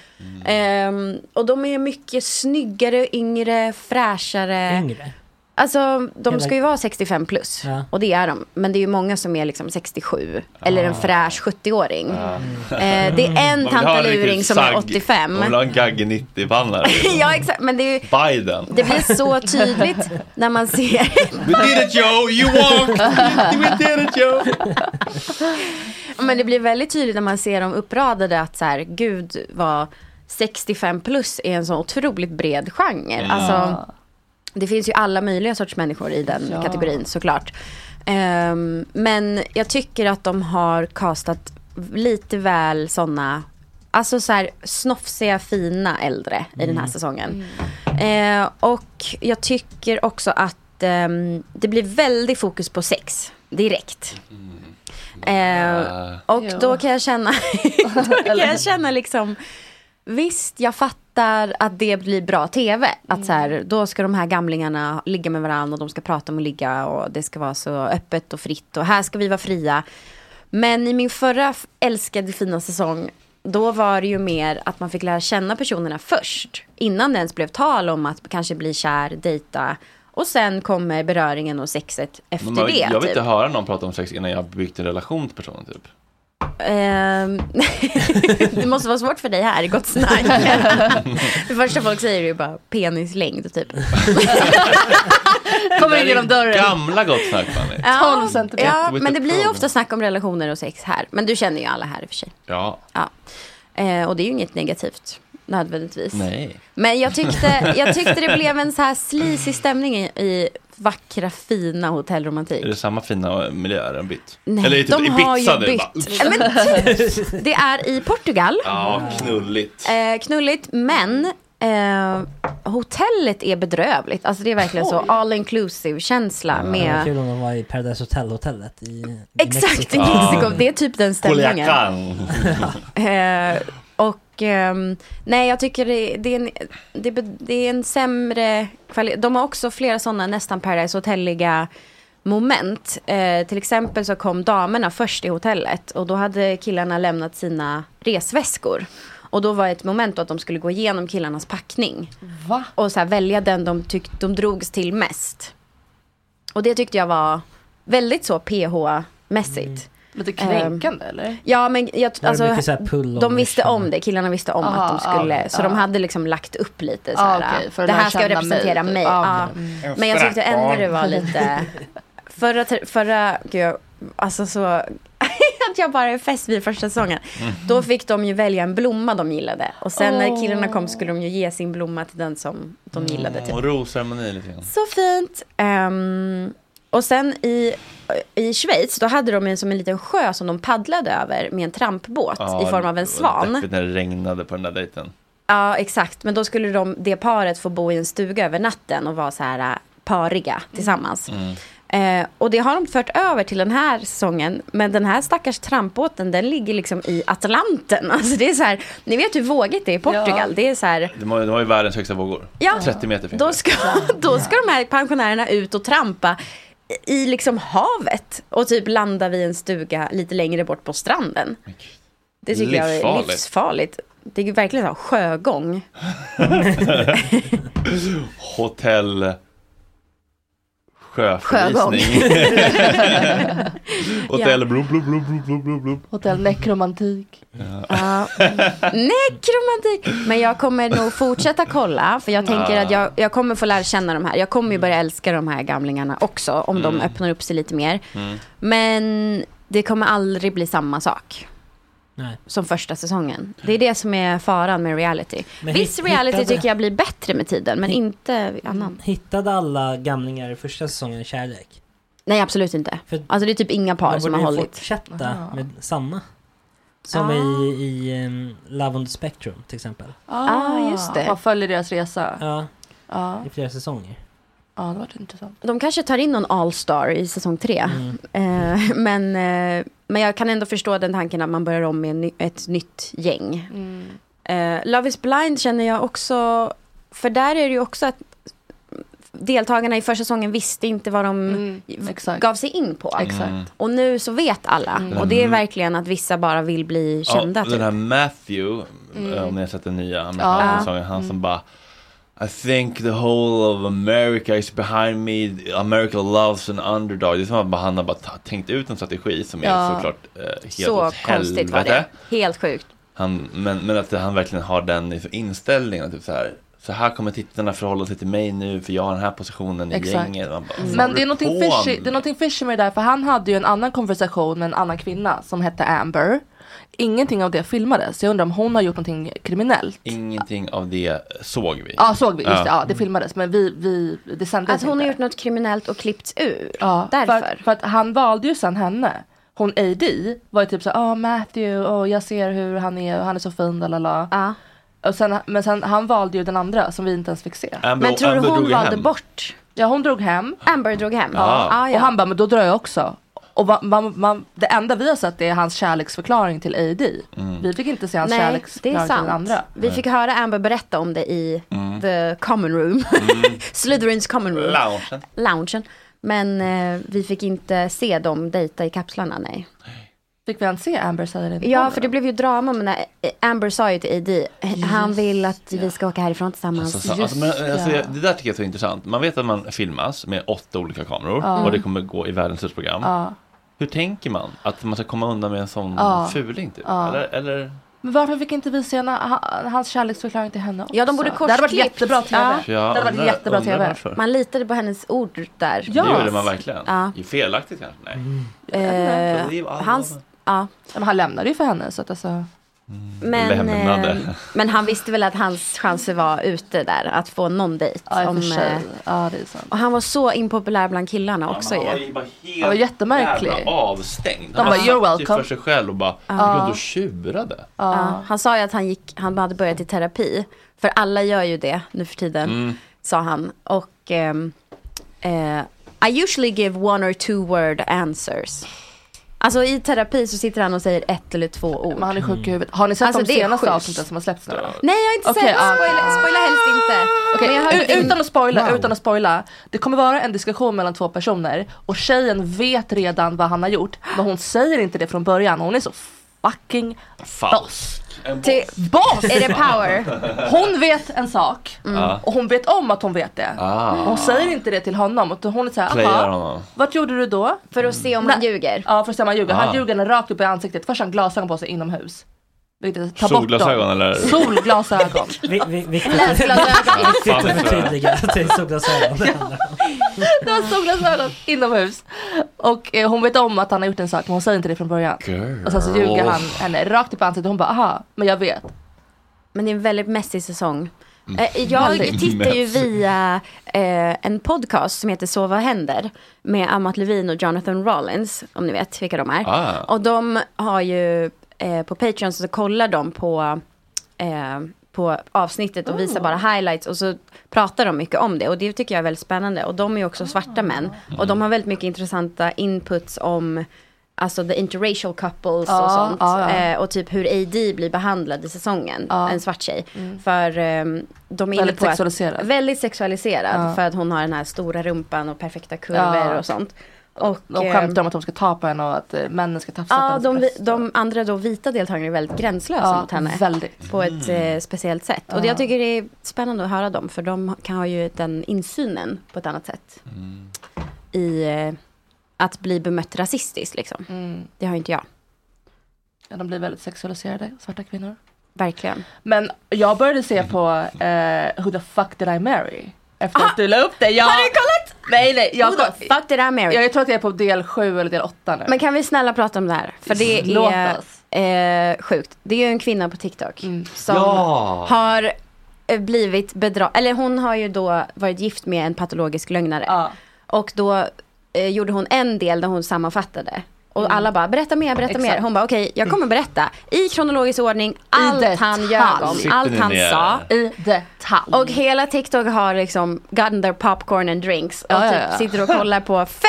Ehm, och de är mycket snyggare, yngre, fräschare. Yngre. Alltså de ska ju vara 65 plus. Ja. Och det är de. Men det är ju många som är liksom 67. Eller en fräsch 70-åring. Eh, det är en tantaluring som är sagg. 85. Man vill ha en Gagge 90-panna. ja exakt. Men det, är ju, Biden. det blir så tydligt när man ser. We did it Joe, you walked! We did it Joe! Men det blir väldigt tydligt när man ser dem uppradade att så här, gud vad 65 plus är en så otroligt bred genre. Mm. Alltså, det finns ju alla möjliga sorts människor i den Ja. kategorin såklart. Ehm, men jag tycker att de har castat lite väl sådana, alltså så här snofsiga fina äldre i den här säsongen. Eh, och jag tycker också att ehm, det blir väldigt fokus på sex direkt. Eh, och Ja. då kan jag känna, då kan jag känna liksom, visst jag fattar att det blir bra tv. Att så här, då ska de här gamlingarna ligga med varandra och de ska prata om att ligga och det ska vara så öppet och fritt och här ska vi vara fria. Men i min förra älskade fina säsong då var det ju mer att man fick lära känna personerna först. Innan det ens blev tal om att kanske bli kär, dejta. Och sen kommer beröringen och sexet efter man, det. jag vill typ. inte höra någon prata om sex innan jag byggt en relation till personen typ. Ehm, det måste vara svårt för dig här, gott snack. det första folk säger är ju bara penislängd typ. Kommer in genom dörren. Gamla gott snack Fanny. Ja, 12 centimeter. ja, men det blir ju ofta snack om relationer och sex här. Men du känner ju alla här i och för sig. Ja, Ja. Eh, och det är ju inget negativt nödvändigtvis. nej. Men jag tyckte, jag tyckte det blev en så här sleazy stämning i, i vackra fina hotellromantik. Är det samma fina miljöer en bytt? Nej, Eller typ de har ju bytt. bara. Ja, men typ. Det är i Portugal. Ja, knulligt. Eh, knulligt, men eh, hotellet är bedrövligt. Alltså det är verkligen så all inclusive känsla Det var med... kul om de var i Paradise Hotel-hotellet i, i Exakt, i Mexiko. Mexiko. Det är typ den stämningen. Culiacán. Eh, och ehm, nej, jag tycker det, det, är en, det, det är en sämre kvalitet. De har också flera sådana nästan Paradise Hotelliga moment. Eh, till exempel så kom damerna först i hotellet och då hade killarna lämnat sina resväskor. Och då var ett moment då att de skulle gå igenom killarnas packning. Va? Och så här välja den de tyckte de drogs till mest. Och det tyckte jag var väldigt så PH-mässigt. Lite kränkande eller? Ja men jag, alltså, mycket så här pull och de visste om det, killarna visste om Aha, att de skulle, ja, så ja. de hade liksom lagt upp lite så Ah, här, för att det här ska representera mig, mig. typ. Ah, ja. okej. Men jag tyckte ändå det var lite, förra, förra, gud, alltså så, att jag bara är fäst vid första säsongen. Då fick de ju välja en blomma de gillade. Och sen när killarna kom skulle de ju ge sin blomma till den som de gillade. Typ. Och rosceremoni lite grann. Så fint. Ehm, och sen i, i Schweiz, då hade de en, som en liten sjö som de paddlade över med en trampbåt Ja, i form av det en svan. deppigt när det regnade på den där dejten. Ja, exakt. Men då skulle de, det paret få bo i en stuga över natten och vara så här äh, pariga tillsammans. Mm. Eh, och det har de fört över till den här säsongen. Men den här stackars trampbåten, den ligger liksom i Atlanten. Alltså det är så här, ni vet hur vågigt det är i Portugal. Det är så här, De har, de har ju världens högsta vågor. Ja. 30 meter finns då det. ska, då ska de här pensionärerna ut och trampa i liksom havet och typ landa vid en stuga lite längre bort på stranden. Det tycker jag är Livsfarligt. Det är verkligen så här sjögång. Hotell. Sjöförvisning. Hotell blub, blub, blub, blub, blub, blub. Hotell nekromantik. Ja. Nekromantik! Men jag kommer nog fortsätta kolla. För jag tänker Ja. att jag, jag kommer få lära känna de här. Jag kommer ju börja älska de här gamlingarna också. Om de Mm. öppnar upp sig lite mer. Mm. Men det kommer aldrig bli samma sak. Nej. Som första säsongen. Det är det som är faran med reality. Men Viss reality hittade- tycker jag blir bättre med tiden. Men inte annan. Hittade alla gamlingar i första säsongen kärlek? Nej, absolut inte. Alltså det är typ inga par som har hållit. fortsätta Aha. med samma. Som Ah. i, i um, Love on the Spectrum till exempel. Ah, just det. Man följer deras resa. Ja, Ja, i flera säsonger. ja det var intressant. De kanske tar in någon all-star i säsong tre. Eh, men, eh, men jag kan ändå förstå den tanken att man börjar om med ny, ett nytt gäng. Mm. Eh, Love is blind känner jag också, för där är det ju också att deltagarna i första säsongen visste inte vad de gav sig in på. Mm. Och nu så vet alla. Mm. Och det är verkligen att vissa bara vill bli kända. Ja, typ. den här Matthew, Mm. eh, om ni har sett den nya Ja. amerikanska säsongen, han som bara I think the whole of America is behind me. America loves an underdog. Det är som att han har bara tänkt ut en strategi som är Ja. såklart eh, helt Så åt konstigt var helvete. det. Helt sjukt. Han, men, men att han verkligen har den inställningen. Typ så, här, så här kommer tittarna förhålla sig till mig nu för jag har den här positionen i Exakt. gänget. Bara, vad Men det är, fishy, med? det är någonting fishy med det där för han hade ju en annan konversation med en annan kvinna som hette Amber. Ingenting av det filmades. Jag undrar om hon har gjort någonting kriminellt. Ingenting av det såg vi. Ja såg vi, just det, ja det filmades men vi, vi det sändes Att hon inte. har gjort något kriminellt och klippts ur. Ja, Därför. För, för att han valde ju sen henne. Hon AD var ju typ så ja Matthew, och jag ser hur han är och han är så fin, lalala. Ja. Och sen, men sen han valde ju den andra som vi inte ens fick se. Amber- Men tror du Amber hon valde hem. bort? Ja hon drog hem. Amber drog hem? Ja. Ah, ja. Och han bara, men då drar jag också. Och va, man, man, det enda vi har sett är hans kärleksförklaring till AD. Mm. Vi fick inte se hans Nej, det är kärleksförklaring till andra. Vi fick höra Amber berätta om det i Mm. the common room. Slytherins common room. Loungen. Loungen. Men eh, vi fick inte se dem dejta i kapslarna, nej. Fick vi ens se Amber säga det? Ja, för det blev ju drama men när eh, Amber sa ju till AD, han vill att vi ska åka härifrån tillsammans. Alltså, så, alltså, men, alltså, jag- det där tycker jag är så intressant. Man vet att man filmas med åtta olika kameror Ja. och det kommer gå i världens största program. Ja. Hur tänker man? Att man ska komma undan med en sån Ja. fuling typ? Ja. Eller, eller? Men varför fick inte vi se ha, hans kärleksförklaring till henne också? Ja, de borde Det hade varit jättebra TV. Ja. Det hade varit undrar- jättebra undrar TV. varför. Man litade på hennes ord där. Ja. Det gjorde man verkligen. Ja. Felaktigt kanske? Nej. Eh, Believe all hans, ja. Men han lämnade ju för henne så att alltså. Men, Lämnade. eh, men han visste väl att hans chanser var ute där, att få någon dejt. Ja, Om, eh, Ja, det är sant. och han var så impopulär bland killarna också Han var ju. bara helt Han var jättemärklig. jävla avstängd. De Han bara, "You're welcome." för sig själv och bara gick runt och tjurade. Ja, han sa ju att han, gick, han hade börjat i terapi. För alla gör ju det nu för tiden, Mm. sa han. Och ehm, eh, I usually give one or two word answers. Alltså i terapi så sitter han och säger ett eller två ord. Men han är sjuk i huvudet. Har ni sett Alltså, de senaste avsnitten som har släppts nu? då? Nej jag har inte Okej, sett, ja. spoila, spoila helst inte. Att det- utan att spoila, Wow. utan att spoila. Det kommer vara en diskussion mellan två personer och tjejen vet redan vad han har gjort. Men hon säger inte det från början. Hon är så fucking Falsk. En Till, boss. är det power? Hon vet en sak Ja. och hon vet om att hon vet det. Ah. Hon säger inte det till honom. utan Hon är såhär, Playar aha, honom. vad gjorde du då? För att se om han ljuger. Ja, för att se om han ljuger. Ah. Han ljuger henne rakt upp i ansiktet. Först har han glasögon på sig inomhus. Ta Solglasögon eller? Solglasögon. Vi, vi, viktigt Läsglasögon. viktigt att förtydliga att det är solglasögon det handlar om. Det var solglasögon inomhus. Och eh, hon vet om att han har gjort en sak men hon säger inte det från början. Girl. Och sen så ljuger han henne rakt upp i ansiktet. Hon bara, aha, men jag vet. Men det är en väldigt messig säsong. Mm. Eh, Jag tittar ju via eh, en podcast som heter Så vad händer? Med Amat Levin och Jonathan Rollins, om ni vet vilka de är. Ah. Och de har ju eh, på Patreon så kollar de på, eh, på avsnittet och visar bara highlights och så pratar de mycket om det. Och det tycker jag är väldigt spännande. Och de är ju också svarta män. Och de har väldigt mycket intressanta inputs om Alltså the interracial couples Ja, och sånt. ja. Eh, och typ hur AD blir behandlad i säsongen. Ja. En svart tjej. För ehm, de är inne Väldigt på sexualiserad. Att, väldigt sexualiserad. Ja. För att hon har den här stora rumpan och perfekta kurvor och sånt. Och, De ehm, skämtar om att de ska ta på henne och att eh, männen ska tafsa på Ja, hennes de, bröst. de andra då vita deltagarna är väldigt gränslösa Ja, mot henne. väldigt. På ett eh, speciellt sätt. Och det, Ja. jag tycker det är spännande att höra dem. För de kan ha ju den insynen på ett annat sätt. Mm. I eh, att bli bemött rasistiskt liksom. Mm. Det har ju inte jag. Ja, de blir väldigt sexualiserade, svarta kvinnor. Verkligen. Men jag började se på eh, Who the fuck did I marry? Efter att du la upp det. Jag... Har du kollat? Nej nej. Jag, Who the fuck did I marry? jag, jag tror att jag är på del sju eller del åtta nu. Men kan vi snälla prata om det här? För det Låt är oss. eh, sjukt. Det är ju en kvinna på TikTok Mm. som Ja. har eh, blivit bedragen. Eller hon har ju då varit gift med en patologisk lögnare. Ja. Och då eh, gjorde hon en del där hon sammanfattade. Och alla bara, berätta mer, berätta Mm. Exakt. mer. Hon bara, okej, jag kommer berätta. I kronologisk ordning, allt detalj. han ljög om, Sitter allt han ner? sa. I detalj. Och hela TikTok har liksom gotten their popcorn and drinks. Och Ja, typ ja. sitter och kollar på 50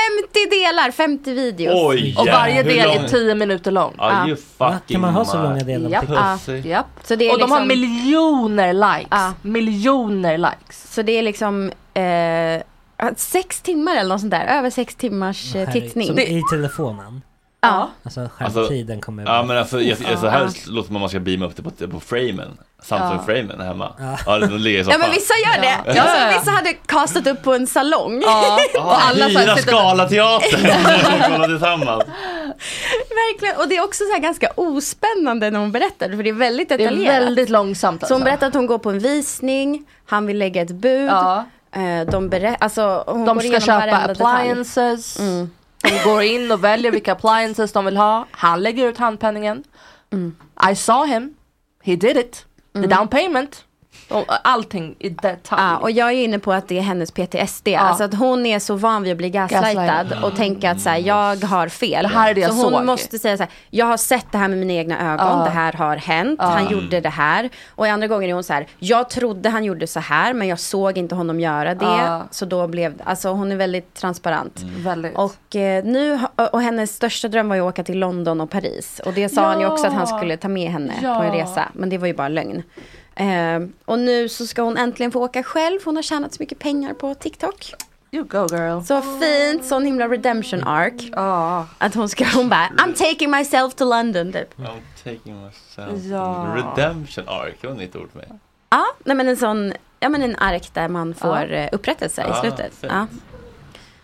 delar, 50 videos. Oj, och varje del är lång? 10 minuter lång. Are you fucking Kan man ha så långa delar på Japp. TikTok? Pussy. Japp. Så det är Och de har liksom- miljoner likes. Miljoner likes. Så det är liksom eh, sex timmar eller något sånt där. Över sex timmars eh, Herregud, tittning. Som i telefonen. Ja. Alltså skärmtiden kommer Ja men alltså, jag, jag, så här Ja. låter om man ska beama upp det på, på framen Samsung-framen hemma Ja. Ja, den ligger i Ja men vissa gör det. Ja. Ja. Så vissa hade kastat upp på en salong. Ja. Och alla Hyra Scalateatern kolla tillsammans Verkligen. Och det är också så här ganska ospännande när hon berättar. För det är väldigt Det är detaljerat. väldigt långsamt Så hon alltså. berättar att hon går på en visning. Han vill lägga ett bud. Ja. Eh, De, alltså, hon De går ska köpa appliances. Mm. De går in och väljer vilka appliances de vill ha. Han lägger ut handpenningen. Mm. I saw him. He did it. The down payment. Allting i detalj. Ja, och jag är inne på att det är hennes PTSD. Alltså att hon är så van vid att bli gaslightad Gaslighted. och tänka att så här, jag har fel. Det här är det jag så hon såg. måste säga så här, jag har sett det här med mina egna ögon, Ja. det här har hänt, Ja. han Mm. gjorde det här. Och andra gånger är hon så här, jag trodde han gjorde så här men jag såg inte honom göra det. Ja. Så då blev det, alltså hon är väldigt transparent. Väldigt. Och, eh, nu, och hennes största dröm var ju att åka till London och Paris. Och det sa han ju också att han skulle ta med henne Ja. på en resa. Men det var ju bara lögn. Eh, och nu så ska hon äntligen få åka själv. Hon har tjänat så mycket pengar på TikTok. You go girl. Så fint, sån himla redemption arc. Att hon ska, hon bara, I'm taking myself to London typ. I'm taking myself Ja. Redemption arc, det var ett nytt ord för mig Ja, nej men en sån, ja men en ark där man får Ja. eh, upprättelse i Ah, slutet. fint. Ja.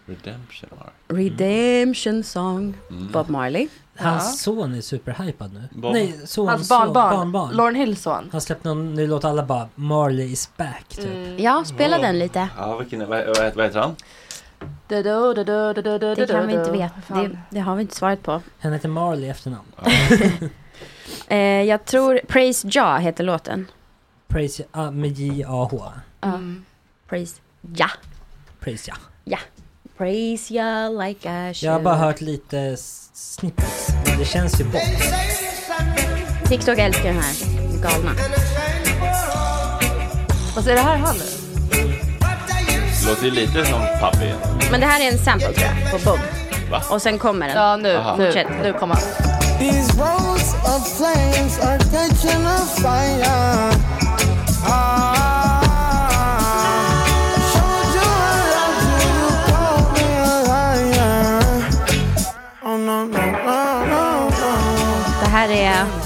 Redemption arc Redemption song, Mm. Bob Marley. Hans son är superhypad nu. Bob. Nej, son, Hans son, barnbarn. barnbarn. Lauren Hills son. Han släppte någon, nu låter alla bara Marley is back typ. Mm. Ja, spela den lite. Ja, vilken, vad, vad, vad heter han? Du, du, du, du, du, du, du, Det kan vi inte veta. Det, det har vi inte svaret på. Han heter Marley i efternamn. Eh, jag tror Praise Ja heter låten. Praise, ah, med J-A-H. Ja. Praise Ja. Praise ja. Ja. Praise Ja like I should. Jag har bara hört lite snippets. Men det känns ju bort. TikTok älskar den här. Galna. Vad är det här han nu? Låter ju lite som Puppy Men det här är en sample tror jag, på Bob. Va? Och sen kommer den. Ja nu, Aha. nu, Fortsätt. nu kommer han. These roads of flames are catching a fire. Ah,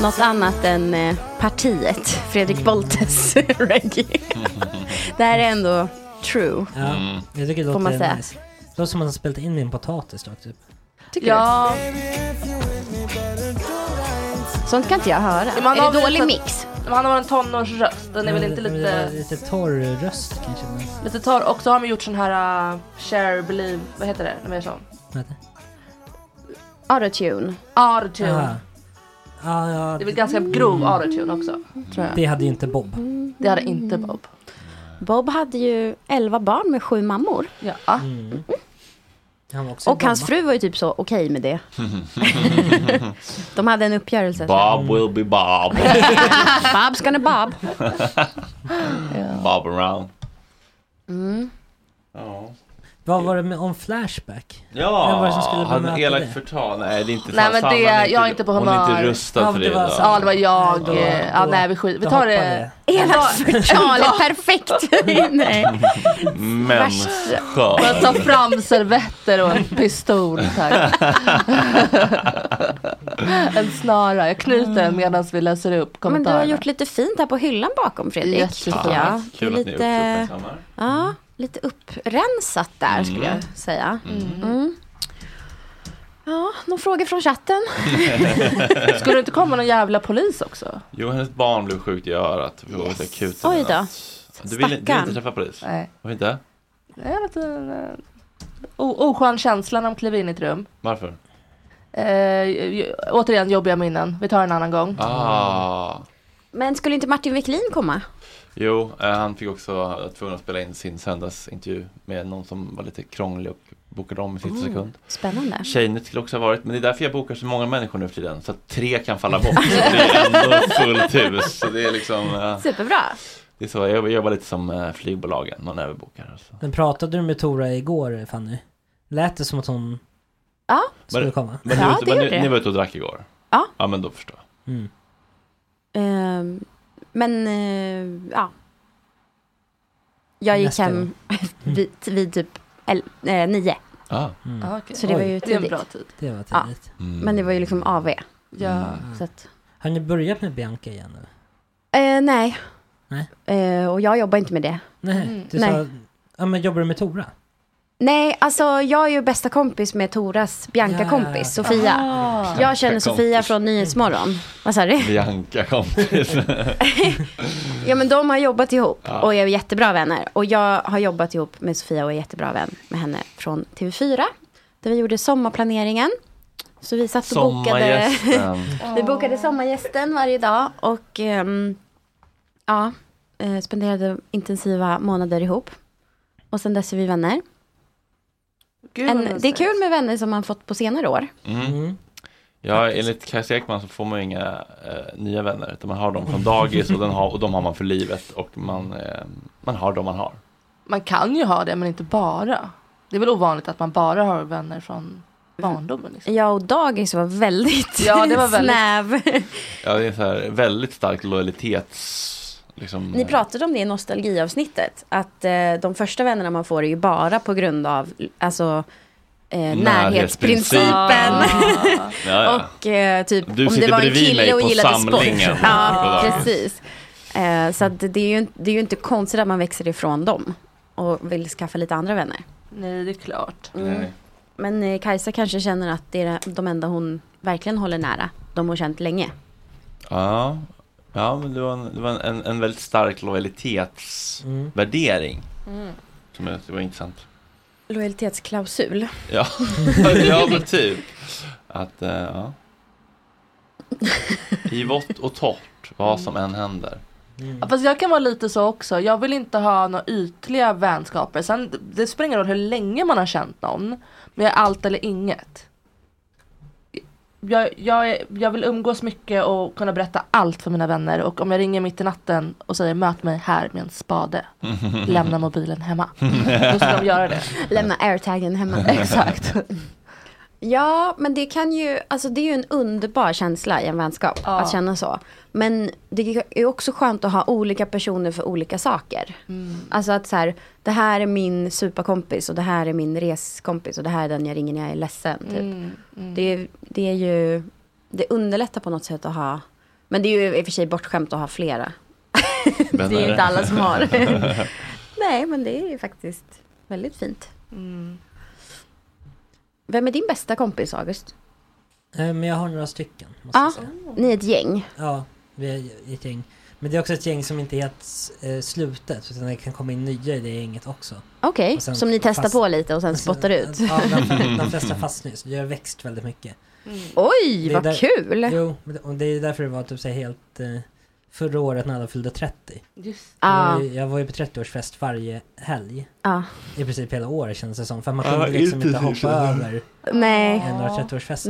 något annat än eh, partiet, Fredrik Boltes reggae. det här är ändå true. Ja, jag tycker det Får man låter säga. nice. Det låter som att han spelat in en potatis då, typ. Tycker Ja, du? Sånt kan inte jag höra. Men han är har det väl dålig mix? han har en tonårsröst. Den är väl inte det- det lite, Lite torr röst kanske. Men... lite torr. Och så har de gjort sån här uh, share, believe, vad heter det? När man gör sån? Vad heter Autotune. Autotune. Aha. Ja, ja, Det är väl ganska grov autotune också. Tror jag. det hade ju inte Bob. Det hade inte Bob. Bob hade ju 11 barn med sju mammor. Ja. Mm. Han var också Och hans mamma. fru var ju typ så okej med det. De hade en uppgörelse. Bob will be Bob Bob's gonna Bob. Bob around Mm. Ja Vad var det med om Flashback? Ja, var det som skulle han elakt det? förtal. Nej, det är inte Nej, men det- är jag är inte på Hon är humör. inte rustad Ja, för det var. Ja, det var jag. Eh, ja, då- nej, vi skit. Vi tar det. Elakt förtal är perfekt. Nej. Mänskör. Jag tar fram servetter och en pistol. Tack. en snara. Jag knyter den medan vi läser upp Men du kommentarerna. har gjort lite fint här på hyllan bakom Fredrik. Jättefint. är Kul att ni lite, uppmärksammar. ja, lite upprensat där skulle jag säga. Mm. Ja, någon fråga från chatten? Skulle det inte komma någon jävla polis också? Jo, hennes barn blev sjukt i örat. Vi var lite akut. Oj då. Du vill, du vill inte träffa polis? Nej. Varför inte? Jag vet inte. eh, Oskön känsla när de kliver in i ett rum. Varför? Eh, återigen jobbiga minnen. Vi tar en annan gång. Ah. Men skulle inte Martin Wiklin komma? Jo, eh, han fick också tvungen att spela in sin söndagsintervju med någon som var lite krånglig och bokade om i sista Mm. sekund. Spännande. Tjejnytt skulle också ha varit, men det är därför jag bokar så många människor nu för tiden. Så att tre kan falla bort. Så det är ändå fullt hus. Så det är liksom, eh, Superbra. det är så, jag jobbar lite som eh, flygbolagen, man överbokar. Alltså. Men pratade du med Tora igår Fanny? Lät det som att hon Ja. skulle Men- komma? Men ni, Ja, var ute- det men ni, ni var ute och drack igår? Ja. Ja, men då förstår jag. Mm. Ehm, men eh, ja. Jag gick Nästa hem vid, vid typ el, eh, nio. Ah. Ah, okej. Så det var ju Det är en tidigt. bra tid. Det var Ja. tidigt. Men det var ju liksom AV. Ja. Så att, Har ni börjat med Bianca igen nu? eh, nej. Nej. Eh, och jag jobbar inte med det. Nej, Mm. du Nej. sa... Ja men jobbar du med Tora? Nej, alltså jag är ju bästa kompis med Toras Bianca-kompis, Ja. Sofia. Ah. Jag känner Sofia Bianca-kompis. från Nyhetsmorgon. Vad sa du? Bianca kompis. Ja men de har jobbat ihop Ja. och är jättebra vänner. Och jag har jobbat ihop med Sofia och är jättebra vän med henne från TV4. Där vi gjorde sommarplaneringen. Så vi satt och bokade. Vi bokade sommargästen varje dag. Och ehm, ja, eh, spenderade intensiva månader ihop. Och sen dess är vi vänner. Gud, En, det är kul med vänner som man fått på senare år. Mm. Ja, enligt Kajsa Ekman så får man ju inga eh, nya vänner. Utan man har dem från dagis och, den har, och de har man för livet. Och man, eh, man har dem man har. Man kan ju ha det men inte bara. Det är väl ovanligt att man bara har vänner från barndomen. Liksom. Jag och dagis var väldigt, Ja, det var väldigt- snäv. Ja, det är så här väldigt stark lojalitets... Liksom, Ni pratade om det i nostalgiavsnittet. Att eh, de första vännerna man får är ju bara på grund av alltså, eh, närhetsprincipen. Ja, ja. och eh, typ Du om det var en kille och på gillade sport. samlingen. Ja, Ja. precis. Eh, så att det, är ju, det är ju inte konstigt att man växer ifrån dem. Och vill skaffa lite andra vänner. Nej, det är klart. Nej. Men eh, Kajsa kanske känner att det är de enda hon verkligen håller nära. De hon känt länge. Ja, ja men det var en, det var en, en väldigt stark lojalitetsvärdering. Mm. Som jag, det var intressant. Lojalitetsklausul. Ja, ja men typ. Att, eh, ja. I vått och torrt, vad som än händer. Ja, fast jag kan vara lite så också. Jag vill inte ha några ytliga vänskaper. Sen, det spelar ingen roll hur länge man har känt någon. Men jag är allt eller inget. Jag, jag, jag vill umgås mycket och kunna berätta allt för mina vänner. Och om jag ringer mitt i natten och säger möt mig här med en spade. Lämna mobilen hemma. Då ska de göra det. Lämna airtagen hemma. Exakt. Ja, men det kan ju, alltså det är ju en underbar känsla i en vänskap Ja. att känna så. Men det är också skönt att ha olika personer för olika saker. Alltså att så här, det här är min superkompis och det här är min reskompis och det här är den jag ringer när jag är ledsen. Typ. Mm, mm. Det, är- det är ju, det underlättar på något sätt att ha, men det är ju i och för sig bortskämt att ha flera. det är ju inte alla som har. Nej, men det är ju faktiskt väldigt fint. Mm. Vem är din bästa kompis, August? Eh, Men jag har några stycken. Måste Ja, jag säga. ni är ett gäng. Ja, vi är ett gäng. Men det är också ett gäng som inte är helt eh, slutet. Utan det kan komma in nya i det gänget också. Okej, sen som ni testar fast- på lite och sen sen- spottar ut. Ja, de, de flesta fastnar så Det har växt väldigt mycket. Oj, Det är vad där- kul! Jo, och det är därför det var typ så helt... Eh, förra året när alla fyllde 30. Just Ah. Jag, var ju- jag var ju på 30-årsfest varje helg. Ja. I princip hela året kändes det som. För man Ja, kunde liksom inte hoppa över Nej. eh, några 30-årsfester.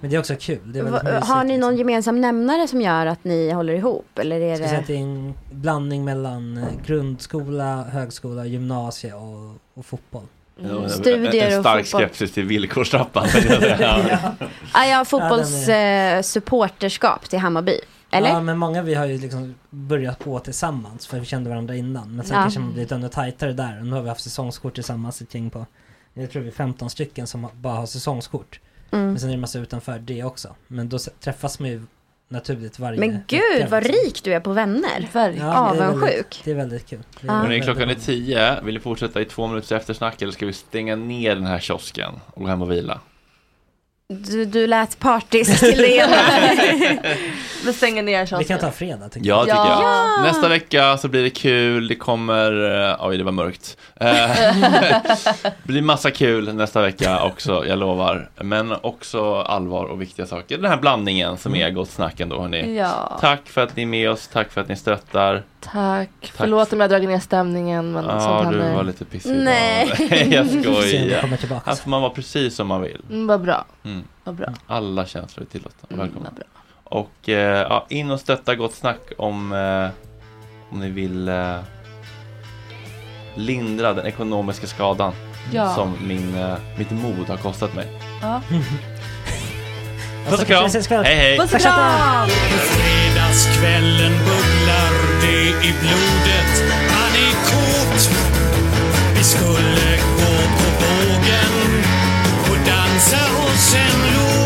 Men det är också kul. Det är Va- Har ni liksom. någon gemensam nämnare som gör att ni håller ihop? Eller är Jag skulle säga att det... det är en blandning mellan eh, grundskola, högskola, gymnasie och, och fotboll. Ja, Studier en, en stark fotboll. skepsis till villkorstrappan. jag. Ah, ja, Ja, fotbolls den eh, supporterskap till Hammarby. Eller? Ja men många vi har ju liksom börjat på tillsammans för vi kände varandra innan. Men sen Ja. kanske man blivit ännu tajtare där. Och nu har vi haft säsongskort tillsammans ett gäng på, jag tror vi är 15 stycken som bara har säsongskort. Mm. Men sen är det massa utanför det också. Men då träffas man ju naturligt varje Men gud vecka, vad liksom. rik du är på vänner. Verkligen. Ja, det är Avundsjuk. väldigt- Det är väldigt kul. Det är. Hörrni, klockan är tio. Vill ni fortsätta i två minuters eftersnack eller ska vi stänga ner den här kiosken och gå hem och vila? Du, du lät partisk till det ena. Vi stänger ner. Vi kan ta fredag tycker Ja, tycker jag. Ja. Nästa vecka så blir det kul. Det kommer... eh, Oj, det var mörkt. Eh, det blir massa kul nästa vecka också, jag lovar. Men också allvar och viktiga saker. Den här blandningen som är Gott Snack ändå, hörni. Ja. Tack för att ni är med oss, tack för att ni stöttar. Tack. Förlåt om jag dragit ner stämningen men sånt Ja, du händer. var lite pissig Nej. jag skojar. Här får man vara precis som man vill. Mm, vad bra. Mm. Vad bra. Alla känslor är tillåtna. Mm, Välkomna. bra. Och eh, ja, in och stötta Gott Snack om, eh, om ni vill eh, lindra den ekonomiska skadan Ja. som min, eh, mitt mod har kostat mig. Ja. Puss och kram! Hej hej! Puss och kram! Fredagskvällen bubblar det i blodet Han är kåt Vi skulle gå på bågen en luz.